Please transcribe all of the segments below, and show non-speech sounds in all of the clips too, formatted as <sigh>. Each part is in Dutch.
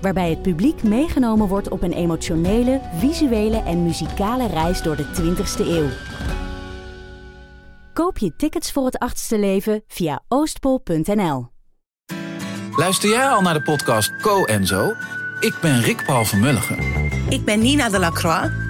Waarbij het publiek meegenomen wordt op een emotionele, visuele en muzikale reis door de 20ste eeuw. Koop je tickets voor het achtste leven via oostpol.nl. Luister jij al naar de podcast Co en Zo? Ik ben Rick Paul van Mulligen. Ik ben Nina de Lacroix.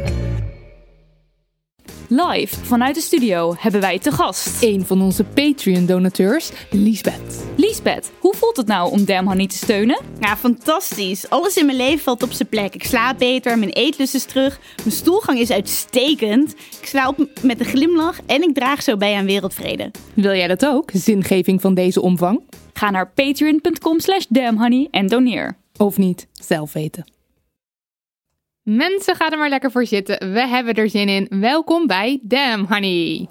Live vanuit de studio hebben wij te gast. Een van onze Patreon-donateurs, Liesbeth. Liesbeth, hoe voelt het nou om Damn Honey te steunen? Ja, fantastisch. Alles in mijn leven valt op zijn plek. Ik slaap beter, mijn eetlust is terug, mijn stoelgang is uitstekend. Ik sla op met een glimlach en ik draag zo bij aan wereldvrede. Wil jij dat ook? Zingeving van deze omvang? Ga naar patreon.com slash damnhoney en doneer. Of niet? Zelf weten. Mensen, ga er maar lekker voor zitten. We hebben er zin in. Welkom bij Damn Honey.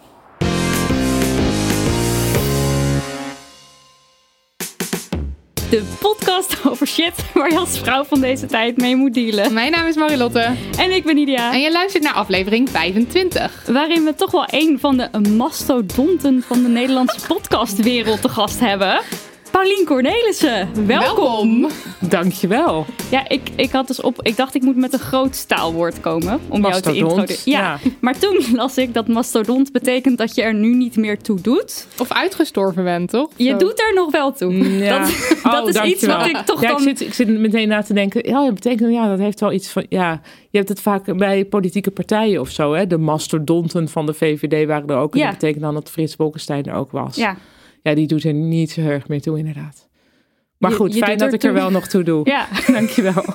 De podcast over shit waar je als vrouw van deze tijd mee moet dealen. Mijn naam is Marilotte. En ik ben Nidia. En je luistert naar aflevering 25. Waarin we toch wel een van de mastodonten van de Nederlandse podcastwereld te gast hebben. Paulien Cornelissen, welkom. Dankjewel. Ja, ik, ik had dus op. Ik dacht ik moet met een groot staalwoord komen om jou te introduceren. Ja, ja. maar toen <laughs> las ik dat mastodont betekent dat je er nu niet meer toe doet. Of uitgestorven bent, toch? Je Zo. doet er nog wel toe. Ja. <laughs> Dat, Oh, dat is iets wat ik toch ja, dan. Ik zit, ik zit meteen na te denken. Ja, dat betekent ja, dat heeft wel iets van. Ja, je hebt het vaak bij politieke partijen of zo. Hè? De mastodonten van de VVD waren er ook. En Ja. dat betekent dan dat Frits Bolkestein er ook was. Ja, Ja, die doet er niet zo erg meer toe, inderdaad. Maar goed, je fijn dat ik er toe. wel nog toe doe. <laughs> ja. <laughs> Dankjewel. <laughs>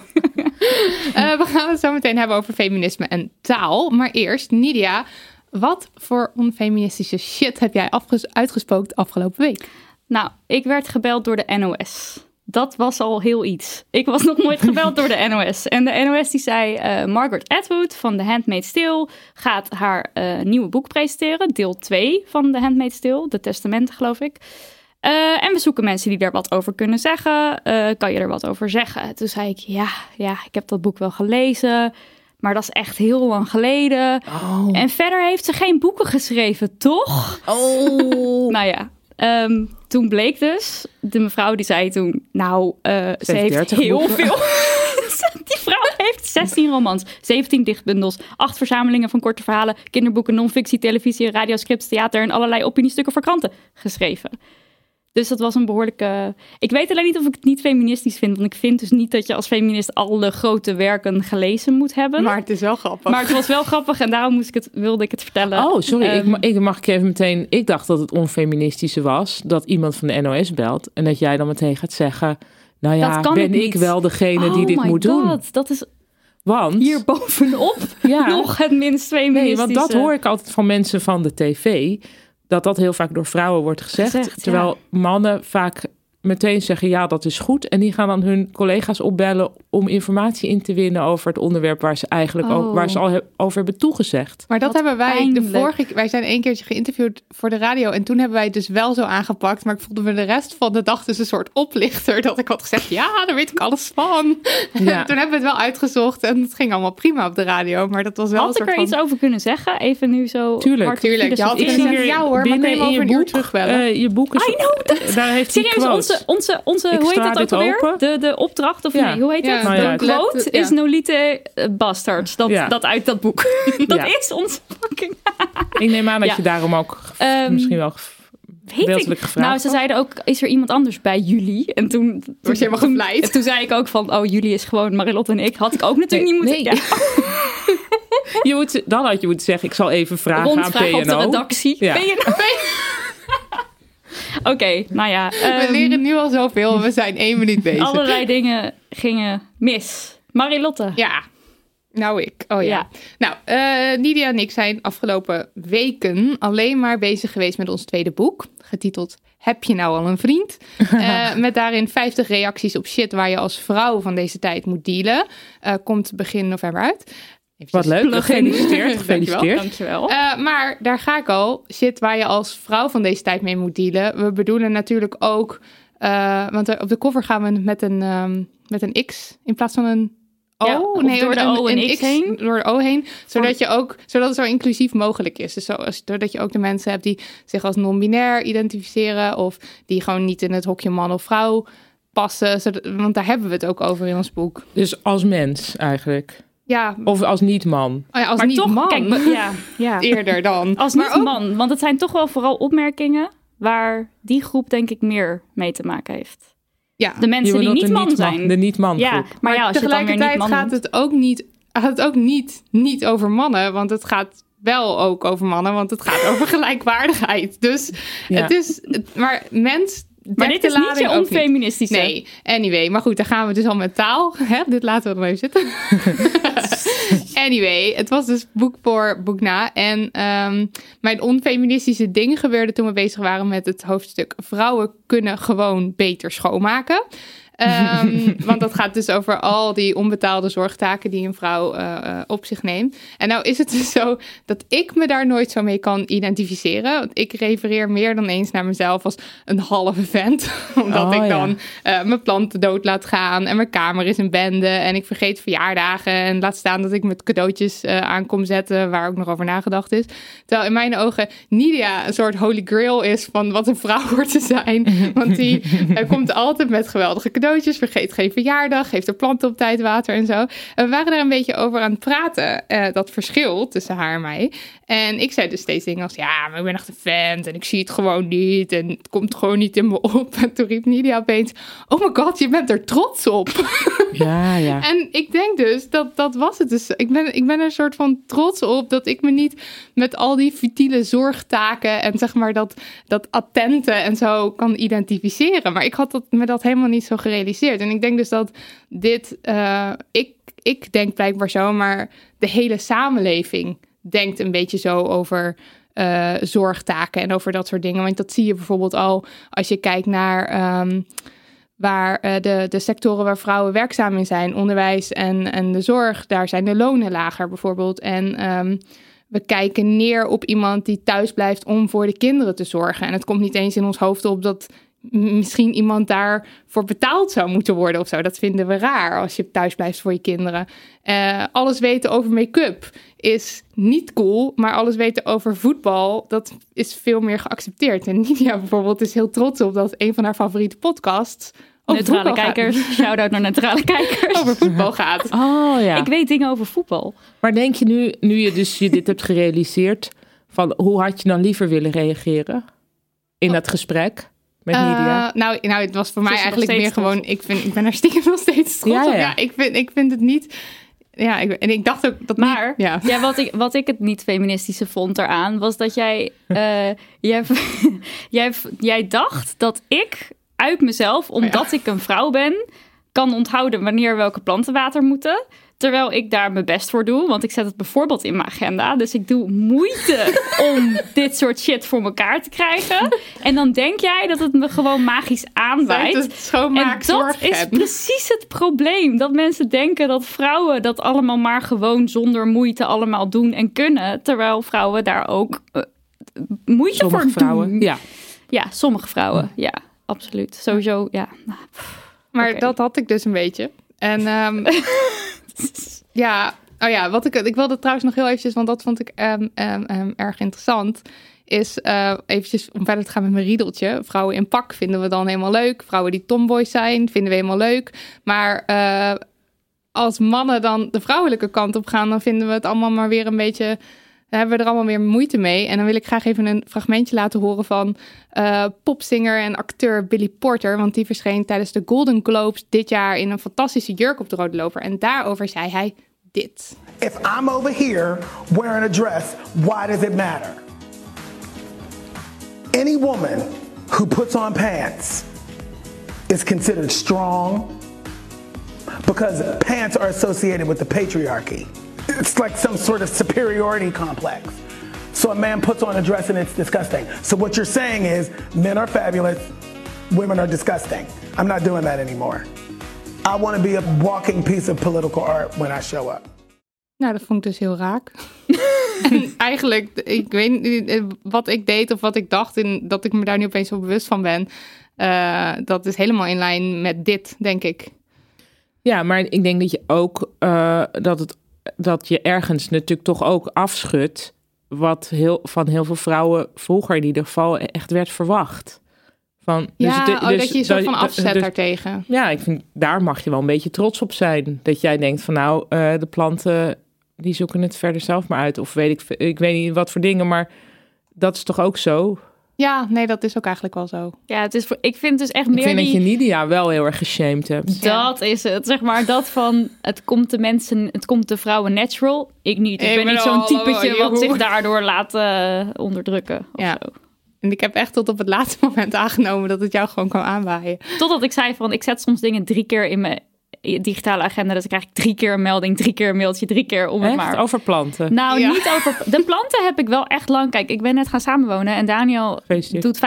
Eh, we gaan het zo meteen hebben over feminisme en taal. Maar eerst, Nidia, wat voor onfeministische shit heb jij afges- uitgespookt afgelopen week? Nou, ik werd gebeld door de NOS. Dat was al heel iets. Ik was nog nooit gebeld door de NOS. En de NOS die zei, eh, Margaret Atwood van The Handmaid's Tale gaat haar eh, nieuwe boek presenteren. Deel 2 van The Handmaid's Tale, de testamenten geloof ik. Eh, en we zoeken mensen die daar wat over kunnen zeggen. Kan je er wat over zeggen? Toen zei ik, ja, ja, ik heb dat boek wel gelezen. Maar dat is echt heel lang geleden. En verder heeft ze geen boeken geschreven, toch? Oh. <laughs> Nou ja, ehm, toen bleek dus, de mevrouw die zei toen, nou, eh, ze, heeft heeft 30 heel boeken. veel. <laughs> die vrouw heeft 16 romans, 17 dichtbundels, 8 verzamelingen van korte verhalen, kinderboeken, non-fictie, televisie, radioscripts, theater en allerlei opiniestukken voor kranten geschreven. Dus dat was een behoorlijke. Ik weet alleen niet of ik het niet feministisch vind. Want ik vind dus niet dat je als feminist alle grote werken gelezen moet hebben. Maar, het is wel grappig. het was wel grappig en daarom moest ik het, wilde ik het vertellen. Oh, sorry. ik, Ehm, ik mag ik even meteen. Ik dacht dat het onfeministische was dat iemand van de NOS belt en dat jij dan meteen gaat zeggen. Nou ja, Dat kan ben ik wel degene die Oh dit my moet doen? God, Dat is Want hier bovenop ja, <laughs> nog het minst feministische. Nee, want dat hoor ik altijd van mensen van de tv. Dat dat heel vaak door vrouwen wordt gezegd. Gezegd, terwijl mannen vaak meteen zeggen ja, dat is goed. En die gaan dan hun collega's opbellen om informatie in te winnen over het onderwerp waar ze eigenlijk Oh. ook, waar ze al he- over hebben toegezegd. Maar dat Wat hebben wij de vorige Wij zijn één keertje geïnterviewd voor de radio. En toen hebben wij het dus wel zo aangepakt. Maar ik voelde me de rest van de dag dus een soort oplichter. Dat ik had gezegd, ja, daar weet ik alles van. Ja. <laughs> toen hebben we het wel uitgezocht. En het ging allemaal prima op de radio. Maar dat was wel Had een ik soort er van... iets over kunnen zeggen? Even nu zo. Tuurlijk, tuurlijk. Je had filosoferen. kunnen zeggen, ja hoor, maar kun je over een uur terugbellen? eh, je boek is, I know daar heeft <laughs> hij Serieus, quote. Onze, onze, onze Ik hoe heet dat ook alweer? open. De, de opdracht, of Ja. nee, hoe heet Ja, het? nou de quote Let- ja. is Nolite eh, Bastards. Dat, Ja. dat uit dat boek. <laughs> dat Ja. is ons fucking... Ik neem aan dat Ja. je daarom ook Ehm, misschien wel ik. gevraagd Nou, ze zeiden ook, is er iemand anders bij jullie? En toen... toen Word je helemaal toen- gevleid? Toen zei ik ook van, oh, jullie is gewoon Marilotte en ik. Had ik ook natuurlijk Nee, niet moeten... nee. Ja, <laughs> je moet, dan had je moeten zeggen, ik zal even vragen aan rondvragen op de PNO. redactie. Ja. Ben <laughs> Oké, nou ja. We ehm, leren nu al zoveel. We zijn één minuut bezig. allerlei dingen gingen mis. Marilotte. Ja, nou ik. Oh ja. Ja. Nou, eh Nidia en ik zijn afgelopen weken alleen maar bezig geweest met ons tweede boek. Getiteld Heb je nou al een vriend? <laughs> Eh, met daarin 50 reacties op shit waar je als vrouw van deze tijd moet dealen. Eh, komt begin november uit. Wat leuk. Gefeliciteerd. <laughs> Dankjewel. Gefeliciteerd. Dankjewel. Eh, maar daar ga ik al. Shit waar je als vrouw van deze tijd mee moet dealen. We bedoelen natuurlijk ook... eh, want er- op de cover gaan we met een, ehm, met een X in plaats van een O. Ja, of door de O en X heen. Door de O heen. Zodat, je ook, zodat het zo inclusief mogelijk is. Dus zo, zodat je ook de mensen hebt die zich als non-binair identificeren. Of die gewoon niet in het hokje man of vrouw passen. Zodat, want daar hebben we het ook over in ons boek. Dus als mens eigenlijk. Ja, Of als niet-man. oh ja als maar niet toch, man. kijk, ja, <laughs> ja. Eerder dan. Als Maar niet ook- man, want het zijn toch wel vooral opmerkingen waar die groep denk ik meer mee te maken heeft. Ja. De mensen die niet man niet-man- zijn. De niet-man ja, groep. maar, ja, als je het dan weer niet tegelijkertijd man gaat het ook niet, gaat het ook niet, niet over mannen, want het gaat wel ook over mannen, want het gaat over <laughs> gelijkwaardigheid. Dus Ja. het is, maar mens. Maar dit is niet niet. onfeministische. Nee, anyway. Maar goed, dan gaan we dus al met taal. <laughs> Hè? Dit laten we nog even zitten. <laughs> anyway, het was dus boek voor boek na. En ehm, mijn onfeministische ding gebeurde toen we bezig waren met het hoofdstuk... Vrouwen kunnen gewoon beter schoonmaken. Ehm, <laughs> want dat gaat dus over al die onbetaalde zorgtaken die een vrouw eh, eh, op zich neemt. En nou is het dus zo dat ik me daar nooit zo mee kan identificeren. Want ik refereer meer dan eens naar mezelf als een halve vent. <laughs> Omdat Oh, ik ja. dan eh, mijn planten dood laat gaan en mijn kamer is een bende. En ik vergeet verjaardagen en laat staan dat ik met cadeautjes eh, aan kom zetten waar ook nog over nagedacht is. Terwijl in mijn ogen Nidia een soort holy grail is van wat een vrouw <laughs> hoort te zijn. Want die komt altijd met geweldige cadeautjes, vergeet geen verjaardag, geeft de planten op tijd water en zo. En we waren daar een beetje over aan het praten, eh, dat verschil tussen haar en mij. En ik zei dus steeds dingen als, ja, maar ik ben echt een vent en ik zie het gewoon niet en het komt gewoon niet in me op. <laughs> En toen riep Nidia opeens, oh my god, je bent er trots op. <laughs> Ja, ja. En ik denk dus, dat, dat was het dus. Ik ben, ik ben er een soort van trots op dat ik me niet met al die futiele zorgtaken en zeg maar dat, dat attente en zo kan identificeren. Maar ik had dat, me dat helemaal niet zo gerealiseerd. En ik denk dus dat dit, eh, ik, ik denk blijkbaar zo, maar de hele samenleving denkt een beetje zo over eh, zorgtaken en over dat soort dingen. Want dat zie je bijvoorbeeld al als je kijkt naar. ehm, waar eh, de, de sectoren waar vrouwen werkzaam in zijn, onderwijs en, en de zorg, daar zijn de lonen lager bijvoorbeeld. En ehm, we kijken neer op iemand die thuis blijft om voor de kinderen te zorgen. En het komt niet eens in ons hoofd op dat misschien iemand daarvoor betaald zou moeten worden of zo. Dat vinden we raar als je thuis blijft voor je kinderen. Eh, alles weten over make-up is niet cool, maar alles weten over voetbal, dat is veel meer geaccepteerd. En Nidia bijvoorbeeld is heel trots op dat een van haar favoriete podcasts over Neutrale kijkers. <laughs> Shout-out naar neutrale kijkers. over voetbal gaat. <laughs> Oh ja. Ik weet dingen over voetbal. Maar denk je nu, nu je dus je dit hebt gerealiseerd, van hoe had je dan liever willen reageren in dat gesprek met? Eh, nou, nou, het was voor mij eigenlijk meer gewoon. Ik, vind, ik ben er stiekem <laughs> nog steeds trots Ja, op. ja. Ik, vind, ik vind het niet. Ja, ik, en ik dacht ook dat. Maar niet, ja. <laughs> ja. wat, ik, wat ik het niet feministische vond eraan, was dat jij, eh, jij, <laughs> jij, jij dacht dat ik uit mezelf, omdat ik een vrouw ben, kan onthouden wanneer welke planten water moeten. Terwijl ik daar mijn best voor doe. Want ik zet het bijvoorbeeld in mijn agenda. Dus ik doe moeite <laughs> om dit soort shit voor elkaar te krijgen. En dan denk jij dat het me gewoon magisch het schoonmaak En dat zorg is precies het probleem. Dat mensen denken dat vrouwen dat allemaal maar gewoon zonder moeite allemaal doen en kunnen. Terwijl vrouwen daar ook eh, moeite Sommige voor vrouwen. doen. Ja. Ja, sommige vrouwen. Ja, absoluut. Sowieso, ja. Maar dat had ik dus een beetje. En ehm, <laughs> <laughs> ja, oh ja, wat ik, ik wilde trouwens nog heel eventjes, want dat vond ik ehm, ehm, ehm, erg interessant. Is eh eventjes om verder te gaan met mijn riedeltje. Vrouwen in pak vinden we dan helemaal leuk. Vrouwen die tomboys zijn vinden we helemaal leuk. Maar eh, als mannen dan de vrouwelijke kant op gaan, dan vinden we het allemaal maar weer een beetje. Dan hebben we er allemaal weer moeite mee. En dan wil ik graag even een fragmentje laten horen van eh, popzinger en acteur Billy Porter. Want die verscheen tijdens de Golden Globes dit jaar in een fantastische jurk op de rode loper. En daarover zei hij dit. If I'm over here wearing a dress, why does it matter? Any woman who puts on pants is considered strong because pants are associated with the patriarchy. <laughs> It's like some sort of superiority complex. So a man puts on a dress and it's disgusting. So what you're saying is men are fabulous, women are disgusting. I'm not doing that anymore. I want to be a walking piece of political art when I show up. Nou, dat vond ik dus heel raak. en <laughs> <laughs> eigenlijk, ik weet niet eh, wat ik deed of wat ik dacht, en dat ik me daar nu opeens zo bewust van ben. Uh, dat is helemaal in lijn met dit, denk ik. Ja, maar ik denk dat je ook uh, dat, het, dat je ergens natuurlijk toch ook afschudt. wat heel, van heel veel vrouwen vroeger in ieder geval echt werd verwacht. Van, ja, dus, oh, dus, dat je je soort van dus- afzet dus- daartegen. Ja, ik vind daar mag je wel een beetje trots op zijn. Dat jij denkt van nou, uh, de planten die zoeken het verder zelf maar uit. Of weet ik, ik weet niet wat voor dingen, maar dat is toch ook zo? Ja, nee, dat is ook eigenlijk wel zo. Ja, het is voor, ik vind dus echt Ik meer vind die... dat je Nidia wel heel erg geshamed hebt. Dat is het, zeg maar. Dat van, het komt de mensen, het komt de vrouwen natural. Ik niet. Ik, Ik ben ben niet zo'n al- typetje wat zich daardoor laat eh, onderdrukken. Of Ja. zo. En ik heb echt tot op het laatste <laughs> moment aangenomen dat het jou gewoon kan aanwaaien. Totdat ik zei van, ik zet soms dingen drie keer in mijn digitale agenda. Dus dan krijg ik drie keer een melding, drie keer een mailtje, drie keer om het Echt? maar. Over planten. Nou, Ja. niet over... De planten heb ik wel echt lang... Kijk, ik ben net gaan samenwonen en Daniel doet 75%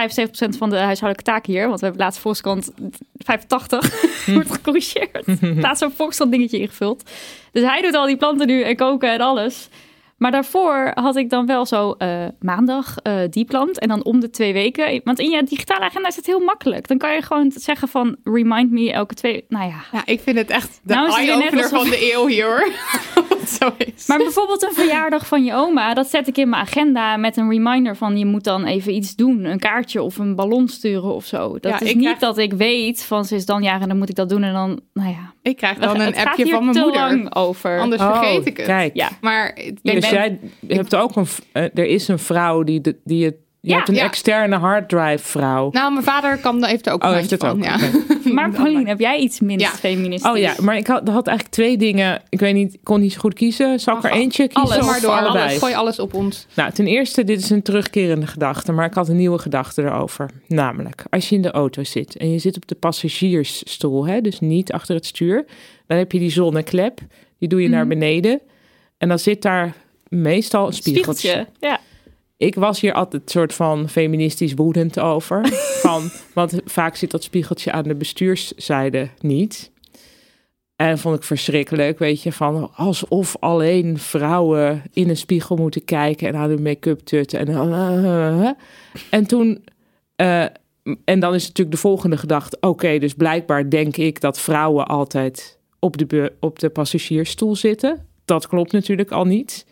van de huishoudelijke taken hier. Want we hebben laatst Volkskrant 85. Wordt gecorrigeerd. <laughs> Laatst zo'n Volkskrant dingetje ingevuld. Dus hij doet al die planten nu en koken en alles. Maar daarvoor had ik dan wel zo eh, maandag eh, die plant en dan om de twee weken. Want in je digitale agenda is het heel makkelijk. Dan kan je gewoon zeggen van remind me elke twee... Nou ja, Ja, ik vind het echt de Nou eye-opener alsof- van de eeuw hier hoor. <laughs> Het zo is. Maar bijvoorbeeld een verjaardag van je oma, dat zet ik in mijn agenda met een reminder van je moet dan even iets doen. Een kaartje of een ballon sturen of zo. Dat Ja, is niet krijg- dat ik weet van ze is dan jarig en dan moet ik dat doen en dan, nou ja. ik krijg dan een appje van mijn te moeder. lang over. Anders Oh, vergeet ik het. Kijk. Ja. Maar ik dus ben- jij hebt ook een, eh, er is een vrouw die, de, die het, je Ja, hebt een ja. externe harddrive vrouw. Nou, mijn vader kan, heeft er ook Oh, heeft het van. ook, Ja. <laughs> Maar Pauline, heb jij iets minst Ja. feministisch? Oh ja, maar ik had, had eigenlijk twee dingen. Ik weet niet, ik kon niet zo goed kiezen. Zal ik er eentje kiezen? Alles maar door. allebei? Alles, gooi alles op ons. Nou, ten eerste, dit is een terugkerende gedachte, maar ik had een nieuwe gedachte erover. Namelijk, als je in de auto zit en je zit op de passagiersstoel, hè, dus niet achter het stuur, dan heb je die zonneklep, die doe je naar beneden en dan zit daar meestal een spiegeltje. Spiegeltje. Ja. Ik was hier altijd soort van feministisch woedend over, <laughs> van, want vaak zit dat spiegeltje aan de bestuurszijde niet. En vond ik verschrikkelijk, weet je, van alsof alleen vrouwen in een spiegel moeten kijken en aan hun make-up tutten. En, <laughs> en toen, eh, en dan is natuurlijk de volgende gedachte, oké, dus blijkbaar denk ik dat vrouwen altijd op de, op de passagiersstoel zitten. Dat klopt natuurlijk al niet.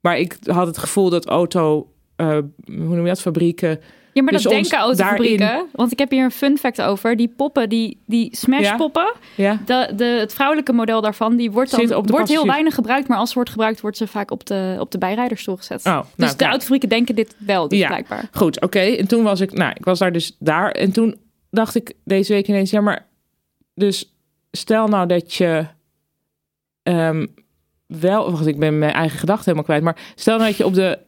Maar ik had het gevoel dat auto, eh, hoe noem je dat, fabrieken... Ja, maar Dus dat denken autofabrieken. Want ik heb hier een fun fact over. Die poppen, die, die smash Ja. poppen. Ja, De, de, het vrouwelijke model daarvan, die wordt, dan, de wordt heel weinig gebruikt. Maar als ze wordt gebruikt, wordt ze vaak op de, op de bijrijdersstoel gezet. Oh, dus nou, de kijk. autofabrieken denken dit wel, dus Ja. blijkbaar. Goed, oké. En toen was ik, nou, ik was daar dus daar. En toen dacht ik deze week ineens, ja, maar dus stel nou dat je ehm, wel, wacht, ik ben mijn eigen gedachte helemaal kwijt, maar stel nou dat je op de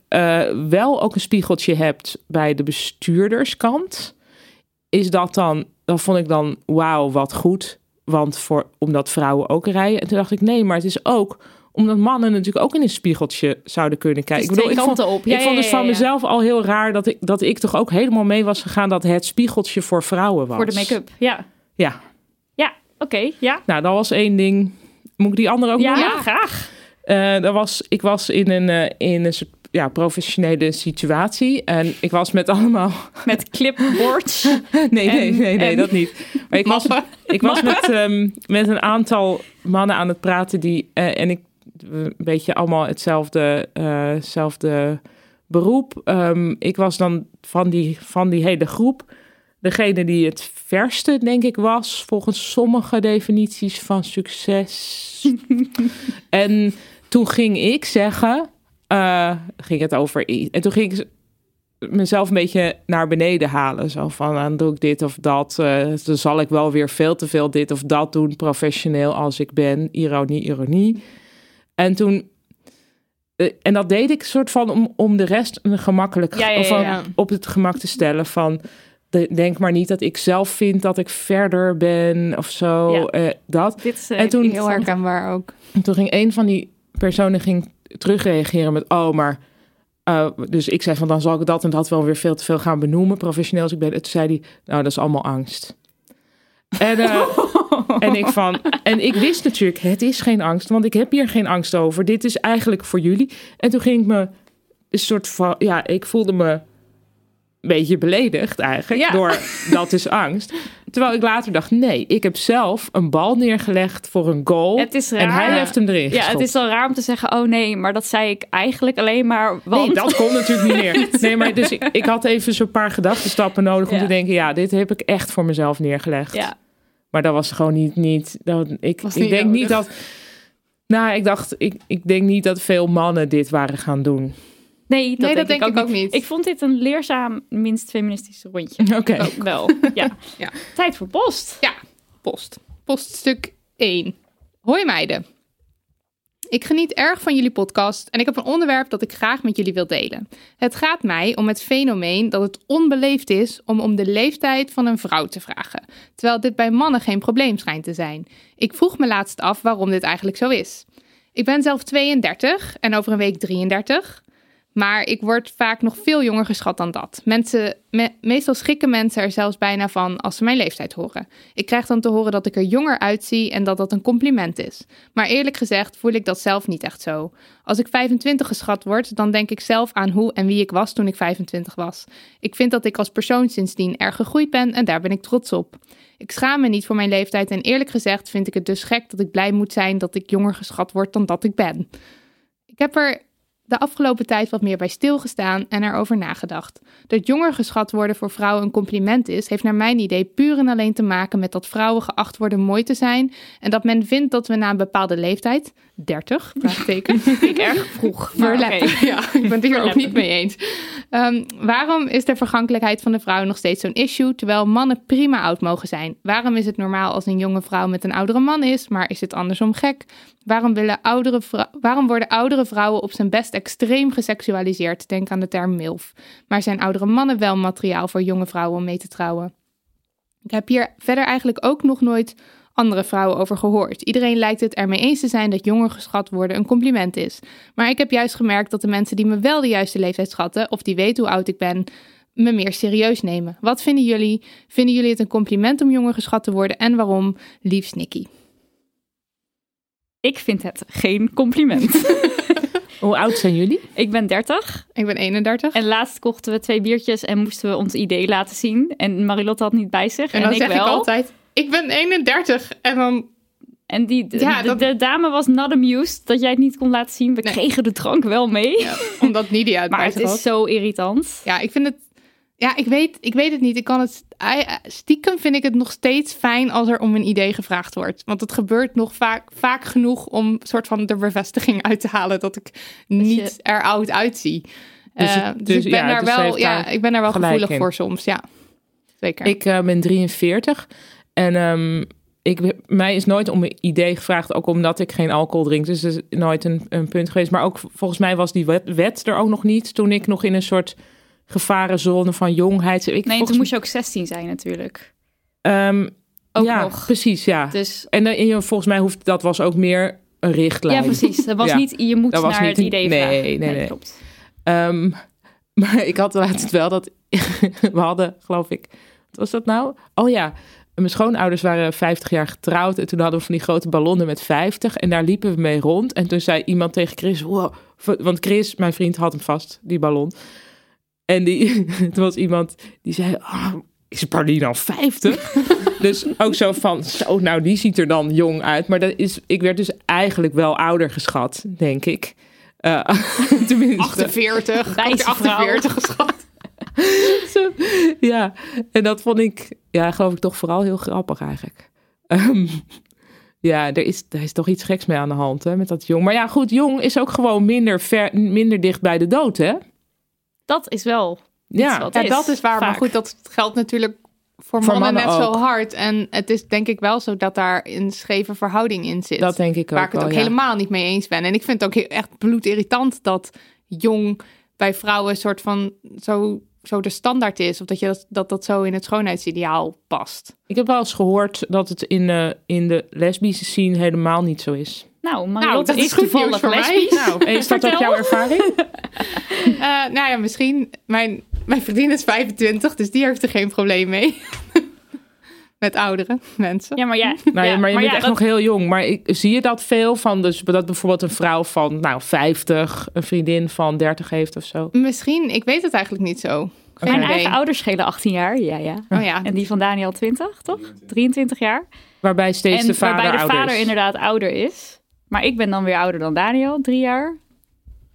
wel ook een spiegeltje hebt bij de bestuurderskant, is dat dan, dan vond ik dan, wauw, wat goed, want voor omdat vrouwen ook rijden. En toen dacht ik, nee, maar het is ook omdat mannen natuurlijk ook in een spiegeltje zouden kunnen kijken. Is twee ik vond, op. Ja, ik vond dus ja, van mezelf al heel raar dat ik, dat ik toch ook helemaal mee was gegaan dat het spiegeltje voor vrouwen was. Voor de make-up. Ja, Ja, ja oké. ja. nou dat was één ding. Moet ik die andere ook Ja, noemen? graag. Eh, dat was, ik was in een, eh, in een soort ja, professionele situatie. En ik was met allemaal... Met clipboards. <laughs> Nee, nee, nee, nee en- dat niet. Maar ik was, ik was met, ehm, met een aantal mannen aan het praten die... eh, en ik een beetje allemaal hetzelfde, hetzelfde beroep. Ehm, ik was dan van die, van die hele groep... Degene die het verste, denk ik, was... volgens sommige definities van succes. <laughs> en toen ging ik zeggen... eh, ging het over iets. En toen ging ik mezelf een beetje naar beneden halen. Zo van, dan doe ik dit of dat. dan zal ik wel weer veel te veel dit of dat doen, professioneel als ik ben. Ironie, ironie. En toen... eh, en dat deed ik soort van om, om de rest een gemakkelijk Ja, ja, of ja, van- ja. op het gemak te stellen van... de- denk maar niet dat ik zelf vind dat ik verder ben of zo. Dat. Dit is En toen- heel herkenbaar ook. En toen ging een van die personen ging terugreageren met... oh, maar... eh, dus ik zei van, dan zal ik dat en dat wel weer veel te veel gaan benoemen, professioneel als ik ben. En toen zei hij, nou, dat is allemaal angst. En, eh, <laughs> en ik van, en ik wist natuurlijk, het is geen angst, want ik heb hier geen angst over. Dit is eigenlijk voor jullie. En toen ging ik me een soort van, ja, ik voelde me een beetje beledigd eigenlijk Ja. door <laughs> dat is angst. Terwijl ik later dacht, nee, ik heb zelf een bal neergelegd voor een goal. Het is En hij heeft hem erin Ja, het is al raar om te zeggen, oh nee, maar dat zei ik eigenlijk alleen maar, want... Nee, dat kon natuurlijk niet meer. <laughs> Nee, maar dus ik, ik had even zo'n paar gedachtenstappen nodig om Ja. te denken, ja, dit heb ik echt voor mezelf neergelegd. Ja, Maar dat was gewoon niet, niet dat, ik, Was ik niet denk nodig. niet dat, nou, ik dacht, ik, ik denk niet dat veel mannen dit waren gaan doen. Nee, dat, Nee, dat denk, denk ik ook niet. Ik vond dit een leerzaam, minst feministische rondje. <laughs> Oké. Wel, ja. <laughs> Ja. Tijd voor post. Ja, post. Poststuk 1. Hoi meiden. Ik geniet erg van jullie podcast en ik heb een onderwerp dat ik graag met jullie wil delen. Het gaat mij om het fenomeen dat het onbeleefd is om om de leeftijd van een vrouw te vragen, terwijl dit bij mannen geen probleem schijnt te zijn. Ik vroeg me laatst af waarom dit eigenlijk zo is. Ik ben zelf 32 en over een week 33. Maar ik word vaak nog veel jonger geschat dan dat. Mensen, me- meestal schrikken mensen er zelfs bijna van als ze mijn leeftijd horen. Ik krijg dan te horen dat ik er jonger uitzie en dat dat een compliment is. Maar eerlijk gezegd voel ik dat zelf niet echt zo. Als ik 25 geschat word, dan denk ik zelf aan hoe en wie ik was toen ik 25 was. Ik vind dat ik als persoon sindsdien erg gegroeid ben en daar ben ik trots op. Ik schaam me niet voor mijn leeftijd en eerlijk gezegd vind ik het dus gek dat ik blij moet zijn dat ik jonger geschat word dan dat ik ben. Ik heb er de afgelopen tijd wat meer bij stilgestaan en erover nagedacht. Dat jonger geschat worden voor vrouwen een compliment is, heeft naar mijn idee puur en alleen te maken met dat vrouwen geacht worden mooi te zijn en dat men vindt dat we na een bepaalde leeftijd, 30, vraagteken, <laughs> ik erg vroeg. maar oké. <laughs> Ja, ik ben het hier ook niet mee eens. Ehm, waarom is de vergankelijkheid van de vrouw nog steeds zo'n issue, terwijl mannen prima oud mogen zijn? Waarom is het normaal als een jonge vrouw met een oudere man is, maar is het andersom gek? Waarom, willen oudere vrou- waarom worden oudere vrouwen op zijn best extreem geseksualiseerd? Denk aan de term MILF. Maar zijn oudere mannen wel materiaal voor jonge vrouwen om mee te trouwen? Ik heb hier verder eigenlijk ook nog nooit andere vrouwen over gehoord. Iedereen lijkt het ermee eens te zijn dat jonger geschat worden een compliment is. Maar ik heb juist gemerkt dat de mensen die me wel de juiste leeftijd schatten, of die weten hoe oud ik ben, me meer serieus nemen. Wat vinden jullie? Vinden jullie het een compliment om jonger geschat te worden en waarom? Liefst Nicky. Ik vind het geen compliment. <laughs> Hoe oud zijn jullie? ik ben 30 Ik ben 31. en laatst kochten we twee biertjes en moesten we ons idee laten zien. En Marilotte had niet bij zich En en, dan ik zeg wel. ik altijd, ik ben 31. En dan, En die, de, Ja, de, dat- de dame was not amused dat jij het niet kon laten zien. We Nee. kregen de drank wel mee. omdat Nidia het <laughs> maar het is had. zo irritant. Ja, ik vind het. Ja, ik weet, ik weet het niet. Ik kan het. Stiekem vind ik het nog steeds fijn als er om een idee gevraagd wordt. Want het gebeurt nog vaak, vaak genoeg om soort van de bevestiging uit te halen dat ik niet je- er oud uitzie. Dus Eh, dus, dus ik ben ja, daar dus wel, ja, ik ben daar wel gevoelig in. voor soms. Ja, zeker. Ik eh, ben 43 en ehm, ik, mij is nooit om een idee gevraagd, ook omdat ik geen alcohol drink. Dus dat is nooit een, een punt geweest. Maar ook volgens mij was die wet, wet er ook nog niet toen ik nog in een soort gevarenzone van jongheid. Ik, Nee, toen moest je ook 16 zijn natuurlijk. Ehm, Ook ja, nog. precies, ja. Dus En je- volgens mij hoeft dat was ook meer een richtlijn. ja, precies. Dat was Ja. niet, je moet Dat naar niet het idee nee, vragen. nee, nee. klopt. Ehm, <laughs> maar ik had laatst wel dat <laughs> we hadden, geloof ik, wat was dat nou? Oh ja, mijn schoonouders waren 50 jaar getrouwd en toen hadden we van die grote ballonnen met 50 en daar liepen we mee rond. En toen zei iemand tegen Chris, wow, want Chris, mijn vriend, had hem vast, die ballon. En die, <laughs> toen was iemand die zei, oh, is Paulien al 50? <laughs> dus ook zo van, zo, nou die ziet er dan jong uit. Maar dat is, ik werd dus eigenlijk wel ouder geschat, denk ik. Eh, <laughs> tenminste. 48. Wijze Ik had vrouw. 48 geschat. <laughs> Zo, ja, en dat vond ik, ja, geloof ik toch vooral heel grappig eigenlijk. Ehm, ja, er is, er is toch iets geks mee aan de hand hè, met dat jong. Maar ja, goed, jong is ook gewoon minder, ver, minder dicht bij de dood, hè? Dat is wel iets Ja. wat Ja, is, dat is waar. Maar goed, dat geldt natuurlijk voor, Voor mannen, mannen net ook. zo hard. En het is denk ik wel zo dat daar een scheve verhouding in zit. Dat denk ik ook waar ik het wel, ook ja. helemaal niet mee eens ben. En ik vind het ook heel- echt bloedirritant dat jong bij vrouwen een soort van zo zo de standaard is. Of dat je dat, dat, dat zo in het schoonheidsideaal past. Ik heb wel eens gehoord dat het in, de in de lesbische scene helemaal niet zo is. Nou, Marilotte dat is toevallig voor mij. Nou, is dat ook jouw ervaring? <laughs> <laughs> Eh, nou ja, misschien. Mijn, mijn vriendin is 25, dus die heeft er geen probleem mee. Met oudere mensen. Ja, maar ja. <laughs> Nou, ja, maar je bent ja, echt dat- nog heel jong. Maar ik, zie je dat veel van? Dus dat bijvoorbeeld een vrouw van nou, 50 een vriendin van 30 heeft of zo. Misschien, ik weet het eigenlijk niet zo. Geen Mijn idee. eigen ouders schelen 18 jaar. Ja, ja. Oh ja, En die van Daniel 20, toch? 23 jaar. Waarbij steeds en de vader waarbij de ouder vader is. inderdaad ouder is. Maar ik ben dan weer ouder dan Daniel, drie jaar.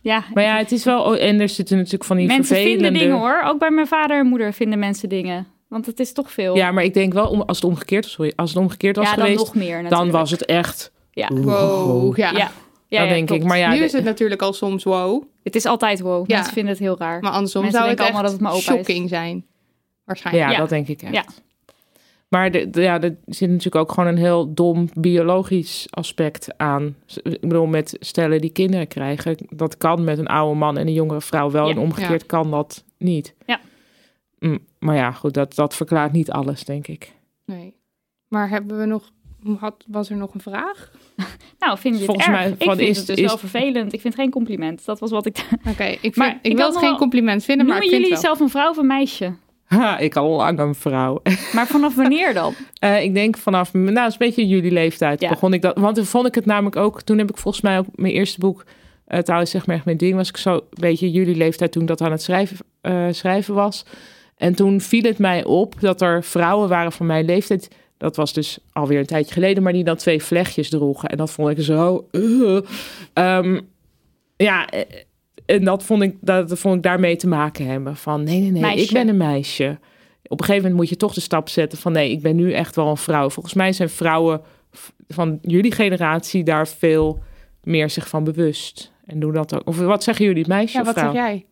Ja, Maar ja, het is wel... oh, En er zitten natuurlijk van die mensen vervelende... vinden dingen hoor. Ook bij mijn vader en moeder vinden mensen dingen. Want het is toch veel. Ja, maar ik denk wel, om, als het omgekeerd, sorry, als het omgekeerd was Ja, dan geweest, nog meer dan was het echt... Ja, wow. Ja. ja. ja, dat ja, denk klopt. ik. Maar ja, nu is het natuurlijk al soms wow. Het is altijd wow. Ja. Mensen vinden het heel raar. Maar andersom Mensen zou het allemaal dat het is. shocking zijn. Waarschijnlijk. ja, Ja. dat denk ik echt. Ja. Maar de, de- ja, er zit natuurlijk ook gewoon een heel dom biologisch aspect aan. Ik bedoel, met stellen die kinderen krijgen, dat kan met een oude man en een jongere vrouw wel. Ja. En omgekeerd kan dat niet. Ja. Mm, maar ja, goed, dat, dat verklaart niet alles, denk ik. Nee. Maar hebben we nog... Had, was er nog een vraag? <laughs> Nou, vind je Volgens erg? mij ik vind is- het dus is- wel vervelend. Ik vind het geen compliment. Dat was wat ik... <laughs> Oké, ik, vind, Maar ik, ik wil het geen compliment vinden, maar ik vind jullie het wel. zelf een vrouw of een meisje? Ha, ik al lang een vrouw. <laughs> Maar vanaf wanneer dan? Eh, ik denk vanaf, nou, het is een beetje jullie leeftijd Ja. begon ik dat. Want toen vond ik het namelijk ook, toen heb ik volgens mij ook mijn eerste boek, uh, trouwens zeg maar echt mijn ding, was ik zo een beetje jullie leeftijd toen ik dat aan het schrijven, eh, schrijven was. En toen viel het mij op dat er vrouwen waren van mijn leeftijd. Dat was dus alweer een tijdje geleden, maar die dan twee vlechtjes droegen. En dat vond ik zo. uh. Ehm, ja, eh, en dat vond, ik, dat vond ik daarmee te maken hebben. Van nee, nee, nee, Meisje. ik ben een meisje. Op een gegeven moment moet je toch de stap zetten van nee, ik ben nu echt wel een vrouw. Volgens mij zijn vrouwen van jullie generatie daar veel meer zich van bewust. En doen dat ook. Of wat zeggen jullie, meisje Ja, of wat vrouw? zeg jij?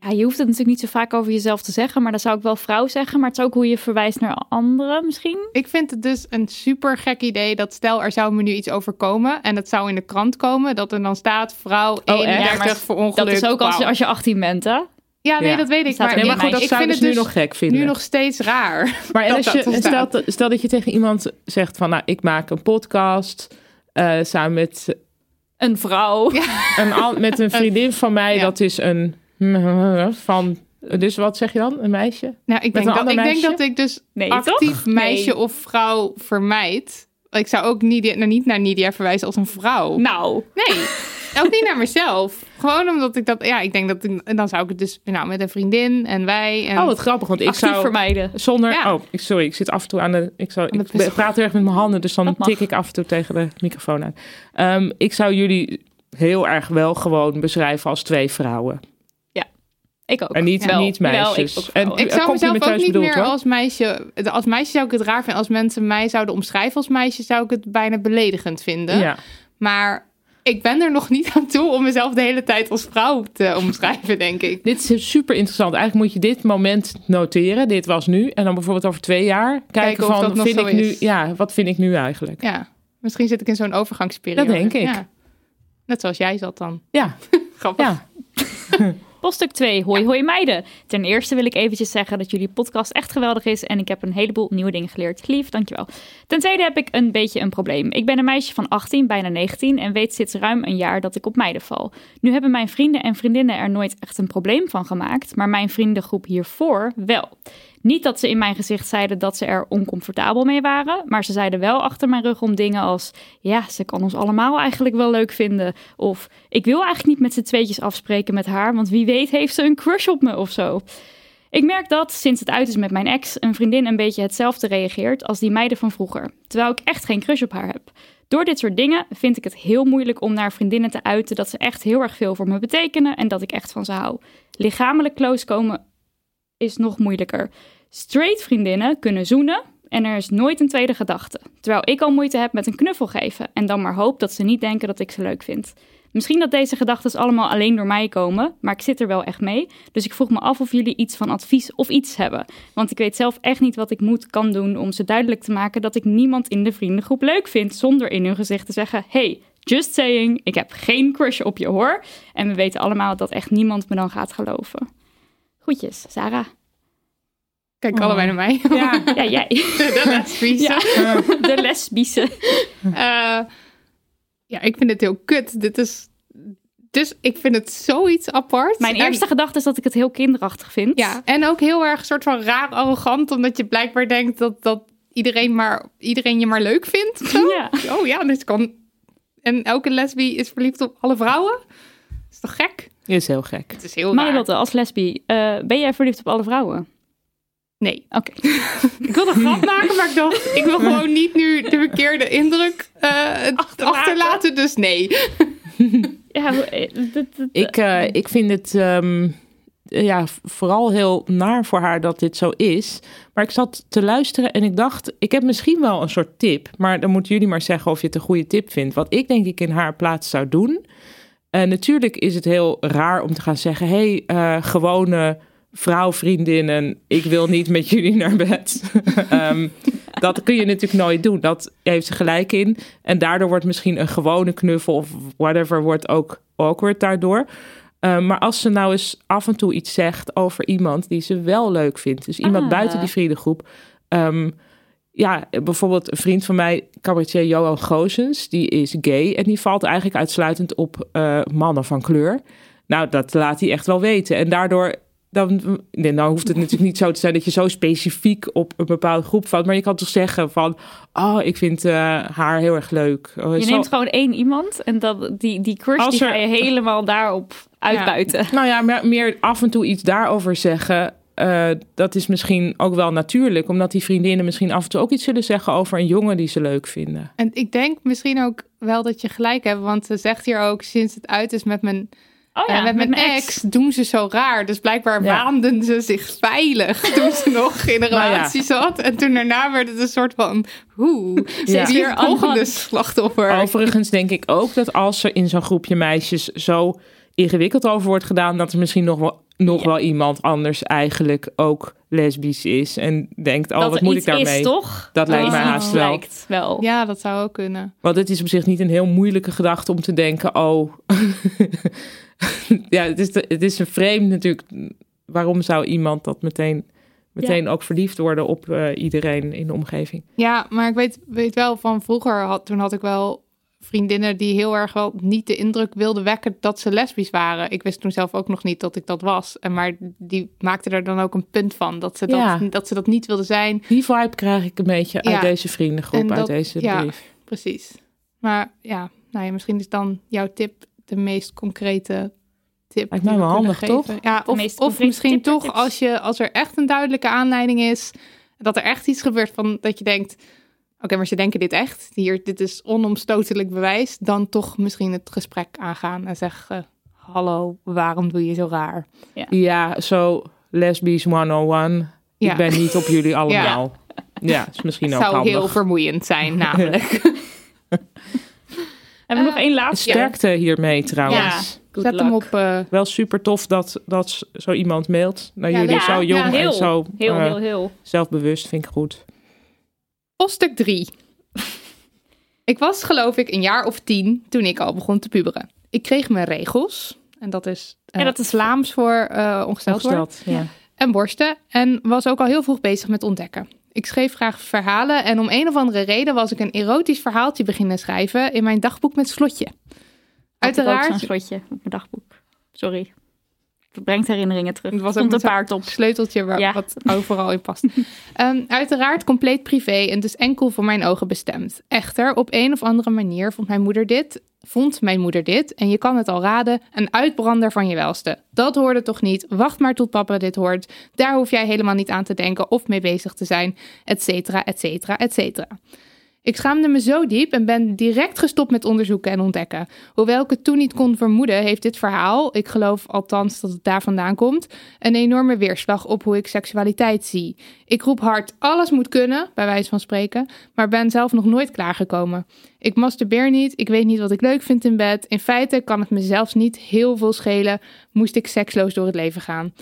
Ja, je hoeft het natuurlijk niet zo vaak over jezelf te zeggen, maar dan zou ik wel vrouw zeggen. Maar het is ook hoe je verwijst naar anderen misschien. Ik vind het dus een super gek idee dat stel er zou me nu iets overkomen en het zou in de krant komen dat er dan staat vrouw 31 Ja, maar voor ongeluk. Dat is ook als, als je 18 bent, hè? Ja, nee, Ja. dat weet ik. Maar, Nee, maar goed, dat ik zouden vind het nu dus nog gek vinden. nu nog steeds raar. <laughs> Maar en dat als dat je, stel, stel dat je tegen iemand zegt van, nou, ik maak een podcast eh, samen met Een vrouw. een, met een <laughs> vriendin van mij. Ja. Dat is een <laughs> van. Dus wat zeg je dan? Een meisje? Nou, ik denk, een dat, ik denk dat ik dus Nee, actief toch? meisje Nee. of vrouw vermijd. Ik zou ook Nidia, nou, niet naar Nidia verwijzen als een vrouw. Nou, Nee, ook niet naar mezelf. Gewoon omdat ik dat, ja, ik denk dat ik, en dan zou ik het dus nou, met een vriendin en wij. En, Oh, wat grappig. Want ik zou vermijden. zonder. Ja. Oh, ik, sorry. Ik zit af en toe aan de. Ik, zou, de ik praat heel erg met mijn handen, dus dan tik ik af en toe tegen de microfoon aan. Ehm, ik zou jullie heel erg wel gewoon beschrijven als twee vrouwen. Ik ook. En niet, Wel. niet meisjes. ik ook en ik zou mezelf ook niet bedoeld, meer hoor. als meisje. Als meisje zou ik het raar vinden. Als mensen mij zouden omschrijven als meisje, zou ik het bijna beledigend vinden. Ja. Maar ik ben er nog niet <laughs> aan toe om mezelf de hele tijd als vrouw te omschrijven, denk ik. Dit is super interessant. Eigenlijk moet je dit moment noteren. Dit was nu. En dan bijvoorbeeld over twee jaar kijken, van, dat nog vind zo ik nu, is. ja, wat vind ik nu eigenlijk? Ja, misschien zit ik in zo'n overgangsperiode. Dat denk ik. Ja. Net zoals jij zat dan. Ja, <laughs> Grappig. ja. <laughs> Poststuk 2. Hoi hoi meiden. Ten eerste wil ik eventjes zeggen dat jullie podcast echt geweldig is en ik heb een heleboel nieuwe dingen geleerd. Lief, dankjewel. Ten tweede heb ik een beetje een probleem. Ik ben een meisje van 18, bijna 19 en weet sinds ruim een jaar dat ik op meiden val. Nu hebben mijn vrienden en vriendinnen er nooit echt een probleem van gemaakt, maar mijn vriendengroep hiervoor wel. Niet dat ze in mijn gezicht zeiden dat ze er oncomfortabel mee waren, maar ze zeiden wel achter mijn rug om dingen als: ja, ze kan ons allemaal eigenlijk wel leuk vinden. Of ik wil eigenlijk niet met z'n tweetjes afspreken met haar, want wie weet heeft ze een crush op me of zo. Ik merk dat sinds het uit is met mijn ex, een vriendin een beetje hetzelfde reageert als die meiden van vroeger, terwijl ik echt geen crush op haar heb. Door dit soort dingen vind ik het heel moeilijk om naar vriendinnen te uiten dat ze echt heel erg veel voor me betekenen en dat ik echt van ze hou. Lichamelijk close komen is nog moeilijker. Straight vriendinnen kunnen zoenen en er is nooit een tweede gedachte. Terwijl ik al moeite heb met een knuffel geven en dan maar hoop dat ze niet denken dat ik ze leuk vind. Misschien dat deze gedachten allemaal alleen door mij komen, maar ik zit er wel echt mee. Dus ik vroeg me af of jullie iets van advies of iets hebben. Want ik weet zelf echt niet wat ik moet, kan doen om ze duidelijk te maken dat ik niemand in de vriendengroep leuk vind. Zonder in hun gezicht te zeggen: hey, just saying, ik heb geen crush op je hoor. En we weten allemaal dat echt niemand me dan gaat geloven. Groetjes, Sarah. Kijk allebei naar mij. Ja. <laughs> Ja, jij. <laughs> De lesbische. <laughs> Ja, de lesbische. Eh, ja, ik vind het heel kut. Dit is... Dus ik vind het zoiets apart. Mijn En- eerste gedachte is dat ik het heel kinderachtig vind. Ja, en ook heel erg soort van raar arrogant, omdat je blijkbaar denkt dat, dat iedereen, maar, iedereen je maar leuk vindt. zo. Ja. Oh ja, dus kan. En elke lesbi is verliefd op alle vrouwen. is toch gek? Is heel gek. Het is heel raar. Marilotte, als lesbi, eh, ben jij verliefd op alle vrouwen? Nee. Oké. <laughs> Ik wilde een grap maken, maar ik dacht, ik wil <laughs> gewoon niet nu de verkeerde indruk eh, achterlaten. Dus nee. <laughs> Ja, eh, Ik, eh, ik vind het ehm, ja, vooral heel naar voor haar dat dit zo is. Maar ik zat te luisteren en ik dacht, ik heb misschien wel een soort tip. Maar dan moeten jullie maar zeggen of je het een goede tip vindt. Wat ik denk ik in haar plaats zou doen. Eh, natuurlijk is het heel raar om te gaan zeggen: hey, eh, gewone vrouw, vriendinnen, ik wil niet met jullie naar bed. <laughs> Ehm, dat kun je natuurlijk nooit doen. Dat heeft ze gelijk in. En daardoor wordt misschien een gewone knuffel of whatever wordt ook awkward daardoor. Ehm, maar als ze nou eens af en toe iets zegt over iemand die ze wel leuk vindt. Dus iemand Ah. buiten die vriendengroep. Ehm, ja, bijvoorbeeld een vriend van mij, cabaretier Johan Goosens, die is gay en die valt eigenlijk uitsluitend op eh, mannen van kleur. Nou, dat laat hij echt wel weten. En daardoor, dan, nee, nou hoeft het natuurlijk niet zo te zijn dat je zo specifiek op een bepaalde groep valt. Maar je kan toch zeggen van, oh, ik vind eh, haar heel erg leuk. Oh, je zo- neemt gewoon één iemand en dat, die, die crush Als die er- ga je helemaal daarop uitbuiten. Nou ja, meer af en toe iets daarover zeggen. Eh, dat is misschien ook wel natuurlijk, omdat die vriendinnen misschien af en toe ook iets zullen zeggen over een jongen die ze leuk vinden. En ik denk misschien ook wel dat je gelijk hebt, want ze zegt hier ook sinds het uit is met mijn, Oh ja, eh, met mijn ex, doen ze zo raar. Dus blijkbaar Ja. waanden ze zich veilig <laughs> toen ze nog in een Nou ja. relatie zat. En toen daarna werd het een soort van, hoe, ze Ja. is weer Weer volgende slachtoffer. Overigens denk ik ook dat als er in zo'n groepje meisjes zo ingewikkeld over wordt gedaan, dat er misschien nog wel, nog wel iemand anders eigenlijk ook lesbisch is en denkt, oh, dat wat moet ik daarmee? is, toch? Dat lijkt mij haast wel. lijkt wel. Ja, dat zou ook kunnen. Want het is op zich niet een heel moeilijke gedachte om te denken, oh, <laughs> ja, het is, het is een vreemd natuurlijk. Waarom zou iemand dat meteen, meteen ook verliefd worden op eh, iedereen in de omgeving? Ja, maar ik weet, weet wel van vroeger, had, toen had ik wel vriendinnen die heel erg wel niet de indruk wilden wekken dat ze lesbisch waren. Ik wist toen zelf ook nog niet dat ik dat was. En maar die maakten er dan ook een punt van dat ze dat, Ja. dat, ze dat niet wilden zijn. Die vibe krijg ik een beetje uit Ja. deze vriendengroep, En uit dat- deze ja. brief. Precies. Maar ja, nou ja, misschien is dan jouw tip de meest concrete tip. Lijkt mij we wel handig, toch? geven. Ja, De of, meest of misschien toch als, je, als er echt een duidelijke aanleiding is, dat er echt iets gebeurt van dat je denkt, oké, maar ze denken dit echt, hier, dit is onomstotelijk bewijs, dan toch misschien het gesprek aangaan en zeggen, hallo, waarom doe je zo raar? Ja, zo lesbisch 101. Ja. Ik ben niet op jullie <laughs> allemaal. Ja, is misschien ook zou handig. heel vermoeiend zijn, <laughs> namelijk. <laughs> Hebben we nog één laatste? Sterkte hiermee trouwens. Zet hem op. eh, Wel super tof dat, dat zo iemand mailt naar Ja, jullie. ja, zo jong ja, heel, en zo heel, eh, heel, heel. zelfbewust, vind ik goed. Hoofdstuk 3. Ik was geloof ik een jaar of tien toen ik al begon te puberen. Ik kreeg mijn regels. En dat is, eh, Ja, dat is- Vlaams voor eh ongesteld worden. Ja. En borsten. En was ook al heel vroeg bezig met ontdekken. Ik schreef graag verhalen. En om een of andere reden was ik een erotisch verhaaltje beginnen schrijven in mijn dagboek met slotje. Uiteraard zo'n slotje op mijn dagboek. Sorry. Brengt herinneringen terug. Het was stond een paard op. sleuteltje waar, Ja. wat overal in past. <laughs> Ehm, uiteraard compleet privé en dus enkel voor mijn ogen bestemd. Echter, op een of andere manier vond mijn moeder dit, vond mijn moeder dit, en je kan het al raden, een uitbrander van je welste. Dat hoorde toch niet, wacht maar tot papa dit hoort. Daar hoef jij helemaal niet aan te denken of mee bezig te zijn, et cetera, et cetera, et cetera. Ik schaamde me zo diep en ben direct gestopt met onderzoeken en ontdekken. Hoewel ik het toen niet kon vermoeden, heeft dit verhaal, ik geloof althans dat het daar vandaan komt, een enorme weerslag op hoe ik seksualiteit zie. Ik roep hard, alles moet kunnen, bij wijze van spreken, maar ben zelf nog nooit klaargekomen. Ik masturbeer niet, ik weet niet wat ik leuk vind in bed. In feite kan het me zelfs niet heel veel schelen, moest ik seksloos door het leven gaan.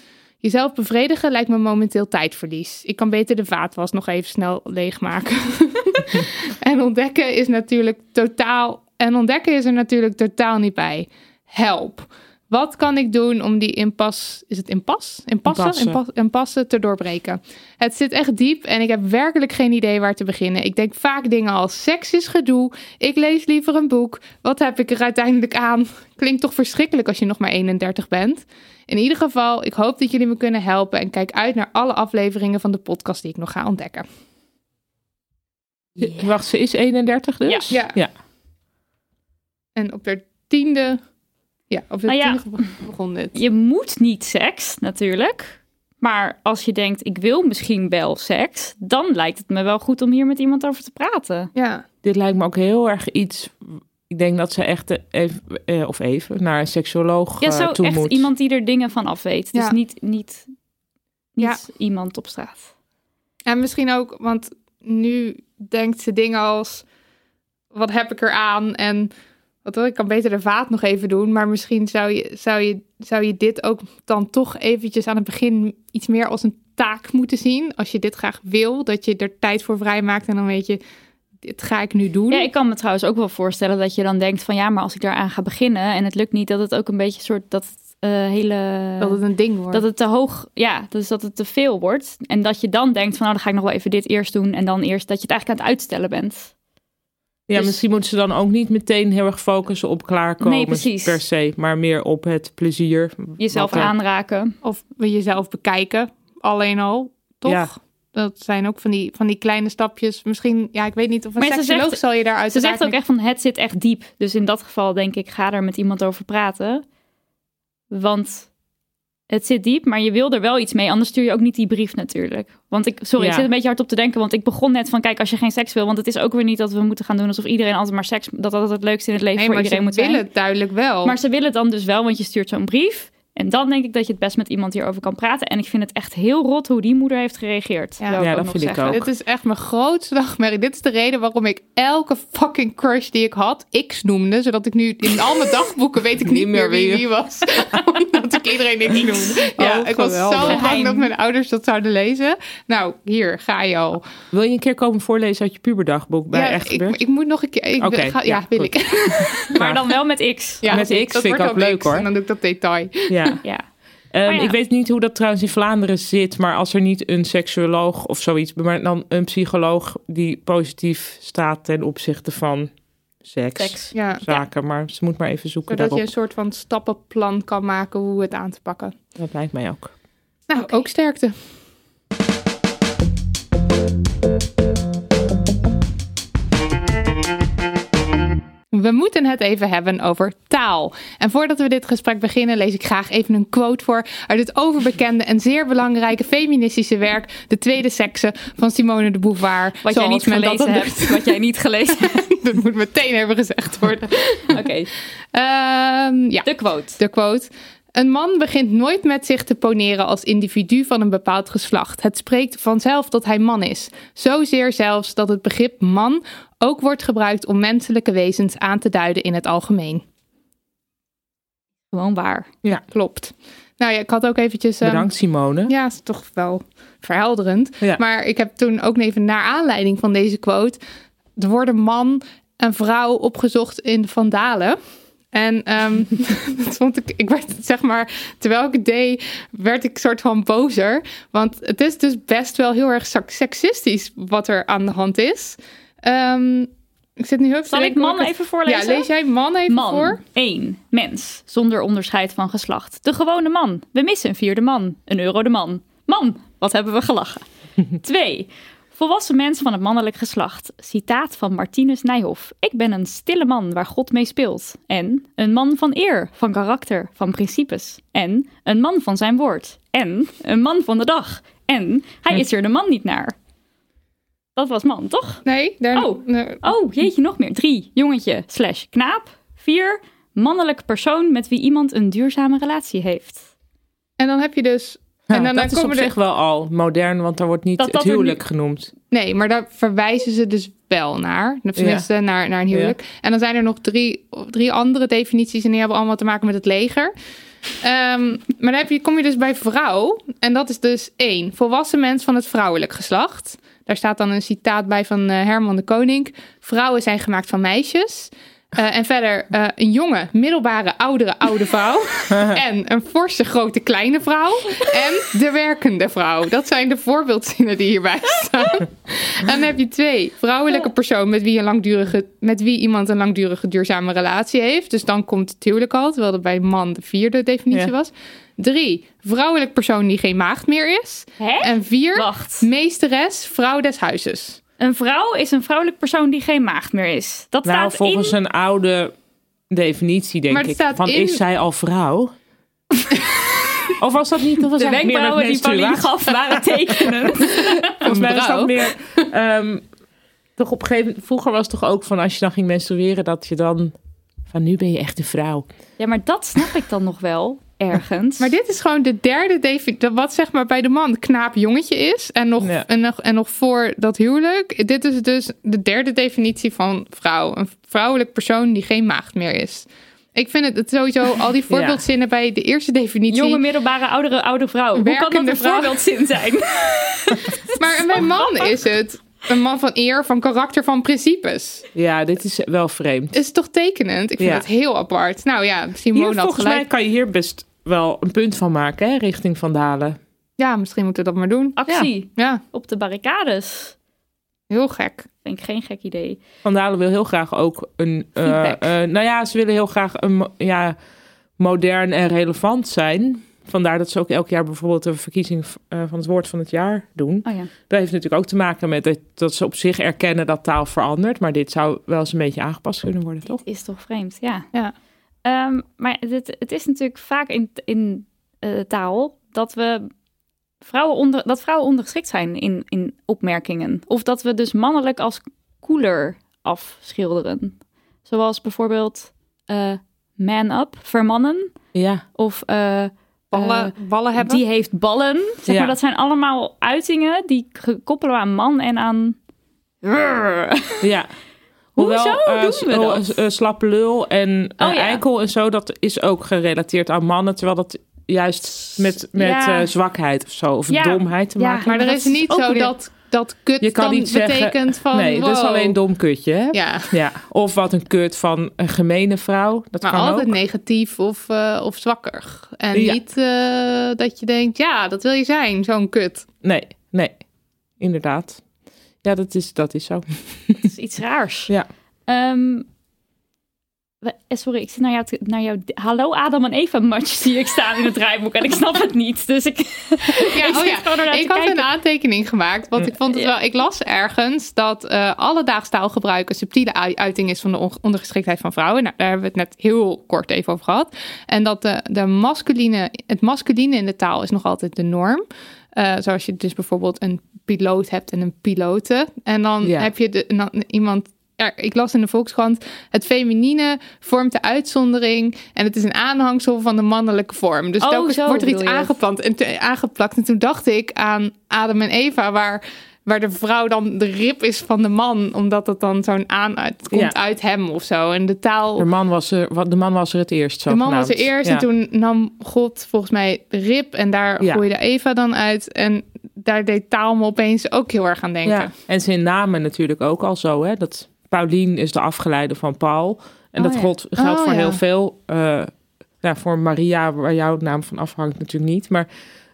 Jezelf bevredigen lijkt me momenteel tijdverlies. Ik kan beter de vaatwas nog even snel leegmaken. <laughs> en ontdekken is natuurlijk totaal. En ontdekken is er natuurlijk totaal niet bij. Help. Wat kan ik doen om die impas, is het impas? Impasse? Impasse. Impas, impasse te doorbreken. Het zit echt diep en ik heb werkelijk geen idee waar te beginnen. Ik denk vaak dingen als seks is gedoe. Ik lees liever een boek. Wat heb ik er uiteindelijk aan? <laughs> Klinkt toch verschrikkelijk als je nog maar 31 bent. In ieder geval, ik hoop dat jullie me kunnen helpen en kijk uit naar alle afleveringen van de podcast die ik nog ga ontdekken. Wacht, ze is 31 dus? Ja. ja. En op de tiende, ja, op de Nou ja. tiende be- begon dit. Je moet niet seks, natuurlijk. Maar als je denkt, ik wil misschien wel seks, dan lijkt het me wel goed om hier met iemand over te praten. Ja, Dit lijkt me ook heel erg iets... Ik denk dat ze echt eh, even, eh, of even naar een seksuoloog Ja, eh, zo toe echt moet. iemand die er dingen van af weet. Dus Ja. niet, niet, niet Ja. iemand op straat. en misschien ook, want nu denkt ze dingen als, wat heb ik er aan? En wat wil ik kan beter de vaat nog even doen, maar misschien zou je, zou je, zou je dit ook dan toch eventjes aan het begin iets meer als een taak moeten zien. Als je dit graag wil, dat je er tijd voor vrijmaakt en dan weet je, dit ga ik nu doen. Ja, ik kan me trouwens ook wel voorstellen dat je dan denkt van ja, maar als ik daaraan ga beginnen en het lukt niet, dat het ook een beetje een soort dat het eh, hele dat het een ding wordt. dat het te hoog, ja, dus dat het te veel wordt en dat je dan denkt van nou, dan ga ik nog wel even dit eerst doen en dan eerst dat je het eigenlijk aan het uitstellen bent. Ja, Dus- misschien moeten ze dan ook niet meteen heel erg focussen op klaarkomen Nee, precies. per se, maar meer op het plezier. Jezelf er- aanraken. Of jezelf bekijken, alleen al, toch? Ja. Dat zijn ook van die, van die kleine stapjes. Misschien, ja, ik weet niet of een Maar ze seksoloog zegt- zal je daaruit Ze zegt ook echt van het zit echt diep. Dus in dat geval denk ik, ga er met iemand over praten. Want het zit diep, maar je wil er wel iets mee. Anders stuur je ook niet die brief natuurlijk. Want ik, sorry, Ja. ik zit een beetje hard op te denken. Want ik begon net van, kijk, als je geen seks wil. Want het is ook weer niet dat we moeten gaan doen alsof iedereen altijd maar seks... Dat dat het leukste in het leven Nee, voor maar iedereen ze moet willen zijn. het duidelijk wel. Maar ze willen dan dus wel, want je stuurt zo'n brief. En dan denk ik dat je het best met iemand hierover kan praten. En ik vind het echt heel rot hoe die moeder heeft gereageerd. Ja. dat vind ik ook. Dit is echt mijn grootste nachtmerrie. Dit is de reden waarom ik elke fucking crush die ik had, X noemde. Zodat ik nu in al mijn dagboeken weet ik niet meer wie wie was. <laughs> Omdat ik iedereen X noemde. Ja, Oh, ik was zo bang dat mijn ouders dat zouden lezen. Nou, hier, ga je al. Wil je een keer komen voorlezen uit je puberdagboek bij ja, Echt ik, ik moet nog een keer... Ik, ga, ja, ja, wil goed. ik. <laughs> Maar dan wel met X. Ja, Met X dat vind ik wordt ook leuk, X hoor. En dan doe ik dat detail. Ja. <laughs> Ja. Ehm, ja. Ik weet niet hoe dat trouwens in Vlaanderen zit, maar als er niet een seksuoloog of zoiets, maar dan een psycholoog die positief staat ten opzichte van seks, Seks. Ja, zaken, maar ze moet maar even zoeken zodat je een soort van stappenplan kan maken hoe het aan te pakken. Dat lijkt mij ook. Nou, ook sterkte. We moeten het even hebben over taal. En voordat we dit gesprek beginnen, lees ik graag even een quote voor uit het overbekende en zeer belangrijke feministische werk De Tweede Sekse van Simone de Beauvoir. Wat jij niet gelezen hebt. Wat jij niet gelezen <laughs> hebt. Dat moet meteen even gezegd worden. Oké, Ehm, ja. de quote. De quote. Een man begint nooit met zich te poneren als individu van een bepaald geslacht. Het spreekt vanzelf dat hij man is. Zozeer zelfs dat het begrip man ook wordt gebruikt om menselijke wezens aan te duiden in het algemeen. Gewoon waar. Ja, Klopt. Nou ja, ik had ook eventjes... ehm, bedankt Simone. ja, is toch wel verhelderend. Ja. Maar ik heb toen ook even naar aanleiding van deze quote de woorden man en vrouw opgezocht in Vandalen. En ehm, <laughs> dat vond ik, ik werd zeg maar, terwijl ik het deed, werd ik soort van bozer. Want het is dus best wel heel erg sek- seksistisch wat er aan de hand is. Ehm, ik zit nu heel Zal ik man even voorlezen? Ja, lees jij man even Man, voor? 1. Mens, zonder onderscheid van geslacht. De gewone man. We missen een vierde man. Een euro de man. Man, wat hebben we gelachen. <laughs> 2. Volwassen mens van het mannelijk geslacht. Citaat van Martinus Nijhoff. Ik ben een stille man waar God mee speelt. En een man van eer, van karakter, van principes. En een man van zijn woord. En een man van de dag. En hij is er de man niet naar. Dat was man, toch? Nee, daar, Oh. nee. Oh, jeetje, nog meer. Drie, jongetje slash knaap. Vier, mannelijk persoon met wie iemand een duurzame relatie heeft. En dan heb je dus... Ja, en dan, dat dan is op er, zich wel al modern, want daar wordt niet Dat dat het huwelijk genoemd. Nee, maar daar verwijzen ze dus wel naar. Tenminste, naar, naar een huwelijk. En dan zijn er nog drie, drie andere definities. En die hebben allemaal te maken met het leger. Ehm, maar dan heb je, kom je dus bij vrouw. En dat is dus één. Volwassen mens van het vrouwelijk geslacht. Daar staat dan een citaat bij van eh, Herman de Koning. Vrouwen zijn gemaakt van meisjes. Eh, en verder eh, een jonge, middelbare, oudere, oude vrouw. <laughs> en een forse, grote, kleine vrouw. En de werkende vrouw. Dat zijn de voorbeeldzinnen die hierbij <laughs> staan. en dan heb je twee. Vrouwelijke persoon met wie, een langdurige, met wie iemand een langdurige duurzame relatie heeft. Dus dan komt het huwelijk al, terwijl dat bij man de vierde definitie Ja. was. Drie, vrouwelijk persoon die geen maagd meer is. Hè? En vier, Wacht. meesteres, vrouw des huizes. Een vrouw is een vrouwelijk persoon die geen maagd meer is. Dat Nou, staat volgens in... een oude definitie, denk Maar ik. Van, in- is zij al vrouw? <laughs> of was dat niet? Dat was De meer wenkbrauwen die Pauline gaf waren tekenen. <laughs> Volgens mij was dat meer... ehm, toch op een gegeven moment... Vroeger was het toch ook van als je dan ging menstrueren... dat je dan... Van nu ben je echt een vrouw. ja, maar dat snap ik dan nog wel, ergens. Maar dit is gewoon de derde definitie. Wat zeg maar bij de man knaap jongetje is. En nog, Ja. en, nog, en nog voor dat huwelijk. Dit is dus de derde definitie van vrouw. Een vrouwelijk persoon die geen maagd meer is. Ik vind het, het sowieso, al die <laughs> voorbeeldzinnen bij de eerste definitie. Jonge, middelbare, oudere, oude vrouw. Hoe kan dat Werkende een vrouw. voorbeeldzin zijn? <laughs> maar bij man is het een man van eer, van karakter, van principes. Ja, dit is wel vreemd. Is toch tekenend? Ik vind Ja. het heel apart. Nou ja, Hier, Simone had volgens mij gelijk. kan je hier best wel een punt van maken, hè, richting Van Dalen. Ja, misschien moeten we dat maar doen. Actie Ja, op de barricades. heel gek. Vind ik geen gek idee. Van Dalen wil heel graag ook een... eh, Feedback. eh, nou ja, ze willen heel graag een, ja, modern en relevant zijn. Vandaar dat ze ook elk jaar bijvoorbeeld de verkiezing eh, van het woord van het jaar doen. Oh ja. Dat heeft natuurlijk ook te maken met dat, dat ze op zich erkennen dat taal verandert. Maar dit zou wel eens een beetje aangepast kunnen worden, toch? Is toch vreemd, ja. Ja. Ehm, maar het, het is natuurlijk vaak in, in eh, taal dat we vrouwen onder, dat vrouwen ondergeschikt zijn in, in opmerkingen. Of dat we dus mannelijk als cooler afschilderen. Zoals bijvoorbeeld eh, man up, vermannen. Ja. Of eh, Ballen, ballen hebben. die heeft ballen. Zeg Ja. maar, dat zijn allemaal uitingen die koppelen aan man en aan... Ja. <laughs> Hoewel, Hoezo eh, doen s- we oh, dat? eh, slappe lul en eh, Oh, ja. eikel en zo, dat is ook gerelateerd aan mannen. Terwijl dat juist met, met Ja. eh, zwakheid of zo, of domheid te maken Maar er is niet zo weer- dat, dat kut Je kan dan niet zeggen- betekent van... nee, dat is wow. alleen dom kutje, hè? Ja, Ja. Of wat een kut van een gemene vrouw. Dat maar kan altijd ook. negatief of, eh, of zwakker. En Ja. niet eh, dat je denkt, ja, dat wil je zijn, zo'n kut. Nee, nee. Inderdaad. Ja, dat is, dat is zo. Dat is iets raars. Ja. Ehm, eh, sorry, ik zit naar jou, te- naar jou. Hallo Adam en Eva match zie ik staan in het draaiboek en ik snap het niet. Dus ik, <laughs> Ja, ik oh ja. Ik had kijken. een aantekening gemaakt, want ik vond het Ja. wel... Ik las ergens dat eh alledaags taalgebruik een subtiele ui- uiting is van de on- ondergeschiktheid van vrouwen. Nou, daar hebben we het net heel kort even over gehad. En dat de, de masculine, het masculine in de taal is nog altijd de norm. Eh, zoals je dus bijvoorbeeld een piloot hebt en een pilote. En dan Ja. heb je de, dan iemand... Ja, ik las in de Volkskrant, het feminine vormt de uitzondering en het is een aanhangsel van de mannelijke vorm. Dus Oh, telkens zo wordt er iets aangeplant en te- aangeplakt. En toen dacht ik aan Adam en Eva, waar, waar de vrouw dan de rib is van de man, omdat het dan zo'n aan het komt Ja. uit hem of zo. En de taal. De man was er, wat- de man was er het eerst. Zo De man was er eerst Ja. en toen nam God volgens mij de rib en daar Ja. groeide Eva dan uit. En daar deed taal me opeens ook heel erg aan denken. Ja. En zijn namen natuurlijk ook al zo, hè? Dat Paulien is de afgeleide van Paul. En Oh, dat ja. geldt, geldt Oh, voor ja. heel veel. eh, ja, voor Maria, waar jouw naam van afhangt, natuurlijk niet. Maar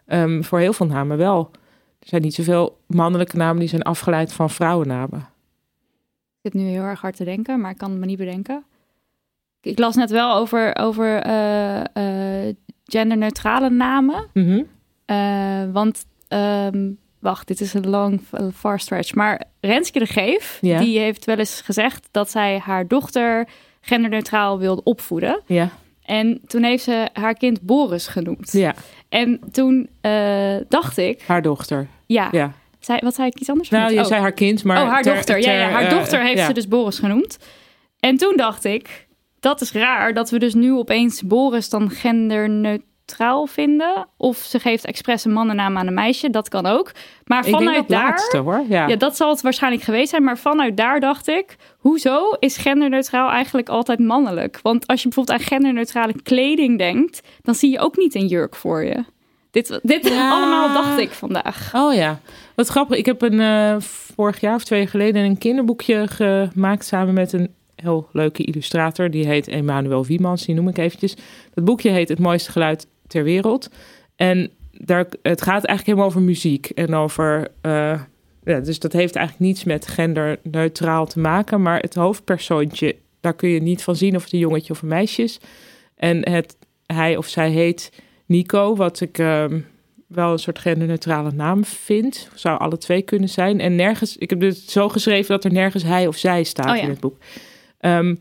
ehm, voor heel veel namen wel. Er zijn niet zoveel mannelijke namen die zijn afgeleid van vrouwennamen. Ik zit nu heel erg hard te denken, maar ik kan het me niet bedenken. Ik las net wel over, over eh, eh, genderneutrale namen. Mhm. Eh, want, ehm, wacht, dit is een long, far stretch. Maar Renske de Geef, Ja. die heeft wel eens gezegd dat zij haar dochter genderneutraal wilde opvoeden. Ja, En toen heeft ze haar kind Boris genoemd. ja, En toen eh, dacht ik, haar dochter. ja, Ja. Zei, wat zei ik iets anders? Nou, je Oh. zei haar kind, maar... oh, haar ter- dochter. ja, ter, ja, haar eh, dochter heeft ja. ze dus Boris genoemd. En toen dacht ik, dat is raar dat we dus nu opeens Boris dan genderneutraal vinden. Of ze geeft expres een mannennaam aan een meisje, dat kan ook. Maar Ik denk vanuit dat daar... laatste, hoor. Ja. Ja, dat zal het waarschijnlijk geweest zijn. Maar vanuit daar dacht ik, hoezo is genderneutraal eigenlijk altijd mannelijk? Want als je bijvoorbeeld aan genderneutrale kleding denkt, dan zie je ook niet een jurk voor je. Dit, dit Ja. <laughs> allemaal dacht ik vandaag. Oh ja, wat grappig. Ik heb een, eh, vorig jaar of twee jaar geleden een kinderboekje gemaakt samen met een heel leuke illustrator. Die heet Emanuel Wiemans, die noem ik eventjes. Dat boekje heet Het mooiste geluid ter wereld. En daar, het gaat eigenlijk helemaal over muziek en over... eh, ja, dus dat heeft eigenlijk niets met genderneutraal te maken. Maar het hoofdpersoontje, daar kun je niet van zien of het een jongetje of een meisje is. En het, hij of zij heet Nico, wat ik ehm, wel een soort genderneutrale naam vind. Zou alle twee kunnen zijn. En nergens, ik heb het zo geschreven dat er nergens hij of zij staat Oh ja. in het boek. Ehm,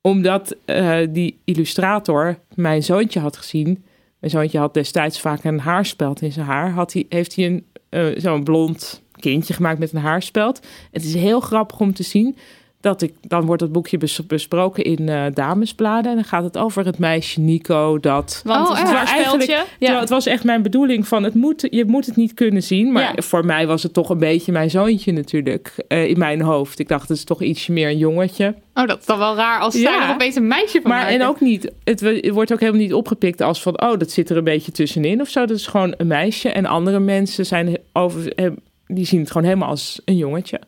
omdat eh, die illustrator mijn zoontje had gezien. Mijn zoontje had destijds vaak een haarspeld in zijn haar. Had hij, heeft hij een, eh, zo'n blond kindje gemaakt met een haarspeld. Het is heel grappig om te zien dat ik, dan wordt het boekje bes- besproken in eh, damesbladen. En dan gaat het over het meisje Nico dat... Want Oh, het haarspeltje. eigenlijk- terwijl het was echt mijn bedoeling van, het moet, je moet het niet kunnen zien. Maar Ja. voor mij was het toch een beetje mijn zoontje natuurlijk eh, in mijn hoofd. Ik dacht, het is toch ietsje meer een jongetje. Oh, dat is dan wel raar als Ja. zij er opeens een meisje van Maar maken. en ook niet, het, het wordt ook helemaal niet opgepikt als van, oh, dat zit er een beetje tussenin of zo. Dat is gewoon een meisje. En andere mensen zijn over, die zien het gewoon helemaal als een jongetje.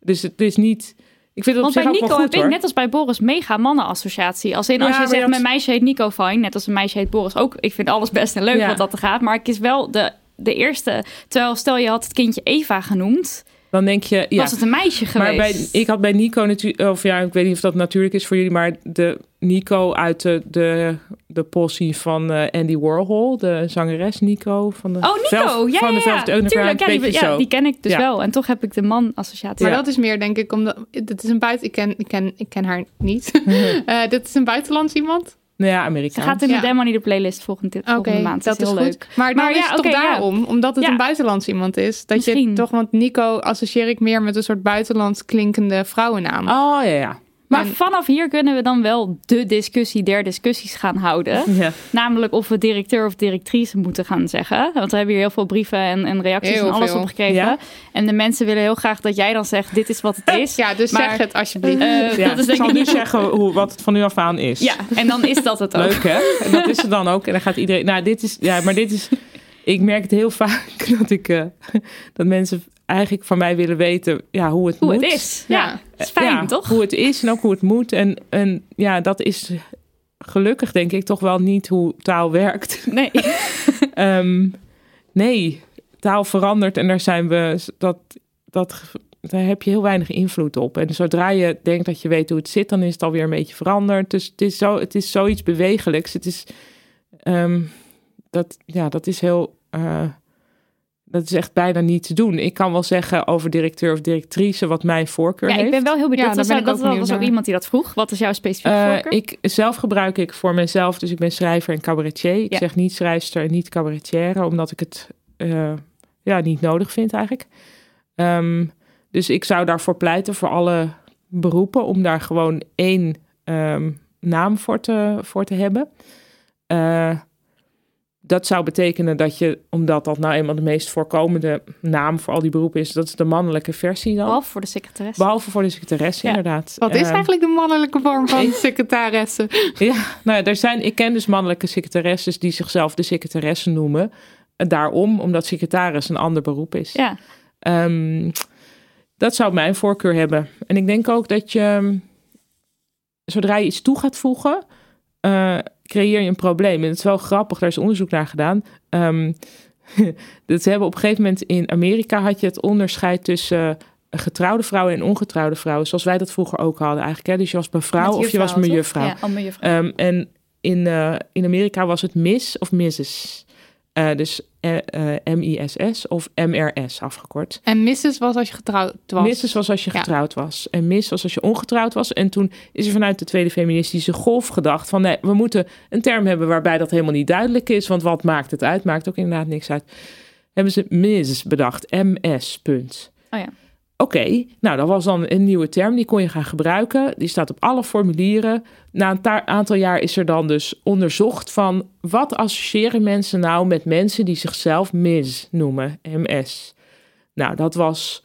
Dus het is niet, ik vind het op Want bij zich ook Nico wel heb goed ik hoor. net als bij Boris mega mannenassociatie. Als in als je zegt dat- mijn meisje heet Nico fijn, net als een meisje heet Boris ook. Ik vind alles best en leuk Ja. wat dat er gaat. Maar ik is wel de, de eerste. Terwijl stel je had het kindje Eva genoemd, Dan denk je, ja. was het een meisje geweest. Maar bij, ik had bij Nico natuurlijk, of ja, ik weet niet of dat natuurlijk is voor jullie, maar de Nico uit de, de, de possie van eh, Andy Warhol, de zangeres Nico van de Oh, Nico, Velvet- ja, van ja, de ja. Velvet Underground, Tuurlijk, ja, die, ja, ken ik dus Ja. wel. En toch heb ik de man-associatie. Maar Ja. dat is meer, denk ik, omdat... Het is een buiten... Ik ken, ik ken, ik ken haar niet. <laughs> Eh, dit is een buitenlands iemand? Nou ja, Ze Amerikaans. gaat in de Ja. Demo niet de playlist volgende, Oké, volgende maand. dat is is heel goed. leuk. Maar, Maar is ja, het toch ja. daarom, omdat het Ja. een buitenlands iemand is. Dat je toch, want Nico associeer ik meer met een soort buitenlands klinkende vrouwennaam. Oh ja, ja. Maar En- vanaf hier kunnen we dan wel de discussie der discussies gaan houden. ja. Namelijk of we directeur of directrice moeten gaan zeggen. Want we hebben hier heel veel brieven en, en reacties Heel en alles veel. op gekregen. Ja. En de mensen willen heel graag dat jij dan zegt, dit is wat het is. <laughs> Ja, dus Maar, zeg het alsjeblieft. eh, Ja, dat is ik denk zal ik nu niet... zeggen hoe, wat het van nu af aan is. Ja, en dan is dat het ook. Leuk hè? En dat is het dan ook. En dan gaat iedereen. Nou, dit is. Ja, maar dit is. Ik merk het heel <laughs> vaak dat ik. eh, <laughs> dat mensen eigenlijk van mij willen weten. Ja, hoe het Hoe moet. het is. Ja, Ja. het is fijn, Ja, toch? Hoe het is en ook hoe het moet. En, en ja, dat is gelukkig denk ik toch wel niet hoe taal werkt. <laughs> Nee. Ehm, nee, taal verandert en daar zijn we. Dat, dat, daar heb je heel weinig invloed op. En zodra je denkt dat je weet hoe het zit, dan is het alweer een beetje veranderd. Dus het is, zo, het is zoiets bewegelijks. Het is. ehm, dat, ja, dat is heel. Eh, dat is echt bijna niet te doen. Ik kan wel zeggen over directeur of directrice wat mijn voorkeur Ja, heeft. ik ben wel heel benieuwd. Ja, dat was, ben ik dat ook was iemand die dat vroeg. Wat is jouw specifieke Eh, voorkeur? ik, zelf gebruik ik voor mezelf, dus ik ben schrijver en cabaretier. Ik Ja. zeg niet schrijfster en niet cabaretière, omdat ik het eh, ja, niet nodig vind eigenlijk. Ehm, dus ik zou daarvoor pleiten voor alle beroepen om daar gewoon één ehm, naam voor te, voor te hebben. Eh, dat zou betekenen dat je, omdat dat nou eenmaal de meest voorkomende naam voor al die beroepen is, dat is de mannelijke versie dan. Behalve voor de secretaresse. Behalve voor de secretaresse, Ja. inderdaad. Wat is Ehm, eigenlijk de mannelijke vorm van secretaresse? <laughs> ja, nou ja, er zijn, ik ken dus mannelijke secretaresses die zichzelf de secretaresse noemen. En Daarom, omdat secretaris een ander beroep is. Ja, Ehm, dat zou mijn voorkeur hebben. En ik denk ook dat je, ehm, zodra je iets toe gaat voegen, eh, creëer je een probleem. En het is wel grappig, daar is onderzoek naar gedaan. Ehm, <laughs> dat ze hebben op een gegeven moment in Amerika had je het onderscheid tussen eh, getrouwde vrouwen en ongetrouwde vrouwen. Zoals wij dat vroeger ook hadden eigenlijk. Hè? Dus je was mevrouw of je was mejuffrouw. Ja, mejuffrouw. Ehm, en in, eh, in Amerika was het Miss of Mrs. Eh, dus eh, eh, M-I-S-S of MRS afgekort. En Mrs. was als je getrouwd was. Mrs. was als je Ja. getrouwd was. En Miss was als je ongetrouwd was. En toen is er vanuit de tweede feministische golf gedacht van... nee, we moeten een term hebben waarbij dat helemaal niet duidelijk is. Want wat maakt het uit? Maakt ook inderdaad niks uit. Hebben ze Ms bedacht. MS, punt. Oh ja. Oké, nou dat was dan een nieuwe term, die kon je gaan gebruiken. Die staat op alle formulieren. Na een ta- aantal jaar is er dan dus onderzocht van... wat associëren mensen nou met mensen die zichzelf Ms noemen, MS. Nou, dat was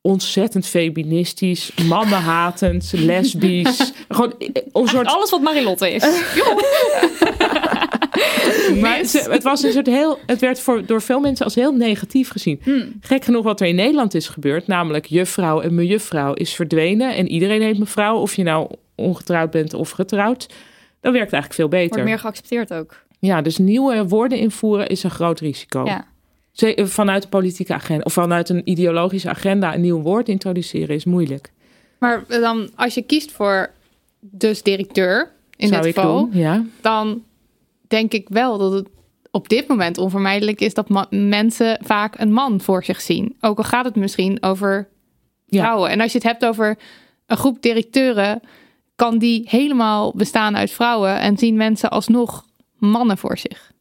ontzettend feministisch, mannenhatend, lesbisch. <laughs> Gewoon eh, een soort Alles wat Marilotte is. <laughs> <laughs> Maar het, was een soort heel, het werd voor, door veel mensen als heel negatief gezien. Hmm. Gek genoeg wat er in Nederland is gebeurd, namelijk juffrouw en mejuffrouw is verdwenen. En iedereen heet mevrouw, of je nou ongetrouwd bent of getrouwd. Dat werkt eigenlijk veel beter. Wordt meer geaccepteerd ook. Ja, dus nieuwe woorden invoeren is een groot risico. Ja. Eh, Vanuit de politieke agenda of vanuit een ideologische agenda een nieuw woord introduceren is moeilijk. Maar dan, als je kiest voor dus directeur, in Zou dit geval, doen, ja. dan denk ik wel dat het op dit moment onvermijdelijk is dat mensen vaak een man voor zich zien. Ook al gaat het misschien over Ja. vrouwen. En als je het hebt over een groep directeuren, kan die helemaal bestaan uit vrouwen en zien mensen alsnog mannen voor zich.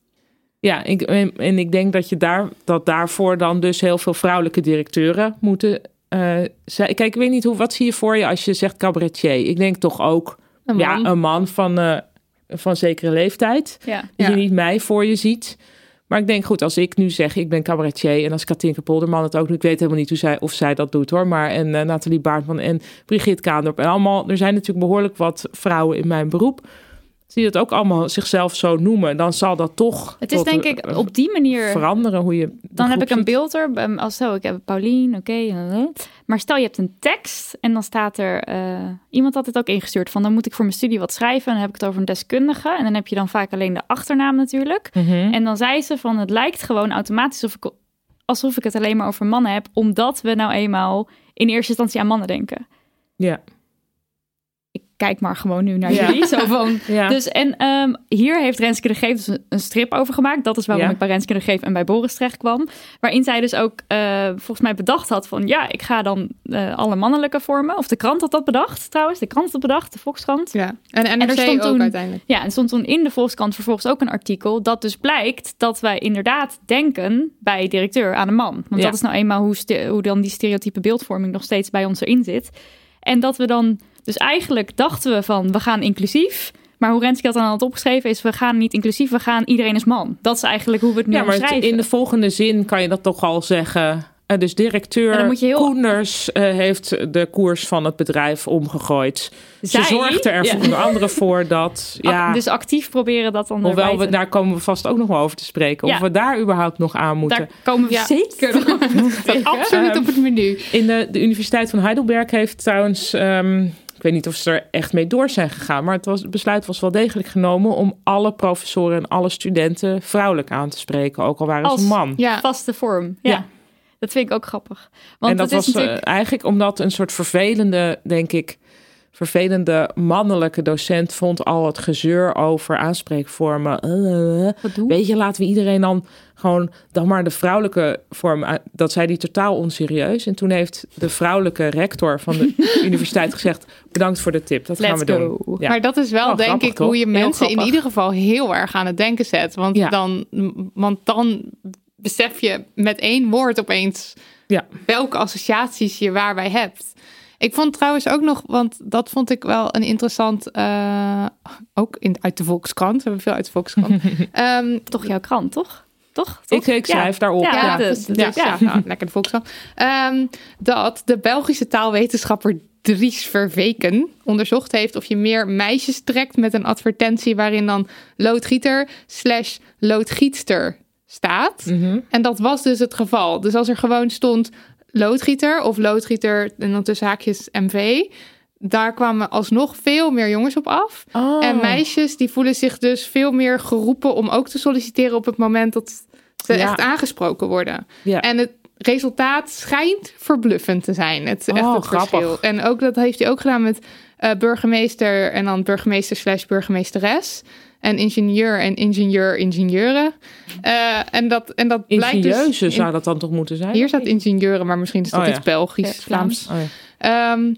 Ja, ik, en, en ik denk dat je daar dat daarvoor dan dus heel veel vrouwelijke directeuren moeten eh, zijn. Kijk, ik weet niet hoe wat zie je voor je als je zegt cabaretier. Ik denk toch ook Een ja, man. een man van eh, van zekere leeftijd. Ja. Dat je niet mij voor je ziet. Maar ik denk goed, als ik nu zeg ik ben cabaretier en als Katinka Polderman het ook doet, ik weet helemaal niet hoe zij, of zij dat doet hoor. Maar en eh, Nathalie Baartman en Brigitte Kaandorp en allemaal, er zijn natuurlijk behoorlijk wat vrouwen in mijn beroep. Die dat ook allemaal zichzelf zo noemen, dan zal dat toch Het is denk eh, ik op die manier... veranderen hoe je. Dan heb ik een beeld er. Als zo, ik heb Paulien, oké. eh, eh. maar stel je hebt een tekst en dan staat er... eh, iemand had het ook ingestuurd van... dan moet ik voor mijn studie wat schrijven. En dan heb ik het over een deskundige. En dan heb je dan vaak alleen de achternaam natuurlijk. Mhm. En dan zei ze van... het lijkt gewoon automatisch alsof ik, alsof ik het alleen maar over mannen heb. Omdat we nou eenmaal in eerste instantie aan mannen denken. Ja. Kijk maar gewoon nu naar Ja. jullie. Zo van, <laughs> Ja. Dus en ehm, hier heeft Renske de Geef dus een- strip over gemaakt. Dat is waarom Ja. ik bij Renske de Geef en bij Boris terecht kwam. Waarin zij dus ook eh, volgens mij bedacht had van... ja, ik ga dan eh, alle mannelijke vormen. Of de krant had dat bedacht trouwens. De krant had dat bedacht, de Volkskrant. Ja. En er NRC stond ook toen- uiteindelijk. Ja, en stond toen in de Volkskrant vervolgens ook een artikel... dat dus blijkt dat wij inderdaad denken bij directeur aan een man. Want dat is nou eenmaal hoe, hoe dan die stereotype beeldvorming... nog steeds bij ons erin zit. En dat we dan... Dus eigenlijk dachten we van, we gaan inclusief... Maar hoe Renske dat dan had opgeschreven is... we gaan niet inclusief, we gaan iedereen is man. Dat is eigenlijk hoe we het nu Ja, maar het- in de volgende zin kan je dat toch al zeggen. Eh, dus directeur heel- Koenders eh, heeft de koers van het bedrijf omgegooid. Zij? Ze zorgt er Ja. onder andere voor dat... <laughs> Ja, Ac- Dus actief proberen dat dan hoewel erbij we, daar komen we vast ook nog wel over te spreken. Of Ja. we daar überhaupt nog aan moeten. Daar komen we Ja. zeker nog over te <laughs> spreken. Absoluut op het menu. In de, de Universiteit van Heidelberg heeft trouwens... ehm, ik weet niet of ze er echt mee door zijn gegaan... maar het, was, het besluit was wel degelijk genomen... om alle professoren en alle studenten vrouwelijk aan te spreken. Ook al waren Als- ze man. Ja. Vaste vorm. Ja. Ja. Dat vind ik ook grappig. Want en dat het is was eh, natuurlijk... eigenlijk omdat een soort vervelende, denk ik, vervelende mannelijke docent vond al het gezeur over aanspreekvormen. Gedoe. weet je, laten we iedereen dan gewoon dan maar de vrouwelijke vorm. Dat zei die totaal onserieus. En toen heeft de vrouwelijke rector van de <laughs> universiteit gezegd: bedankt voor de tip. Dat gaan we go. doen. Ja. Maar dat is wel, Wel denk grappig, ik, hoe je mensen in ieder geval heel erg aan het denken zet. Want, Ja. dan, want dan besef je met één woord opeens Ja. welke associaties je waarbij hebt. Ik vond trouwens ook nog, want dat vond ik wel een interessant, eh, ook in, uit de Volkskrant. We hebben veel uit de Volkskrant. <laughs> Ehm, Toch jouw krant, toch? Toch? Toch? Ik, ik schrijf daarop. Ja, Ja. dus- ja, ja, nou, lekker de Volkskrant. Ehm, dat de Belgische taalwetenschapper Dries Verweken onderzocht heeft of je meer meisjes trekt met een advertentie waarin dan loodgieter slash loodgietster staat. Mhm. En dat was dus het geval. Dus als er gewoon stond loodgieter of loodgieter en dan tussen haakjes MV, daar kwamen alsnog veel meer jongens op af. Oh. En meisjes die voelen zich dus veel meer geroepen om ook te solliciteren op het moment dat ze Ja. echt aangesproken worden. Ja. En het resultaat schijnt verbluffend te zijn. Het, echt Oh, grappig. verschil. En ook dat heeft hij ook gedaan met eh, burgemeester en dan burgemeester slash burgemeesteres. En ingenieur en ingenieur ingenieuren. Eh, en dat, en dat blijkt dus... in- zou dat dan toch moeten zijn? hier staat ingenieuren, maar misschien is dat Oh ja. iets Belgisch, Ja, Vlaams. Vlaams. Oh ja. Ehm,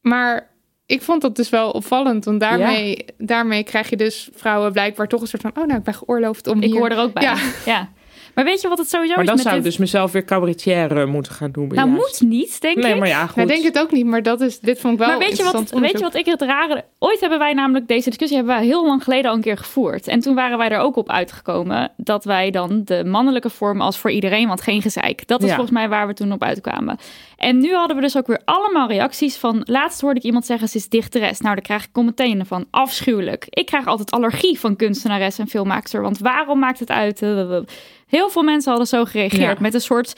maar ik vond dat dus wel opvallend. Want daarmee, daarmee krijg je dus vrouwen blijkbaar toch een soort van... oh, nou, ik ben geoorloofd om Ik hier... hoor er ook bij. Ja. Maar weet je wat het sowieso Maar is dan met zou ik dit? dus mezelf weer cabaretière moeten gaan noemen. Nou, juist. moet niet, denk Nee, ik. maar ja, goed. Ja, ik denk het ook niet, maar dat is, dit vond ik wel maar weet je, wat, interessant weet je wat ik het rare... Ooit hebben wij namelijk deze discussie hebben wij heel lang geleden al een keer gevoerd. En toen waren wij er ook op uitgekomen dat wij dan de mannelijke vorm als voor iedereen, want geen gezeik. Dat is Ja. volgens mij waar we toen op uitkwamen. En nu hadden we dus ook weer allemaal reacties van... Laatst hoorde ik iemand zeggen, ze is dichteres. Nou, daar krijg ik meteen van afschuwelijk. Ik krijg altijd allergie van kunstenares en filmmaakster. Want waarom maakt het uit? Heel veel mensen hadden zo gereageerd Ja. met een soort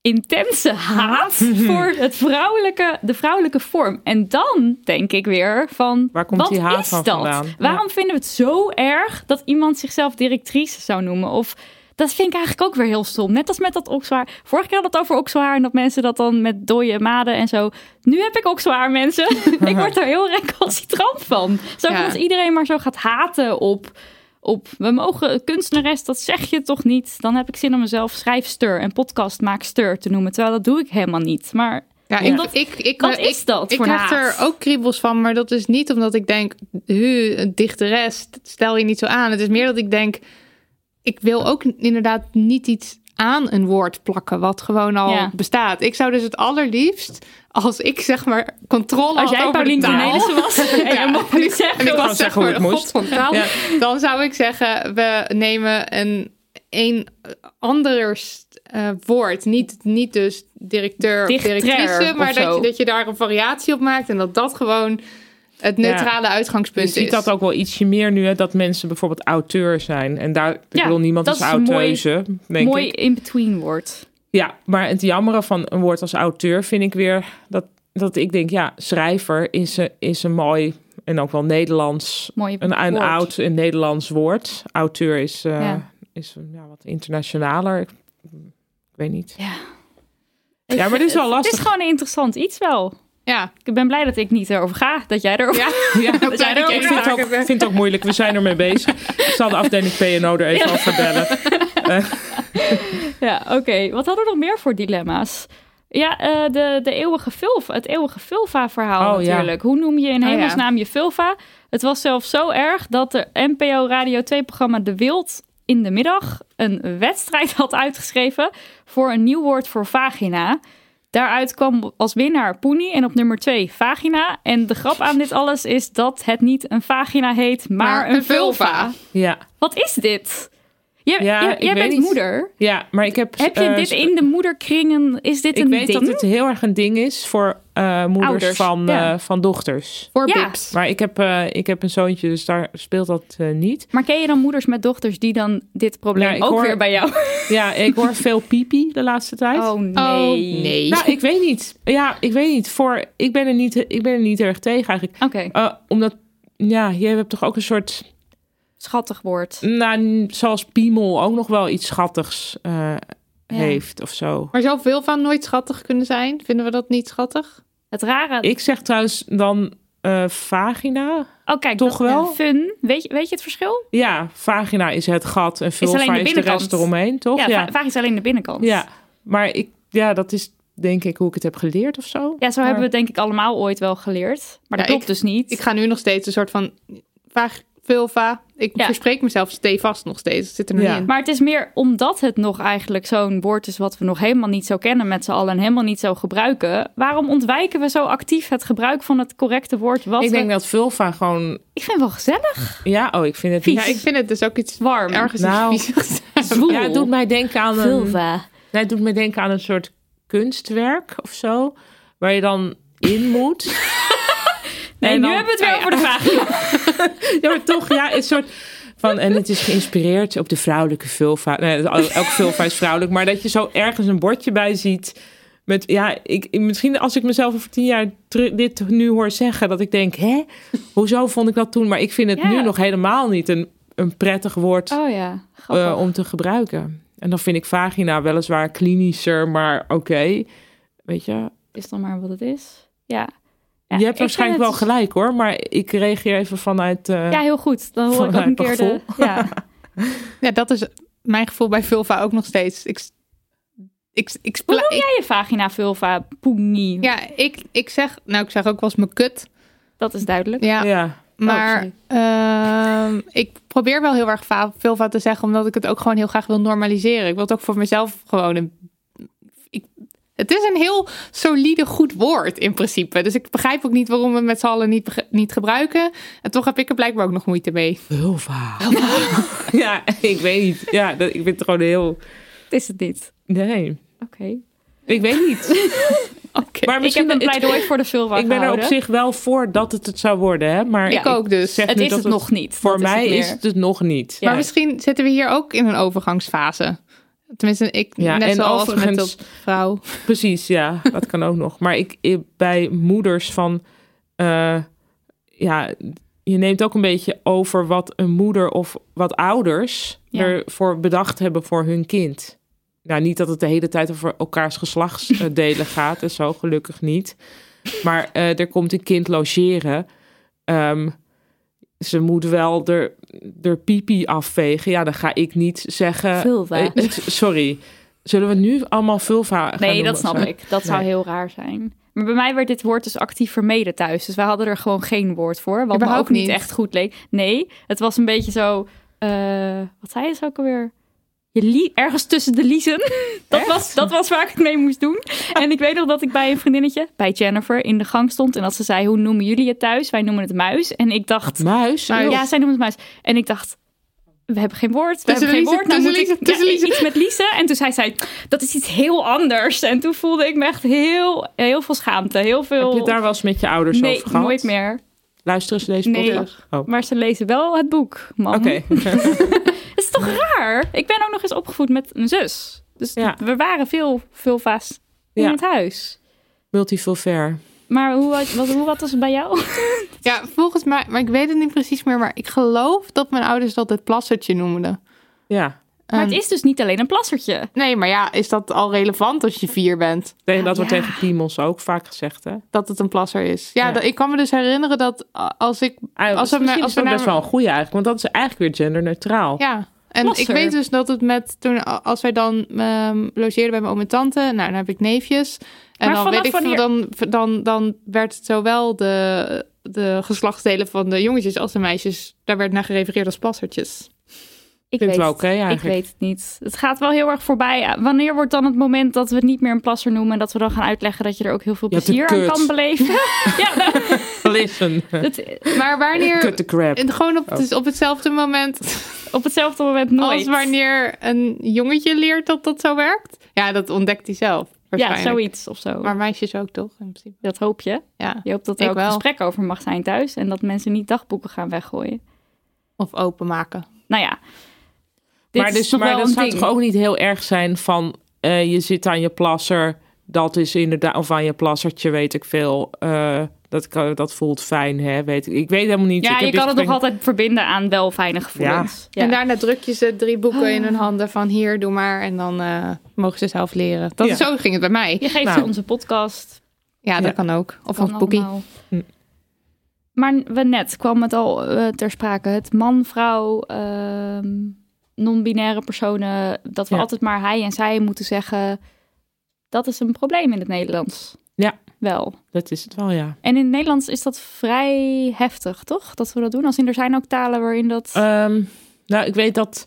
intense haat <laughs> voor het vrouwelijke, de vrouwelijke vorm. En dan denk ik weer van, Waar komt wat die haat is van dat? vandaan? Ja. Waarom vinden we het zo erg dat iemand zichzelf directrice zou noemen? Of dat vind ik eigenlijk ook weer heel stom. Net als met dat okselhaar. Vorige keer had het over okselhaar en dat mensen dat dan met dode maden en zo. Nu heb ik okselhaar, mensen. <laughs> ik word er heel recalcitrant van. Zo Ja. iedereen maar zo gaat haten op... Op, we mogen kunstenares, dat zeg je toch niet? Dan heb ik zin om mezelf schrijfster en podcastmaakster te noemen. Terwijl dat doe ik helemaal niet. Maar Ja, ik, Omdat- ik, ik, wat ik, is dat Ik voor krijg haat? er ook kriebels van, maar dat is niet omdat ik denk, hu, een dichteres, stel je niet zo aan. Het is meer dat ik denk, ik wil ook inderdaad niet iets aan een woord plakken wat gewoon al Ja. bestaat. Ik zou dus het allerliefst, als ik zeg maar controle als had jij over Paulien de taal, was <laughs> en je mocht niet zeggen... en ik gewoon was zeggen hoe zeg het maar de moest. god van taal, Ja. dan zou ik zeggen, we nemen een, een anders eh, woord. Niet, niet dus directeur of Dichtrer directrice, of maar dat je, dat je daar een variatie op maakt en dat dat gewoon het neutrale Je uitgangspunt ziet is. dat ook wel ietsje meer nu, hè, dat mensen bijvoorbeeld auteur zijn. En daar, ik Ja, bedoel, niemand een mooi- auteuze, Mooi ik. in-between woord. Ja, maar het jammere van een woord als auteur vind ik weer dat, dat ik denk, ja, schrijver is, een- is een mooi en ook wel Nederlands, Mooi een, een oud en Nederlands woord. Auteur is, eh, Ja. is ja, wat internationaler. Ik, ik weet niet. Ja. Ja, maar dit is wel Het lastig. is gewoon een interessant iets wel. Ja, Ik ben blij dat ik niet erover ga. Dat jij erover... ja. <laughs> Ja, Dat jij ik vind het, ook, vind het ook moeilijk. We zijn ermee bezig. Ik zal de afdeling P&O er even over bellen. <laughs> Ja, oké. Wat hadden we nog meer voor dilemma's? Ja, eh, de, de eeuwige vulva, het eeuwige vulva-verhaal Oh, ja. natuurlijk. Hoe noem je in Oh, ja. hemelsnaam je vulva? Het was zelfs zo erg dat de NPO Radio 2-programma De Wild in de middag een wedstrijd <laughs> had uitgeschreven voor een nieuw woord voor vagina. Daaruit kwam als winnaar Poenie en op nummer 2 vagina. En de grap aan dit alles is dat het niet een vagina heet, maar, Maar een een vulva. vulva. Ja, Wat is dit? Jij, Ja, jij, ik jij weet bent niet. moeder. ja, maar ik heb... Heb je eh, dit in de moederkringen? Is dit Ik een weet ding? dat het heel erg een ding is voor eh, moeders Ouders, van, ja. eh, van dochters. Voor Ja. bips. Maar ik heb, eh, ik heb een zoontje, dus daar speelt dat eh, niet. Maar ken je dan moeders met dochters die dan dit probleem Ja, ik ook hoor- weer bij jou? <laughs> Ja, ik hoor veel pipi de laatste tijd. Oh nee. Oh, nee. Nou, ik weet niet. Ja, ik weet niet. Voor, ik, ben er niet ik ben er niet heel erg tegen eigenlijk. Oké, Eh, omdat, ja, je hebt toch ook een soort... schattig woord. Nou, zoals piemel ook nog wel iets schattigs heeft of zo. Maar zou veel van nooit schattig kunnen zijn? Vinden we dat niet schattig? Het rare... Ik zeg trouwens dan eh, vagina. oh kijk, toch dat- wel? Fun. Weet je, weet je het verschil? Ja, vagina is het gat en vulva alleen de is de rest eromheen, toch? Ja, Ja, va- vaak is alleen de binnenkant. ja. maar ik, ja, dat is denk ik hoe ik het heb geleerd of zo. Ja, zo Maar- hebben we het denk ik allemaal ooit wel geleerd. Maar dat klopt dus niet. Ik ga nu nog steeds een soort van vaag vulva. Ik Ja. verspreek mezelf stevast nog steeds. Het zit er nog Ja. in. Maar het is meer omdat het nog eigenlijk zo'n woord is wat we nog helemaal niet zo kennen met z'n allen en helemaal niet zo gebruiken. Waarom ontwijken we zo actief het gebruik van het correcte woord? Wat ik we- denk dat vulva gewoon... ik vind het wel gezellig. Ja, oh, ik vind het Vies. Ja, ik vind het dus ook iets Warm. ergens Nou. iets viezigs. <laughs> Zwoel. Ja, het doet mij denken aan een... Vulva. Nee, het doet mij denken aan een soort kunstwerk of zo. Waar je dan in moet. Nee, En nu hebben we het weer over de vraag. <laughs> Ja, maar toch, ja, een soort van... En het is geïnspireerd op de vrouwelijke vulva. Nee, elke vulva is vrouwelijk. Maar dat je zo ergens een bordje bij ziet... Met, ja, ik, misschien als ik mezelf over tien jaar dit nu hoor zeggen... dat ik denk, hè, hoezo vond ik dat toen? Maar ik vind het Ja. nu nog helemaal niet een, een prettig woord Oh ja, eh, om te gebruiken. En dan vind ik vagina weliswaar klinischer, maar oké. Weet je, Is dan maar wat het is. Ja. Ja, je hebt waarschijnlijk wel het- gelijk hoor, maar ik reageer even vanuit... eh, Ja, heel goed. Dan hoor ik ook een keer de... Ja. <laughs> Ja, dat is mijn gevoel bij vulva ook nog steeds. Ik, ik, ik, Hoe noem jij je vagina, vulva, poenie? ja, ik, ik zeg, nou ik zeg ook wel eens mijn kut. Dat is duidelijk. Ja, ja. Maar sorry. ehm, ik probeer wel heel erg va- veel van te zeggen, omdat ik het ook gewoon heel graag wil normaliseren. Ik wil het ook voor mezelf gewoon een. Ik, het is een heel solide, goed woord in principe. Dus ik begrijp ook niet waarom we het met z'n allen niet, niet gebruiken. En toch heb ik er blijkbaar ook nog moeite mee. Vulva. <laughs> ja, ik weet niet. Ja, dat, ik vind het gewoon heel... Is het niet? Nee, Oké. ik weet niet. <laughs> Oké. Maar Ik misschien heb een pleidooi voor de vulva Ik ben er op zich wel voor dat het het zou worden, hè? Maar ik ook dus. zeg Het is het nog niet. Voor Dat is mij het is het het nog niet. Ja. Maar misschien zitten we hier ook in een overgangsfase. Tenminste, ik Ja, net en zoals met de vrouw. <laughs> Precies, ja, dat kan ook nog. Maar ik, ik- bij moeders van, eh, ja, je neemt ook een beetje over wat een moeder of wat ouders Ja. ervoor bedacht hebben voor hun kind. Nou, niet dat het de hele tijd over elkaars geslachtsdelen <laughs> gaat en zo, gelukkig niet. Maar eh, er komt een kind logeren. Ehm, ze moet wel er, er pipi afvegen. Ja, dan ga ik niet zeggen. Vulva. eh, sorry. Zullen we nu allemaal vulva gaan Nee, dat snap zo? ik. Dat zou heel raar zijn. Maar bij mij werd dit woord dus actief vermeden thuis. Dus wij hadden er gewoon geen woord voor. Wat me ook niet. echt goed leek. Nee, het was een beetje zo... eh, wat zei je zo ook alweer? Je ergens tussen de liezen. <laughs> Dat was, dat was waar ik het mee moest doen. En ik weet nog dat ik bij een vriendinnetje, bij Jennifer, in de gang stond. En dat ze zei, hoe noemen jullie het thuis? Wij noemen het muis. En ik dacht... Muis? Muis. Ja, zij noemen het muis. En ik dacht, we hebben geen woord. We Tussen hebben geen woord. Nou moet ik ja, iets met Lise. En toen zei zij, dat is iets heel anders. En toen voelde ik me echt heel, heel veel schaamte. Heel veel... Heb je het daar wel eens met je ouders nee, over gehad? nooit meer. Luisteren ze deze Nee. podcast? Oh. Oké. Maar ze lezen wel het boek, man. <laughs> Het is toch raar? Ik ben ook nog eens opgevoed met een zus. Dus Ja. we waren veel, veel vaas in Ja. het huis. Multivulvair. Maar hoe, wat, wat, hoe, wat was het bij jou? <laughs> Ja, volgens mij, maar ik weet het niet precies meer. Maar ik geloof dat mijn ouders dat het plassertje noemden. Ja. Maar Ehm, het is dus niet alleen een plassertje. Nee, maar ja, is dat al relevant als je vier bent? Tegen- Dat wordt ja. tegen piemels ook vaak gezegd, hè? Dat het een plasser is. Ja, Ja. dat- ik kan me dus herinneren dat als ik... Ah, Als we- als is best wel een goede eigenlijk. Want dat is eigenlijk weer genderneutraal. Ja, en Plasser. ik weet dus dat het met... Toen, als wij dan ehm, logeerden bij mijn oom en tante... Nou, dan heb ik neefjes. En Maar dan weet ik veel, dan, dan, dan werd het zowel de, de geslachtsdelen van de jongetjes als de meisjes... Daar werd naar gerefereerd als plassertjes. Ik weet het wel oké Ik weet het niet. Het gaat wel heel erg voorbij. Wanneer wordt dan het moment dat we het niet meer een plasser noemen... en dat we dan gaan uitleggen dat je er ook heel veel plezier aan kan beleven? <laughs> <laughs> ja, Listen. dat, Maar wanneer... Cut the crap. en gewoon op, het, op hetzelfde moment op hetzelfde moment nooit. als wanneer een jongetje leert dat dat zo werkt. Ja, dat ontdekt hij zelf. Ja, zoiets of zo. Maar meisjes ook toch? In principe. Dat hoop je. Ja. Je hoopt dat er ook wel. gesprek over mag zijn thuis... en dat mensen niet dagboeken gaan weggooien. Of openmaken. Nou ja. Dit maar is dus, toch maar wel dat een zou ding. toch ook niet heel erg zijn van... eh, je zit aan je plasser, dat is inderdaad... Of aan je plassertje, weet ik veel. eh, dat, kan, dat voelt fijn, hè? Weet ik. ik weet helemaal niet. Ja, ik je kan het nog gesprek- altijd verbinden aan wel fijne gevoelens. Ja. En daarna druk je ze drie boeken in hun handen van hier, doe maar. En dan eh, mogen ze zelf leren. Dat Ja. is zo ging het bij mij. Je geeft Nou. ze onze podcast. Ja, dat Ja. kan ook. Of Kan een boekie. Hm. Maar we net kwam het al ter sprake. Het man, vrouw, ehm, non-binaire personen. Dat we Ja. altijd maar hij en zij moeten zeggen. Dat is een probleem in het Nederlands. Ja. Wel. Dat is het wel, ja. En in het Nederlands is dat vrij heftig, toch? Dat we dat doen. Als in er zijn ook talen waarin dat... Ehm, nou, ik weet dat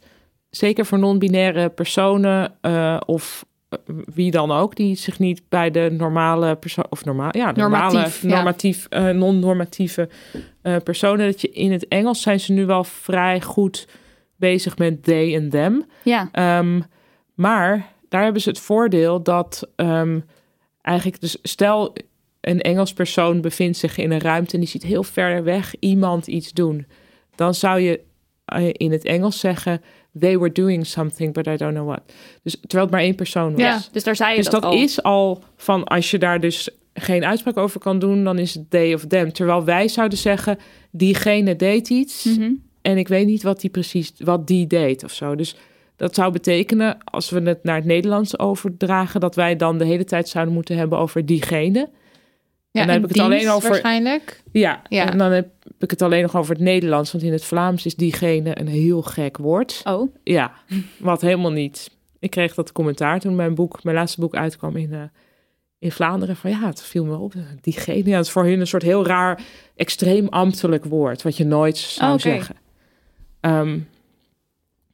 zeker voor non-binaire personen eh, of eh, wie dan ook, die zich niet bij de normale persoon of normaal, ja, normale, Normatief, ja. normatief, eh, non-normatieve personen, dat je in het Engels zijn ze nu wel vrij goed bezig met they en them. ja. Ehm, maar daar hebben ze het voordeel dat ehm, eigenlijk, dus stel een Engels persoon bevindt zich in een ruimte en die ziet heel ver weg iemand iets doen, dan zou je eh, in het Engels zeggen they were doing something, but I don't know what. Dus terwijl het maar één persoon was. ja, dus daar zei je Dus dat, dat al. is al van als je daar dus geen uitspraak over kan doen, dan is het they of them. Terwijl wij zouden zeggen diegene deed iets. Mhm. En ik weet niet wat die precies, wat die deed of zo. Dus dat zou betekenen, als we het naar het Nederlands overdragen, dat wij dan de hele tijd zouden moeten hebben over diegene. Ja, dan heb ik het alleen over- Waarschijnlijk. Ja, Ja. en dan heb ik het alleen nog over het Nederlands, want in het Vlaams is diegene een heel gek woord. Oh, Ja, wat helemaal niet. Ik kreeg dat commentaar toen mijn boek, mijn laatste boek uitkwam in, eh, in Vlaanderen van ja, het viel me op. Diegene, ja, het is voor hun een soort heel raar, extreem ambtelijk woord, wat je nooit zou Oké. zeggen. Ehm,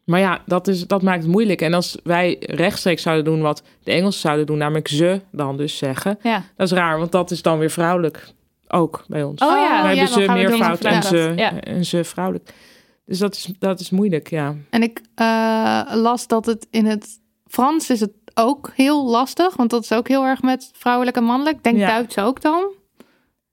maar ja, dat, is, dat maakt het moeilijk. En als wij rechtstreeks zouden doen wat de Engelsen zouden doen, namelijk ze dan dus zeggen, Ja. dat is raar, want dat is dan weer vrouwelijk ook bij ons. Oh ja, we ja, hebben ze doen meervoud en ze. Ja. en ze vrouwelijk. Dus dat is, dat is moeilijk, ja. En ik eh, las dat het in het Frans is het ook heel lastig. Want dat is ook heel erg met vrouwelijk en mannelijk. Denk. Duits ook dan?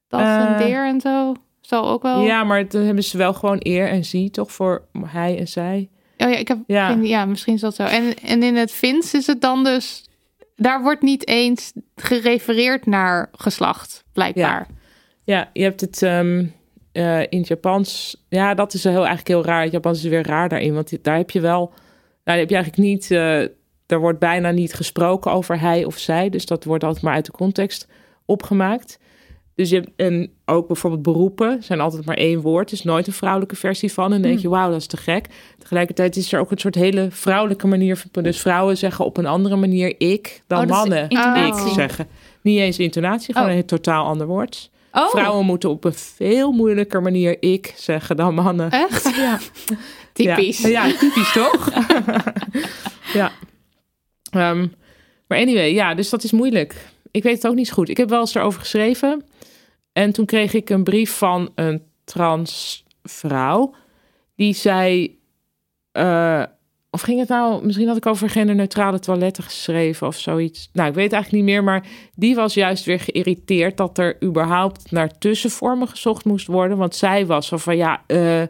Dat en Eh, deer en zo. Zal ook wel. Ja, maar dan hebben ze wel gewoon eer en zie, toch? Voor hij en zij. Oh ja, ik heb, Ja. ja. ja, misschien is dat zo. En, en in het Fins is het dan dus... Daar wordt niet eens gerefereerd naar geslacht, blijkbaar. Ja, je hebt het ehm, eh, in het Japans. Ja, dat is heel, eigenlijk heel raar. Het Japans is weer raar daarin, want daar heb je wel. Nou, daar heb je eigenlijk niet. eh er wordt bijna niet gesproken over hij of zij. Dus dat wordt altijd maar uit de context opgemaakt. Dus je hebt, en ook bijvoorbeeld beroepen zijn altijd maar één woord. Is nooit een vrouwelijke versie van. En dan denk je, wauw, dat is te gek. Tegelijkertijd is er ook een soort hele vrouwelijke manier. van- Dus vrouwen zeggen op een andere manier ik dan Oh, mannen ik zeggen. Niet eens intonatie, gewoon Oh. een totaal ander woord. Oh, Vrouwen moeten op een veel moeilijker manier ik zeggen dan mannen. Echt? <laughs> Ja. Typisch. Ja, ja typisch toch? <laughs> ja. Ehm, maar anyway, ja, dus dat is moeilijk. Ik weet het ook niet zo goed. Ik heb wel eens erover geschreven. En toen kreeg ik een brief van een trans vrouw. Die zei... eh, of ging het nou... Misschien had ik over genderneutrale toiletten geschreven of zoiets. Nou, ik weet eigenlijk niet meer. Maar die was juist weer geïrriteerd... dat er überhaupt naar tussenvormen gezocht moest worden. Want zij was van... Ja, eh,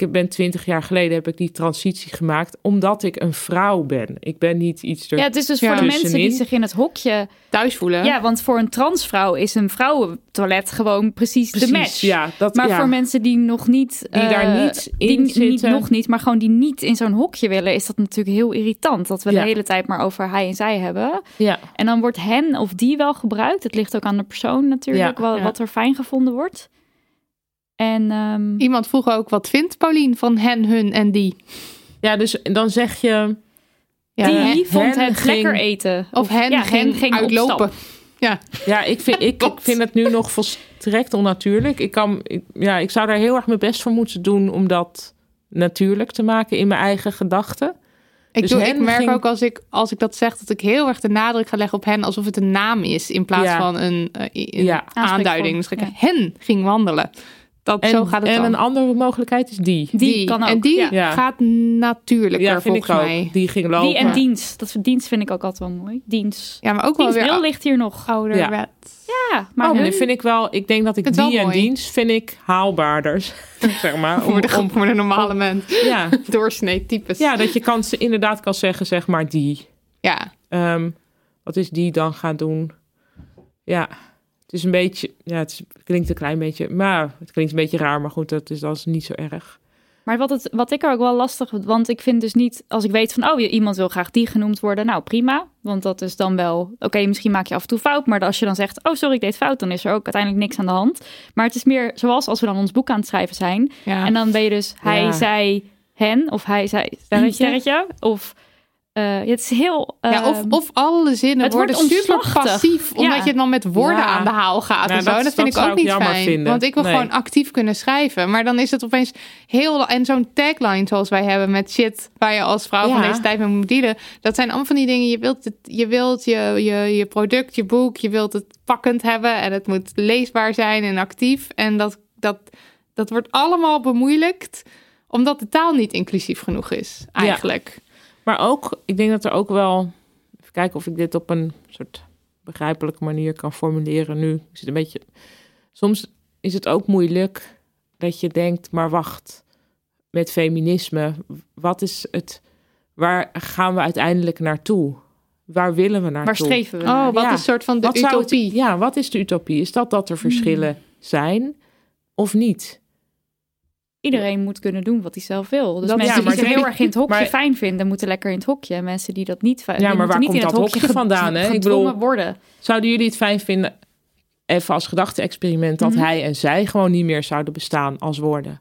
ik ben twintig jaar geleden heb ik die transitie gemaakt... omdat ik een vrouw ben. Ik ben niet iets... Er... ja, het is dus Ja. voor de mensen die zich in het hokje... Thuis voelen. Ja, want voor een transvrouw is een vrouwentoilet gewoon precies, de Precies, match. ja. Dat, Maar ja. voor mensen die nog niet... Die daar eh, niet die in niet zitten. nog niet, maar gewoon die niet in zo'n hokje willen... is dat natuurlijk heel irritant. Dat we Ja. de hele tijd maar over hij en zij hebben. Ja. En dan wordt hen of die wel gebruikt. Het ligt ook aan de persoon natuurlijk, Ja, wat, ja. wat er fijn gevonden wordt. En ehm, Iemand vroeg ook, wat vindt Paulien van hen, hun en die? ja, dus dan zeg je... Ja, die hè? vond hen het ging- lekker eten. Of hen ja, ging, ging op uitlopen. Ja. Ja, ik vind, ik, <laughs> vind het nu nog volstrekt onnatuurlijk. Ik, kan, ik, ja, ik zou daar heel erg mijn best voor moeten doen om dat natuurlijk te maken in mijn eigen gedachten. Ik, Dus doe, ik merk ging- ook als ik, als ik dat zeg, dat ik heel erg de nadruk ga leggen op hen alsof het een naam is in plaats Ja. van een, eh, een Ja. aanduiding. Dus ik Ja. hen ging wandelen. Dat, En, zo gaat het en dan. een andere mogelijkheid is die. Die, kan ook. En die ja. Ja. gaat natuurlijker Ja, vind ik volgens ook. mij. Die ging lopen. Die en dienst. Dat dienst vind ik ook altijd wel mooi. Dienst. Ja, maar ook wel weer heel ligt hier nog. ouderwet. Ja, maar Oh, hun- vind ik wel. Ik denk dat ik die en mooi. dienst vind ik haalbaarder, <laughs> zeg maar. Om, Voor de, om, voor de normale mens. ja, <laughs> Doorsnee types. ja, dat je kan, inderdaad kan zeggen, zeg maar die. Ja. Ehm, wat is die dan gaan doen? Ja, het is een beetje, ja, het, is- het klinkt een klein beetje, maar het klinkt een beetje raar, maar goed, dat is, is niet zo erg. Maar wat, het, wat ik er ook wel lastig, want ik vind dus niet, als ik weet van, oh, iemand wil graag die genoemd worden, nou prima. Want dat is dan wel, oké, misschien maak je af en toe fout, maar als je dan zegt, oh sorry, ik deed fout, dan is er ook uiteindelijk niks aan de hand. Maar het is meer zoals als we dan ons boek aan het schrijven zijn. ja. En dan ben je dus, hij, Ja. zij, hen, of hij, zij, sterretje, sterretje. Of, eh, het is heel... Ja, of, ehm, of alle zinnen het worden wordt super passief, omdat Ja. je dan met woorden Ja. aan de haal gaat Ja, en zo. dat- Dat, dat vind ik ook niet jammer fijn, vinden. want ik wil Nee. gewoon actief kunnen schrijven. Maar dan is het opeens heel... En zo'n tagline zoals wij hebben met shit, waar je als vrouw van Ja. deze tijd mee moet dealen. Dat zijn allemaal van die dingen, je wilt, het, je, wilt je, je, je product, je boek, je wilt het pakkend hebben. En het moet leesbaar zijn en actief. En dat, dat, dat wordt allemaal bemoeilijkt, omdat de taal niet inclusief genoeg is, eigenlijk. Maar ook, ik denk dat er ook wel, even kijken of ik dit op een soort begrijpelijke manier kan formuleren nu. Ik zit een beetje, soms is het ook moeilijk dat je denkt, maar wacht, met feminisme, wat is het, waar gaan we uiteindelijk naartoe? Waar willen we naartoe? waar streven we Oh, naar? wat Ja. een soort van de Wat zou het- utopie. ja, wat is de utopie? Is dat dat er verschillen zijn of niet? Iedereen moet kunnen doen wat hij zelf wil. Dus Dat- mensen ja, die maar het- heel erg in het hokje maar- fijn vinden, moeten lekker in het hokje. En mensen die dat niet fijn Ja, die maar waar komt in het dat hokje hokje vandaan, hè? Ik bedoel- worden. Zouden jullie het fijn vinden, even als gedachte-experiment, dat Mhm. hij en zij gewoon niet meer zouden bestaan als woorden?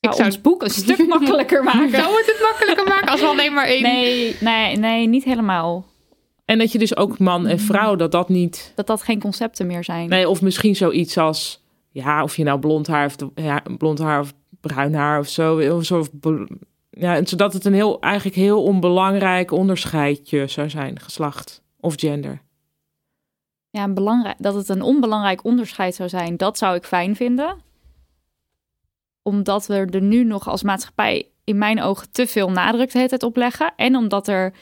Ik zou- ons boek een <laughs> stuk makkelijker maken. Zou het het makkelijker maken als we alleen maar één... Nee, nee, nee, niet helemaal. En dat je dus ook man en vrouw, dat dat niet... Dat dat geen concepten meer zijn. Nee, of misschien zoiets als... Ja, of je nou blond haar of ja, blond haar of bruin haar of zo. Of zo of ja, zodat het een heel, eigenlijk heel onbelangrijk onderscheidje zou zijn, geslacht of gender. Ja, een belangrijk, dat het een onbelangrijk onderscheid zou zijn, dat zou ik fijn vinden. Omdat we er nu nog als maatschappij in mijn ogen te veel nadruk de hele tijd op leggen. En omdat er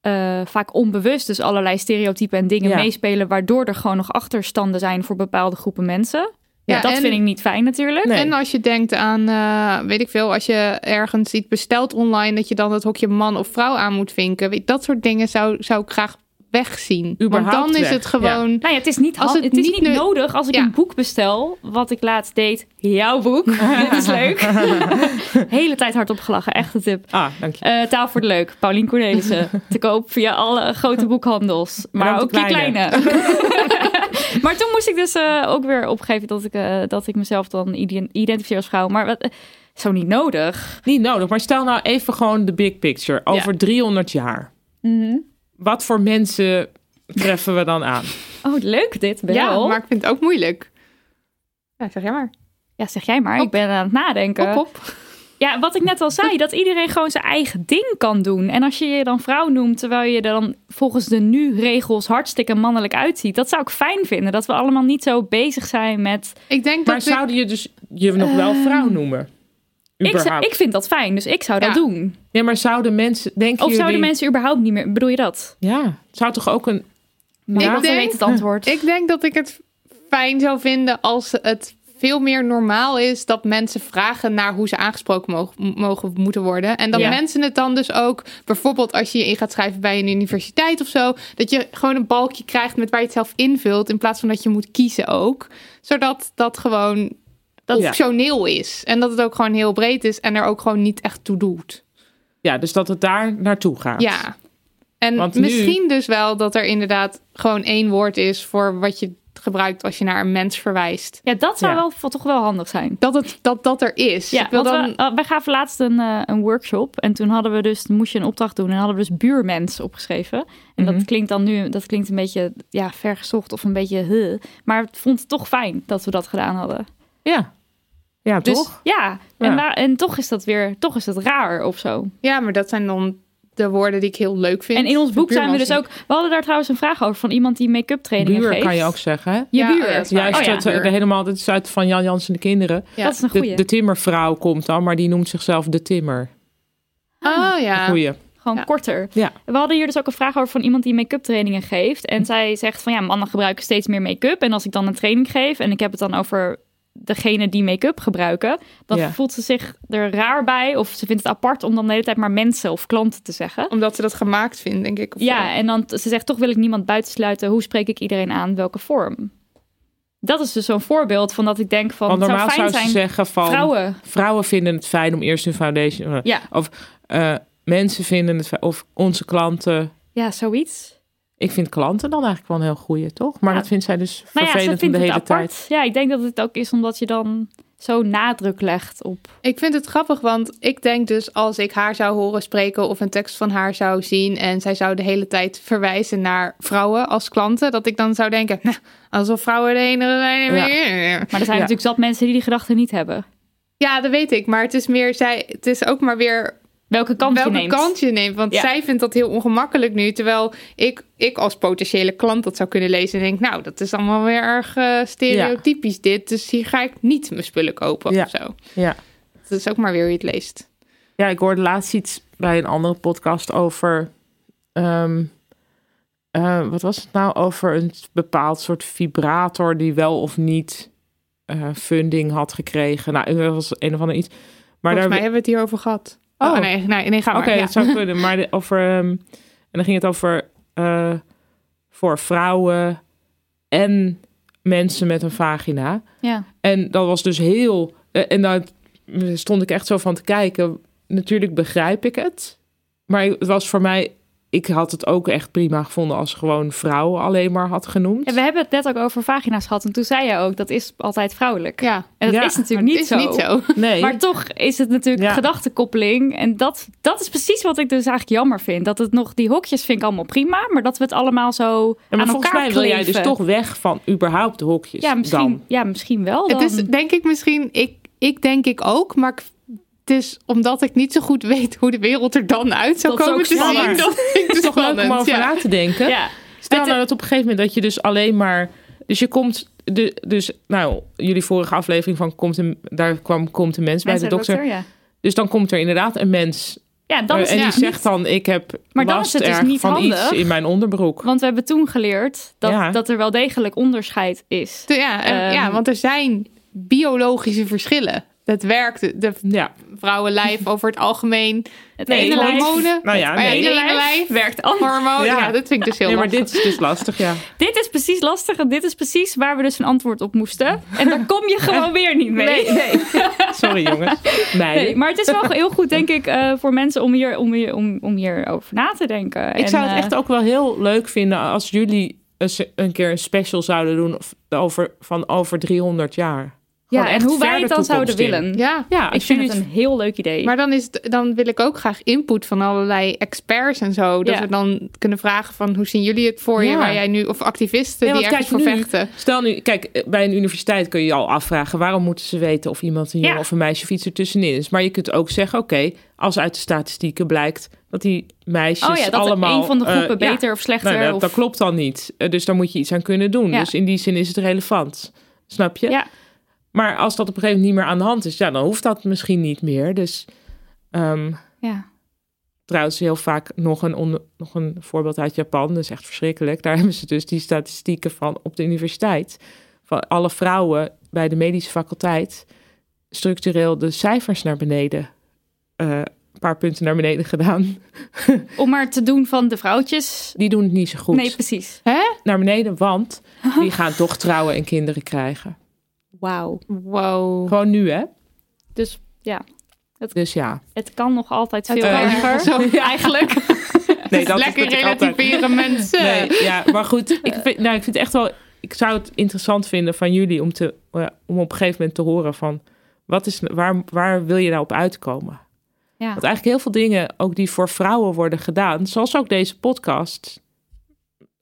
eh, vaak onbewust dus allerlei stereotypen en dingen Ja. meespelen... waardoor er gewoon nog achterstanden zijn voor bepaalde groepen mensen. Ja, Ja, dat en- vind ik niet fijn natuurlijk. Nee. En als je denkt aan, eh, weet ik veel, als je ergens iets bestelt online, dat je dan het hokje man of vrouw aan moet vinken. Weet, dat soort dingen zou, zou ik graag wegzien. Überhaupt Want dan is het gewoon. Nou ja, het is niet, Als het het is niet nodig als ik Ja. een boek bestel, wat ik laatst deed. Jouw boek, <laughs> dit is leuk. <laughs> Hele tijd hard opgelachen, echt een tip. Ah, dank je. Eh, Taal voor het Leuk, Paulien Cornelissen. <laughs> te koop via alle grote boekhandels. Maar ook de die kleine. Maar toen moest ik dus eh, ook weer opgeven dat ik, eh, dat ik mezelf dan ide- identificeer als vrouw. Maar wat, eh, zo niet nodig. Niet nodig, maar stel nou even gewoon de big picture. Over 300 jaar. Mhm. Wat voor mensen treffen we dan aan? <laughs> Oh, leuk dit, wel. Ja, maar ik vind het ook moeilijk. Ja, zeg jij maar. Ja, zeg jij maar. Op. Ik ben aan het nadenken. Op, op. Ja, wat ik net al zei, dat iedereen gewoon zijn eigen ding kan doen. En als je je dan vrouw noemt, terwijl je er dan volgens de nu-regels hartstikke mannelijk uitziet, dat zou ik fijn vinden. Dat we allemaal niet zo bezig zijn met. Ik denk Maar dat ik- zouden je dus je nog wel vrouw noemen? Ik, zou- Überhaupt. ik vind dat fijn, dus ik zou dat Ja. doen. Ja, maar zouden mensen, denken Of zouden jullie... mensen überhaupt niet meer. Bedoel je dat? Ja, het zou toch ook een... Maar Ik denk- weet het antwoord. Ik denk dat ik het fijn zou vinden als het veel meer normaal is dat mensen vragen naar hoe ze aangesproken mogen, mogen moeten worden. En dat Ja. mensen het dan dus ook, bijvoorbeeld als je je in gaat schrijven bij een universiteit of zo, dat je gewoon een balkje krijgt met waar je het zelf invult, in plaats van dat je moet kiezen ook. Zodat dat gewoon Dat- optioneel is. En dat het ook gewoon heel breed is en er ook gewoon niet echt toe doet. Ja, dus dat het daar naartoe gaat. Ja. En Want nu- misschien dus wel dat er inderdaad gewoon één woord is voor wat je gebruikt als je naar een mens verwijst. Ja, dat zou Ja. wel toch wel handig zijn. Dat het, dat, dat er is. Ja, Ik wil dan... we, uh, wij gaven laatst een, eh, een workshop en toen hadden we dus, moest je een opdracht doen en hadden we dus buurmens opgeschreven. En Mhm. dat klinkt dan nu, dat klinkt een beetje ja, vergezocht of een beetje huh. Maar ik vond het toch fijn dat we dat gedaan hadden. Ja, ja Dus toch? ja, en, Ja. en toch is dat weer, toch is het raar of zo. Ja, maar dat zijn dan de woorden die ik heel leuk vind. En in ons boek zijn we dus ook, we hadden daar trouwens een vraag over van iemand die make-up trainingen Buur geeft. kan je ook zeggen, hè? Je Ja, buur. ja, dat. Juist Oh ja, helemaal, dat is uit van Jan Jans en de kinderen. Ja. Dat is een De, goeie. de timmervrouw komt dan, maar die noemt zichzelf de timmer. Oh ja. Goeie. Gewoon Ja. korter. Ja. We hadden hier dus ook een vraag over van iemand die make-up trainingen geeft. Hm. En zij zegt van ja, mannen gebruiken steeds meer make-up. En als ik dan een training geef en ik heb het dan over degene die make-up gebruiken, dan Ja. voelt ze zich er raar bij. Of ze vindt het apart om dan de hele tijd maar mensen of klanten te zeggen. Omdat ze dat gemaakt vinden, denk ik. Of Ja, zo. en dan ze zegt toch wil ik niemand buitensluiten. Hoe spreek ik iedereen aan? Welke vorm? Dat is dus zo'n voorbeeld van dat ik denk van Want het zou normaal fijn zou ze zijn. zeggen van... Vrouwen. vrouwen vinden het fijn om eerst hun foundation... eh, Ja. Of eh, mensen vinden het fijn, of onze klanten... Ja, zoiets. Ik vind klanten dan eigenlijk wel een heel goeie, toch? Maar Ja. dat vindt zij dus Nou ja, ze vervelend de het hele apart. tijd. Ja, ik denk dat het ook is omdat je dan zo nadruk legt op Ik vind het grappig, want ik denk dus als ik haar zou horen spreken of een tekst van haar zou zien en zij zou de hele tijd verwijzen naar vrouwen als klanten, dat ik dan zou denken, nou, alsof vrouwen de enige zijn. Ja. Maar er zijn Ja. natuurlijk zat mensen die die gedachten niet hebben. Ja, dat weet ik, maar het is meer zij, het is ook maar weer Welke kant welke je neemt. kant je neemt. Want Ja. zij vindt dat heel ongemakkelijk nu. Terwijl ik, ik als potentiële klant dat zou kunnen lezen en denk, nou, dat is allemaal weer erg eh, stereotypisch dit. Dus hier ga ik niet mijn spullen kopen Ja. of zo. Ja. Dat is ook maar weer hoe je het leest. Ja, ik hoorde laatst iets bij een andere podcast over. ehm, eh, wat was het nou? Over een bepaald soort vibrator die wel of niet eh, funding had gekregen. Nou, dat was een of ander iets. Maar Volgens daar mij hebben we het hierover gehad. Oh, Oh. nee, nee, nee, ga maar. Oké, ja. dat zou kunnen. Maar de- over. ehm, en dan ging het over. eh, voor vrouwen en mensen met een vagina. Ja. En dat was dus heel. eh, En daar stond ik echt zo van te kijken. Natuurlijk begrijp ik het. Maar het was voor mij ik had het ook echt prima gevonden als gewoon vrouwen alleen maar had genoemd. En we hebben het net ook over vagina's gehad. En toen zei je ook, dat is altijd vrouwelijk. Ja. En dat Ja, is natuurlijk niet, het is zo. niet zo. <laughs> Nee, Maar toch is het natuurlijk Ja. gedachtenkoppeling. En dat, dat is precies wat ik dus eigenlijk jammer vind. Dat het nog, die hokjes vind ik allemaal prima. Maar dat we het allemaal zo Ja, maar aan volgens elkaar mij wil jij dus toch weg van überhaupt de hokjes Ja, misschien, dan. ja, misschien wel dan. Het is denk ik misschien, ik, ik denk ik ook, maar ik, het is omdat ik niet zo goed weet hoe de wereld er dan uit zou Dat komen te zien. Dat vind ik Het is toch leuk om over ja. na te denken. ja. Stel Het- nou dat op een gegeven moment dat je dus alleen maar... Dus je komt... De, dus, nou, jullie vorige aflevering van komt een, daar kwam komt een mens bij de dokter. ja. Dus dan komt er inderdaad een mens Ja, dan eh, is en die zegt dan: ik heb Maar dan is het dus niet van handig. iets in mijn onderbroek. Want we hebben toen geleerd dat, Ja. dat er wel degelijk onderscheid is. Ja, en- Ehm, ja, want er zijn biologische verschillen. Het werkt, de Ja, vrouwenlijf <laughs> over het algemeen. Het Nee, ene lijf nou ja, nee. het ene lijf werkt anders. Hormoon, Ja. ja. dat vind ik dus heel nee, maar dit is dus lastig, ja. <laughs> Dit is precies lastig en dit is precies waar we dus een antwoord op moesten. En daar kom je gewoon <laughs> weer niet mee. Nee, nee. Sorry jongens. Meiden. Nee, maar het is wel heel goed, denk ik, eh, voor mensen om hier, om, hier, om, om hier over na te denken. Ik zou het eh, echt ook wel heel leuk vinden als jullie eens een keer een special zouden doen of- over, van over 300 jaar. Ja, en hoe wij het dan zouden in. willen. Ja, Ja, Ik vind het een heel leuk idee. maar dan, is het, dan wil ik ook graag input van allerlei experts en zo. Dat Ja. we dan kunnen vragen van hoe zien jullie het voor je, waar jij nu, of activisten die ergens voor nu- vechten. Stel nu, kijk, bij een universiteit kun je je al afvragen waarom moeten ze weten of iemand een jongen of een meisje fiets er tussenin is. Maar je kunt ook zeggen, oké, als uit de statistieken blijkt dat die meisjes oh ja, dat allemaal een van de eh, groepen beter of slechter. Nou, dat, of... dat klopt dan niet. Eh, Dus daar moet je iets aan kunnen doen. Dus in die zin is het relevant. Snap je? Ja. Maar als dat op een gegeven moment niet meer aan de hand is, ja, dan hoeft dat misschien niet meer. Dus ehm, Ja. trouwens heel vaak nog een, nog een voorbeeld uit Japan. Dat is echt verschrikkelijk. Daar <laughs> hebben ze dus die statistieken van op de universiteit. Van alle vrouwen bij de medische faculteit structureel de cijfers naar beneden. eh, een paar punten naar beneden gedaan. <laughs> Om maar te doen van de vrouwtjes. Die doen het niet zo goed. Nee, precies. Naar beneden, want die gaan toch trouwen en kinderen krijgen. Wauw. Wow. Gewoon nu, hè? Dus ja, Dus ja. het kan nog altijd veel erger. zo. <laughs> Eigenlijk. <laughs> Nee, dat Lekker is altijd- relativeren <laughs> mensen. Nee, ja, maar goed. Ik vind, nou, ik vind het echt wel. Ik zou het interessant vinden van jullie om, te, eh, om op een gegeven moment te horen van. Wat is, waar, waar wil je nou op uitkomen? Ja. Want eigenlijk heel veel dingen, ook die voor vrouwen worden gedaan, zoals ook deze podcast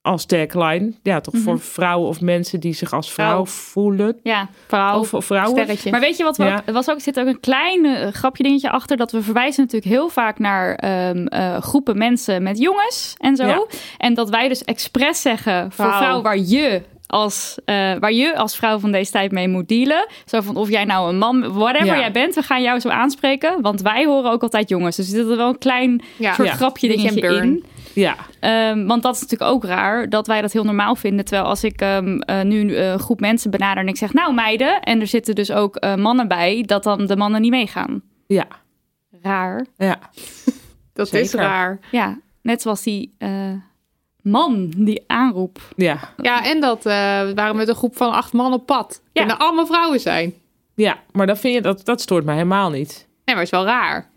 als tagline. Ja, toch voor vrouwen of mensen die zich als vrouw, Vrouw. voelen. Ja, vrouw. Of, of vrouwen. Sterretje. Maar weet je wat we Ja. ook, er was ook, er zit ook een klein eh, grapje dingetje achter. Dat we verwijzen natuurlijk heel vaak naar ehm, eh, groepen mensen met jongens en zo. Ja. En dat wij dus expres zeggen voor Vrouw. vrouw waar je als, eh, waar je als vrouw van deze tijd mee moet dealen. Zo van of jij nou een man, whatever Ja. jij bent, we gaan jou zo aanspreken. Want wij horen ook altijd jongens. Dus er zit er wel een klein Ja. soort Ja. grapje dingetje in. Ja, Ehm, want dat is natuurlijk ook raar dat wij dat heel normaal vinden. Terwijl als ik ehm, eh, nu een groep mensen benader en ik zeg, nou meiden, en er zitten dus ook eh, mannen bij, dat dan de mannen niet meegaan. ja, Raar. ja. <laughs> Dat is raar. Ja, net zoals die eh, man die aanroep. ja. Ja, en dat eh, we waren met een groep van acht man op pad. Ja. Kunnen allemaal vrouwen zijn. Ja, maar dat, vind je, dat, dat stoort mij helemaal niet. Nee, maar het is wel raar.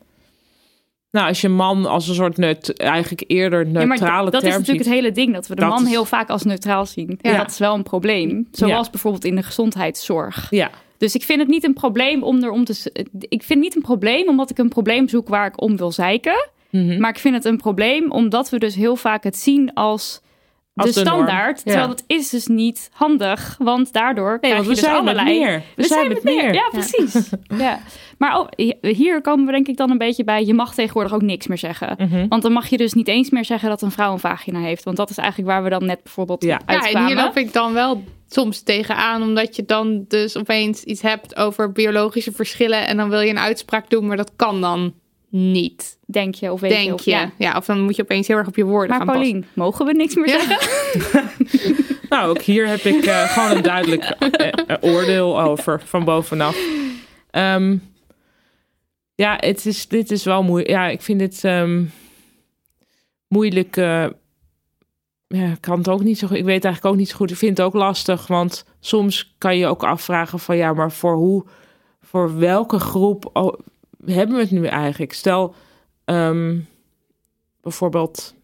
Nou, als je man als een soort neut, eigenlijk eerder Ja, maar neutrale dat is natuurlijk ziet. het hele ding, dat we de Dat man is- heel vaak als neutraal zien. Ja. En dat is wel een probleem. Zoals Ja. bijvoorbeeld in de gezondheidszorg. Ja, Dus ik vind het niet een probleem om er om te. Ik vind het niet een probleem omdat ik een probleem zoek waar ik om wil zeiken. Mhm. Maar ik vind het een probleem omdat we dus heel vaak het zien als de, standaard. Ja. Terwijl dat is dus niet handig. Want daardoor nee, krijg want je we dus zijn allerlei... meer. We, zijn met meer. Ja, precies. <laughs> Ja. Maar ook, hier komen we denk ik dan een beetje bij... je mag tegenwoordig ook niks meer zeggen. Mhm. Want dan mag je dus niet eens meer zeggen dat een vrouw een vagina heeft. Want dat is eigenlijk waar we dan net bijvoorbeeld Ja. op Ja, en uitkwamen. hier loop ik dan wel soms tegenaan, omdat je dan dus opeens iets hebt over biologische verschillen en dan wil je een uitspraak doen, maar dat kan dan niet, Denk je of weet je. denk Of, je. ja. Ja. of dan moet je opeens heel erg op je woorden Maar gaan passen. Paulien, mogen we niks meer Ja. zeggen? <laughs> Nou, ook hier heb ik eh, gewoon een duidelijk <laughs> eh, eh, oordeel over van bovenaf. Ehm, ja, het is, dit is wel moeilijk. Ja, ik vind het ehm, moeilijk. eh, ja, ik kan het ook niet zo goed. Ik weet eigenlijk ook niet zo goed. Ik vind het ook lastig, want soms kan je ook afvragen van ja, maar voor hoe, voor welke groep hebben we het nu eigenlijk? Stel, ehm, bijvoorbeeld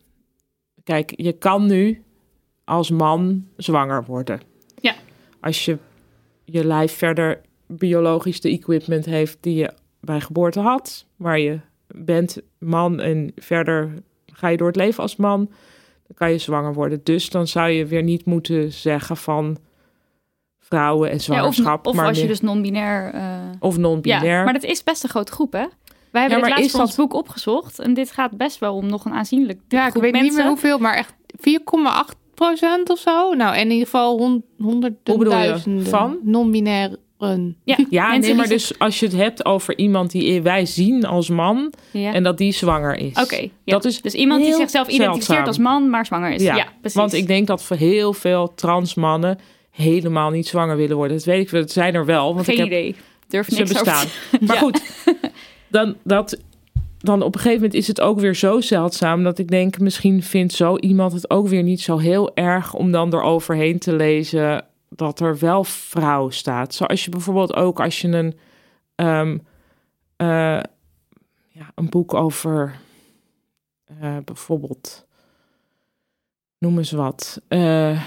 kijk, je kan nu als man zwanger worden. Ja. Als je je lijf verder biologisch de equipment heeft die je bij geboorte had, waar je bent man en verder ga je door het leven als man, dan kan je zwanger worden. Dus dan zou je weer niet moeten zeggen van vrouwen en Ja, of zwangerschap, of maar als je dus non-binair... eh, of non-binair. Ja, maar dat is best een grote groep, hè? Wij hebben Ja, dit maar laatst ons dat- boek opgezocht. En dit gaat best wel om nog een aanzienlijk Ja, ik groep weet niet meer hoeveel, maar echt 4,8 procent of zo. Nou, in ieder geval hon- honderden Van? non-binairen. Ja, <laughs> Ja, nee, maar dus als je het hebt over iemand die wij zien als man Ja. en dat die zwanger is. Oké, ja. dat is dus iemand die zichzelf identificeert zeldzaam. als man, maar zwanger is. Ja, precies. want ik denk dat voor heel veel trans mannen helemaal niet zwanger willen worden. Dat weet ik wel. Het zijn er wel. Want Geen ik heb, idee. Durf Ze niks bestaan. Maar Ja. goed, dan, dat, dan op een gegeven moment is het ook weer zo zeldzaam dat ik denk, misschien vindt zo iemand het ook weer niet zo heel erg om dan eroverheen te lezen dat er wel vrouw staat. Zoals je bijvoorbeeld ook als je een, ehm, eh, ja, een boek over eh, bijvoorbeeld, noem eens wat. Eh,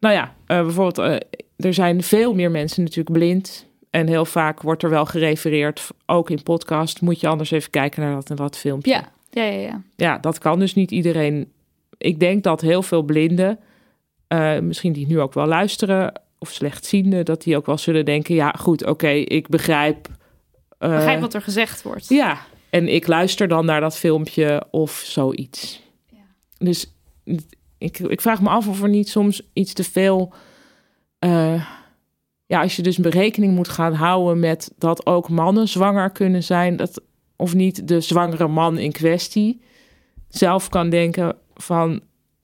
nou ja, eh, bijvoorbeeld, eh, er zijn veel meer mensen natuurlijk blind. En heel vaak wordt er wel gerefereerd, ook in podcast. Moet je anders even kijken naar dat en dat filmpje. Ja, ja, ja. ja. Ja, dat kan dus niet iedereen. Ik denk dat heel veel blinden, eh, misschien die nu ook wel luisteren of slechtzienden, dat die ook wel zullen denken: ja, goed, oké, ik begrijp. Begrijp wat er gezegd wordt. ja, en ik luister dan naar dat filmpje of zoiets. Dus ik, ik vraag me af of er niet soms iets te veel. eh, ja, als je dus berekening moet gaan houden met dat ook mannen zwanger kunnen zijn, dat, of niet de zwangere man in kwestie zelf kan denken van,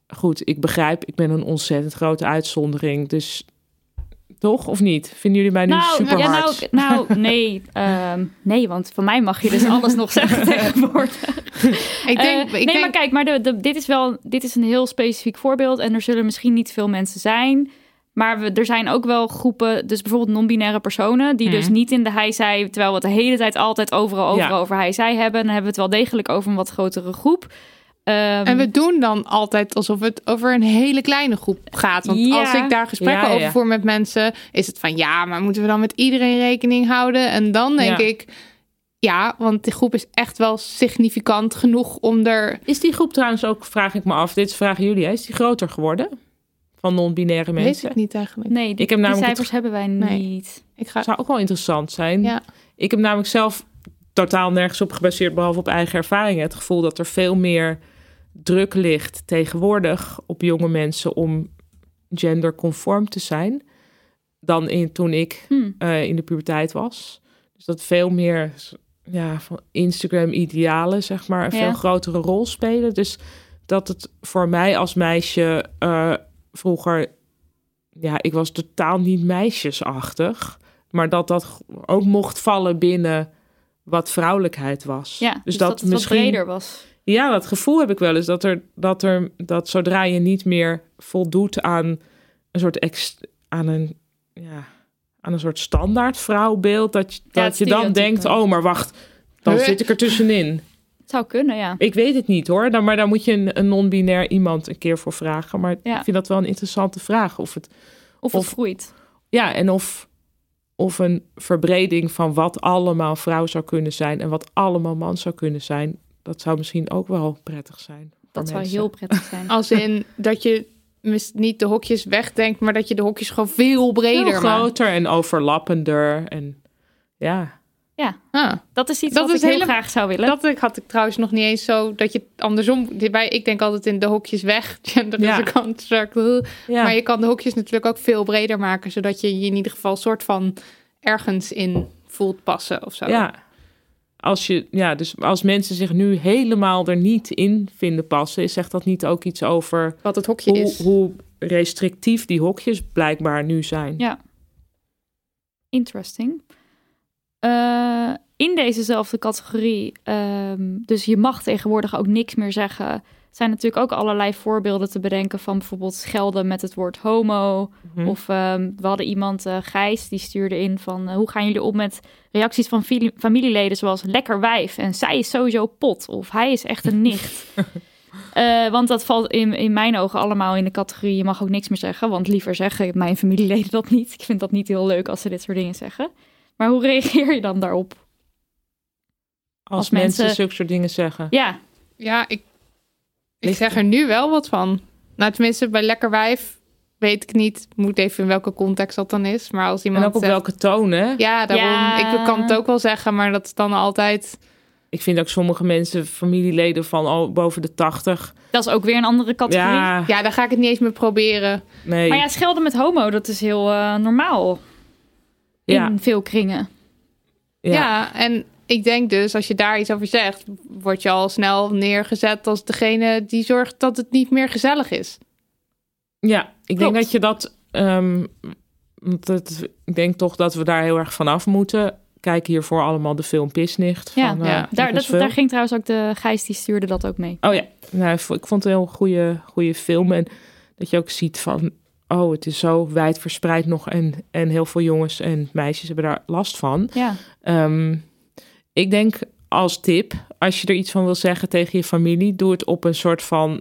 goed, ik begrijp, ik ben een ontzettend grote uitzondering, dus toch of niet? Vinden jullie mij nu Nou, super ja, hard? nou, nou, nee. <laughs> ehm, nee, want van mij mag je dus alles nog zeggen <laughs> tegenwoordig. Ik denk, Eh, ik nee, denk, maar kijk, maar de, de, dit is wel dit is een heel specifiek voorbeeld. En er zullen misschien niet veel mensen zijn. Maar we, er zijn ook wel groepen, dus bijvoorbeeld non-binaire personen, die dus niet in de hij-zij, terwijl we het de hele tijd altijd overal, overal Ja. over hij-zij hebben, dan hebben we het wel degelijk over een wat grotere groep. Ehm, En we doen dan altijd alsof het over een hele kleine groep gaat. Want Ja. als ik daar gesprekken Ja, ja, ja. over voer met mensen, is het van ja, maar moeten we dan met iedereen rekening houden? En dan denk Ja. ik, ja, want die groep is echt wel significant genoeg om er. Is die groep trouwens ook, vraag ik me af, dit vragen jullie, hè? is die groter geworden? Van non-binaire Weet mensen? ik niet eigenlijk. nee, die, Ik heb die namelijk cijfers hebben wij Nee. niet. Ik ga. Dat zou ook wel interessant zijn. Ja. Ik heb namelijk zelf totaal nergens op gebaseerd, behalve op eigen ervaringen, het gevoel dat er veel meer druk ligt tegenwoordig op jonge mensen om genderconform te zijn dan in, toen ik Hmm. eh, in de puberteit was. Dus dat veel meer ja, van Instagram-idealen, zeg maar, een Ja. veel grotere rol spelen. Dus dat het voor mij als meisje eh, vroeger, ja, ik was totaal niet meisjesachtig, maar dat dat ook mocht vallen binnen wat vrouwelijkheid was. Ja, dus, dat, het misschien wat breder was. Ja, dat gevoel heb ik wel eens. Dat er, dat er, dat zodra je niet meer voldoet aan een soort ex, aan een, ja, aan een soort standaard vrouwbeeld, dat je, Ja, dat je dan denkt, oh, maar wacht, dan zit ik er tussenin. Het zou kunnen, ja. Ik weet het niet hoor, dan, maar daar moet je een, een non-binair iemand een keer voor vragen. Maar Ja. ik vind dat wel een interessante vraag. Of het, Of het Of- groeit. ja, en of, of een verbreding van wat allemaal vrouw zou kunnen zijn en wat allemaal man zou kunnen zijn, dat zou misschien ook wel prettig zijn. Dat zou heel prettig zijn. <laughs> Als in dat je niet de hokjes wegdenkt, maar dat je de hokjes gewoon veel breder Veel maakt. groter en overlappender. En ja, Ah. Dat is iets Dat wat is ik heel hele- graag zou willen. Dat ik- had ik trouwens nog niet eens zo dat je andersom. Bij, ik denk altijd in de hokjes weg. <laughs> Gender is Ja. a construct. ja. Maar je kan de hokjes natuurlijk ook veel breder maken, zodat je je in ieder geval soort van ergens in voelt passen of zo. ja. Als, je, ja, dus als mensen zich nu helemaal er niet in vinden passen, zegt dat niet ook iets over Wat het hokje hoe, is. hoe restrictief die hokjes blijkbaar nu zijn? Ja. Interesting. Eh, in dezezelfde categorie, ehm, dus je mag tegenwoordig ook niks meer zeggen, zijn natuurlijk ook allerlei voorbeelden te bedenken van bijvoorbeeld schelden met het woord homo. Mhm. Of ehm, we hadden iemand, eh, Gijs, die stuurde in van eh, hoe gaan jullie om met reacties van familieleden zoals lekker wijf en zij is sowieso pot of hij is echt een nicht. <laughs> Eh, want dat valt in, in mijn ogen allemaal in de categorie... je mag ook niks meer zeggen, want liever zeggen mijn familieleden dat niet. Ik vind dat niet heel leuk als ze dit soort dingen zeggen. Maar hoe reageer je dan daarop? Als, Als mensen, mensen- zulke soort dingen zeggen. Ja, Ja, ik, ik zeg er nu wel wat van. Nou, tenminste, bij Lekker Wijf weet ik niet. Moet even in welke context dat dan is. Maar als En iemand ook op zegt- welke toon, hè? Ja, daarom. Ja. Ik kan het ook wel zeggen, maar dat is dan altijd... Ik vind ook sommige mensen, familieleden van al boven de 80. dat is ook weer een andere categorie. Ja, Ja, daar ga ik het niet eens meer proberen. nee. Maar ja, schelden met homo, dat is heel eh, normaal in Ja. veel kringen. Ja. en ik denk dus, als je daar iets over zegt... word je al snel neergezet als degene die zorgt dat het niet meer gezellig is. Ja, ik denk dat je dat. ehm, ik denk toch dat we daar heel erg vanaf moeten. Kijk hiervoor allemaal de film Pisnicht. Ja, van, eh, ja. Daar, dat, daar ging trouwens ook de Gijs, die stuurde dat ook mee. Oh ja, nou, ik vond ik vond het een heel goede, goede film. En dat je ook ziet van. Oh, het is zo wijd verspreid nog. En, en heel veel jongens en meisjes hebben daar last van. Ja, Ehm, ik denk als tip, als je er iets van wil zeggen tegen je familie, doe het op een soort van.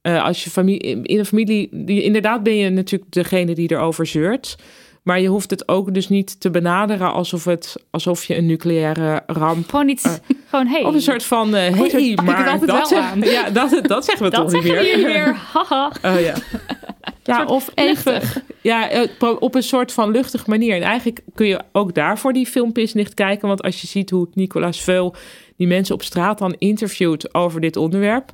eh, als je familie in een familie, inderdaad ben je natuurlijk degene die erover zeurt. Maar je hoeft het ook dus niet te benaderen alsof, het, alsof je een nucleaire ramp. gewoon iets, <laughs> gewoon hey. Of een soort van. eh Goed, hey, maar dat, wel zeg- aan. ja, dat, dat zeggen we <laughs> dat toch niet zeggen meer. jullie weer, <laughs> haha. Oh ja. Ja, of luchtig. ja, eh, op een soort van luchtige manier. En eigenlijk kun je ook daarvoor die film Pisnicht kijken. Want als je ziet hoe Nicolaas Veul die mensen op straat dan interviewt over dit onderwerp.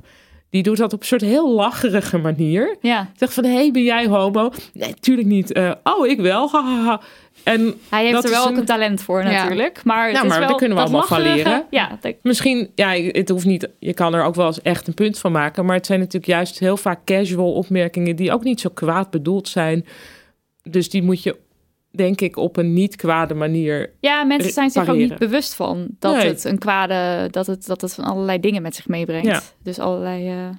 Die doet dat op een soort heel lacherige manier. Ja, Zegt van, hey, ben jij homo? Nee, tuurlijk niet. Eh, oh, ik wel. hahaha. En hij heeft dat er is wel ook een- een talent voor Ja. natuurlijk. Maar, het Nou, is maar wel daar kunnen we allemaal van leren. Ja, dat- Misschien, ja, het hoeft niet, je kan er ook wel eens echt een punt van maken. Maar het zijn natuurlijk juist heel vaak casual opmerkingen die ook niet zo kwaad bedoeld zijn. Dus die moet je, denk ik, op een niet kwade manier. ja mensen zijn zich ook niet bewust van dat Nee. het een kwade, dat het, dat het van allerlei dingen met zich meebrengt. Ja. Dus allerlei eh,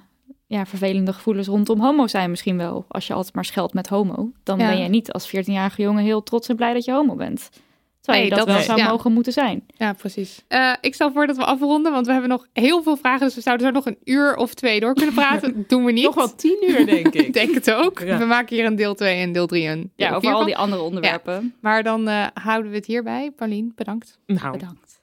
ja, vervelende gevoelens rondom homo zijn misschien wel. Als je altijd maar scheldt met homo, dan Ja. ben je niet als 14-jarige jongen heel trots en blij dat je homo bent. Terwijl Nee, je dat, dat wel zou ja. mogen moeten zijn. Ja, precies. Eh, ik stel voor dat we afronden, want we hebben nog heel veel vragen. Dus we zouden zo nog een uur of twee door kunnen praten. <laughs> Dat doen we niet. Nog wel tien uur, denk Ik ik. <laughs> denk het ook. Ja. We maken hier een deel 2 en deel 3 en Ja, over al van. die andere onderwerpen. Maar dan eh, houden we het hierbij. Paulien, bedankt. Nou, Bedankt.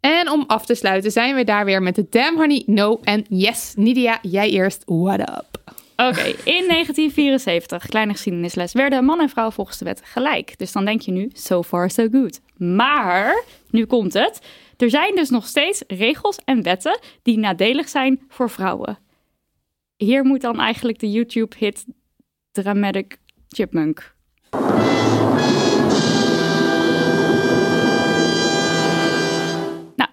En om af te sluiten zijn we daar weer met de Damn Honey No en Yes. Nidia, jij eerst. What up? Oké, in 1974, kleine geschiedenisles, werden man en vrouw volgens de wet gelijk. Dus dan denk je nu, so far so good. Maar, nu komt het, er zijn dus nog steeds regels en wetten die nadelig zijn voor vrouwen. Hier moet dan eigenlijk de YouTube-hit Dramatic Chipmunk.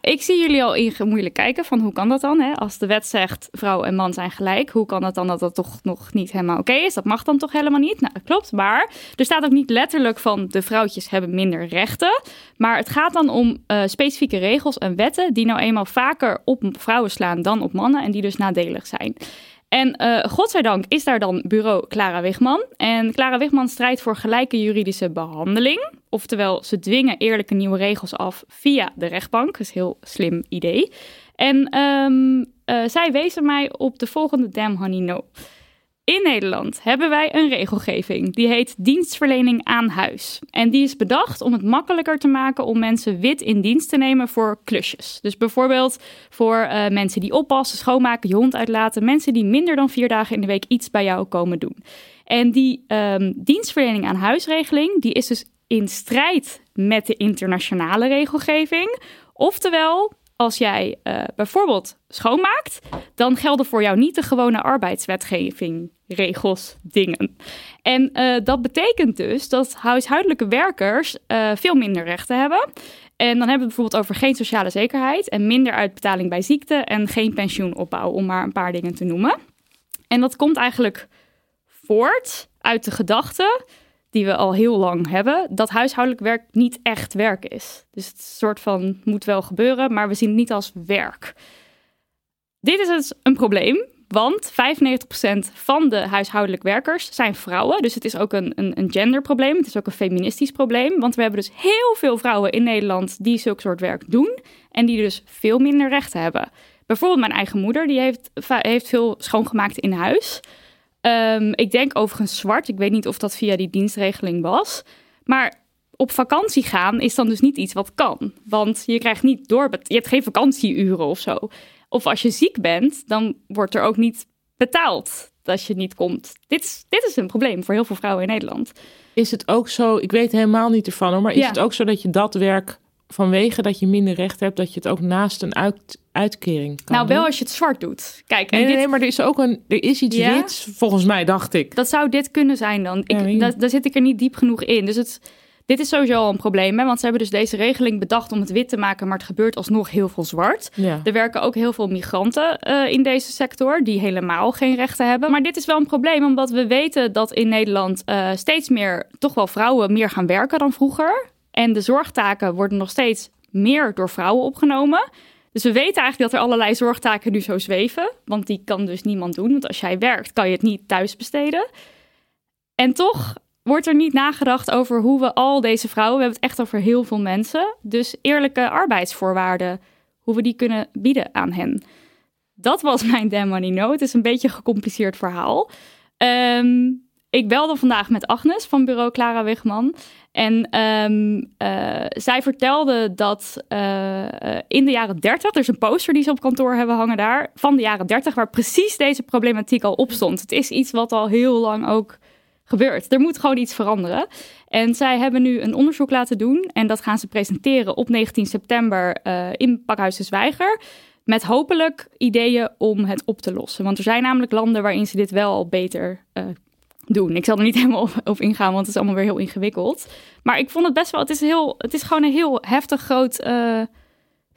Ik zie jullie al in moeilijk kijken van hoe kan dat dan? Hè? Als de wet zegt vrouw en man zijn gelijk, hoe kan het dan dat dat toch nog niet helemaal oké is? Dat mag dan toch helemaal niet? Nou, dat klopt. Maar er staat ook niet letterlijk van de vrouwtjes hebben minder rechten. Maar het gaat dan om eh, specifieke regels en wetten die nou eenmaal vaker op vrouwen slaan dan op mannen en die dus nadelig zijn. En eh godzijdank is daar dan bureau Clara Wigman. En Clara Wigman strijdt voor gelijke juridische behandeling. Oftewel, ze dwingen eerlijke nieuwe regels af via de rechtbank. Dat is een heel slim idee. En ehm, eh, zij wezen mij op de volgende Damn Honey No. In Nederland hebben wij een regelgeving die heet dienstverlening aan huis. En die is bedacht om het makkelijker te maken om mensen wit in dienst te nemen voor klusjes. Dus bijvoorbeeld voor eh, mensen die oppassen, schoonmaken, je hond uitlaten, mensen die minder dan vier dagen in de week iets bij jou komen doen. En die ehm, dienstverlening aan huisregeling, die is dus in strijd met de internationale regelgeving. Oftewel, als jij eh, bijvoorbeeld schoonmaakt, dan gelden voor jou niet de gewone arbeidswetgeving, regels, dingen. En eh, dat betekent dus dat huishoudelijke werkers eh, veel minder rechten hebben. En dan hebben we bijvoorbeeld over geen sociale zekerheid en minder uitbetaling bij ziekte en geen pensioenopbouw, om maar een paar dingen te noemen. En dat komt eigenlijk voort uit de gedachte die we al heel lang hebben, dat huishoudelijk werk niet echt werk is. Dus het soort van moet wel gebeuren, maar we zien het niet als werk. Dit is dus een probleem, Want 95% van de huishoudelijk werkers zijn vrouwen. Dus het is ook een, een, een genderprobleem. Het is ook een feministisch probleem. Want we hebben dus heel veel vrouwen in Nederland die zulk soort werk doen. En die dus veel minder rechten hebben. Bijvoorbeeld mijn eigen moeder, die heeft, heeft veel schoongemaakt in huis. Ehm, ik denk overigens zwart. Ik weet niet of dat via die dienstregeling was. Maar op vakantie gaan is dan dus niet iets wat kan. Want je krijgt niet door, je hebt geen vakantieuren of zo. Of als je ziek bent, dan wordt er ook niet betaald dat je niet komt. Dit is, dit is een probleem voor heel veel vrouwen in Nederland. Is het ook zo, ik weet helemaal niet ervan hoor, maar is Ja. het ook zo dat je dat werk vanwege dat je minder recht hebt, dat je het ook naast een uit, uitkering kan nou, wel doen? als je het zwart doet. Kijk, en Nee, nee, dit, nee, maar er is ook een, er is iets Ja? wits, volgens mij dacht ik. dat zou dit kunnen zijn dan. Ik, daar, daar zit ik er niet diep genoeg in. Dus het, dit is sowieso al een probleem. Hè? Want ze hebben dus deze regeling bedacht om het wit te maken, maar het gebeurt alsnog heel veel zwart. Ja. Er werken ook heel veel migranten eh, in deze sector die helemaal geen rechten hebben. Maar dit is wel een probleem, omdat we weten dat in Nederland eh, steeds meer toch wel vrouwen meer gaan werken dan vroeger. En de zorgtaken worden nog steeds meer door vrouwen opgenomen. Dus we weten eigenlijk dat er allerlei zorgtaken nu zo zweven. Want die kan dus niemand doen. Want als jij werkt, kan je het niet thuis besteden. En toch wordt er niet nagedacht over hoe we al deze vrouwen, we hebben het echt over heel veel mensen, dus eerlijke arbeidsvoorwaarden, hoe we die kunnen bieden aan hen. Dat was mijn Damn Money. Het is een beetje een gecompliceerd verhaal. Ehm, ik belde vandaag met Agnes van bureau Clara Wigman. En ehm, eh, zij vertelde dat eh, in de jaren 30, er is een poster die ze op kantoor hebben hangen daar, van de jaren 30, waar precies deze problematiek al op stond. Het is iets wat al heel lang ook gebeurt. Er moet gewoon iets veranderen. En zij hebben nu een onderzoek laten doen. En dat gaan ze presenteren op 19 september eh, in Pakhuis de Zwijger. Met hopelijk ideeën om het op te lossen. Want er zijn namelijk landen waarin ze dit wel al beter doen. Ik zal er niet <laughs> helemaal op, op ingaan, want het is allemaal weer heel ingewikkeld. Maar ik vond het best wel... Het is, heel, het is gewoon een heel heftig groot... eh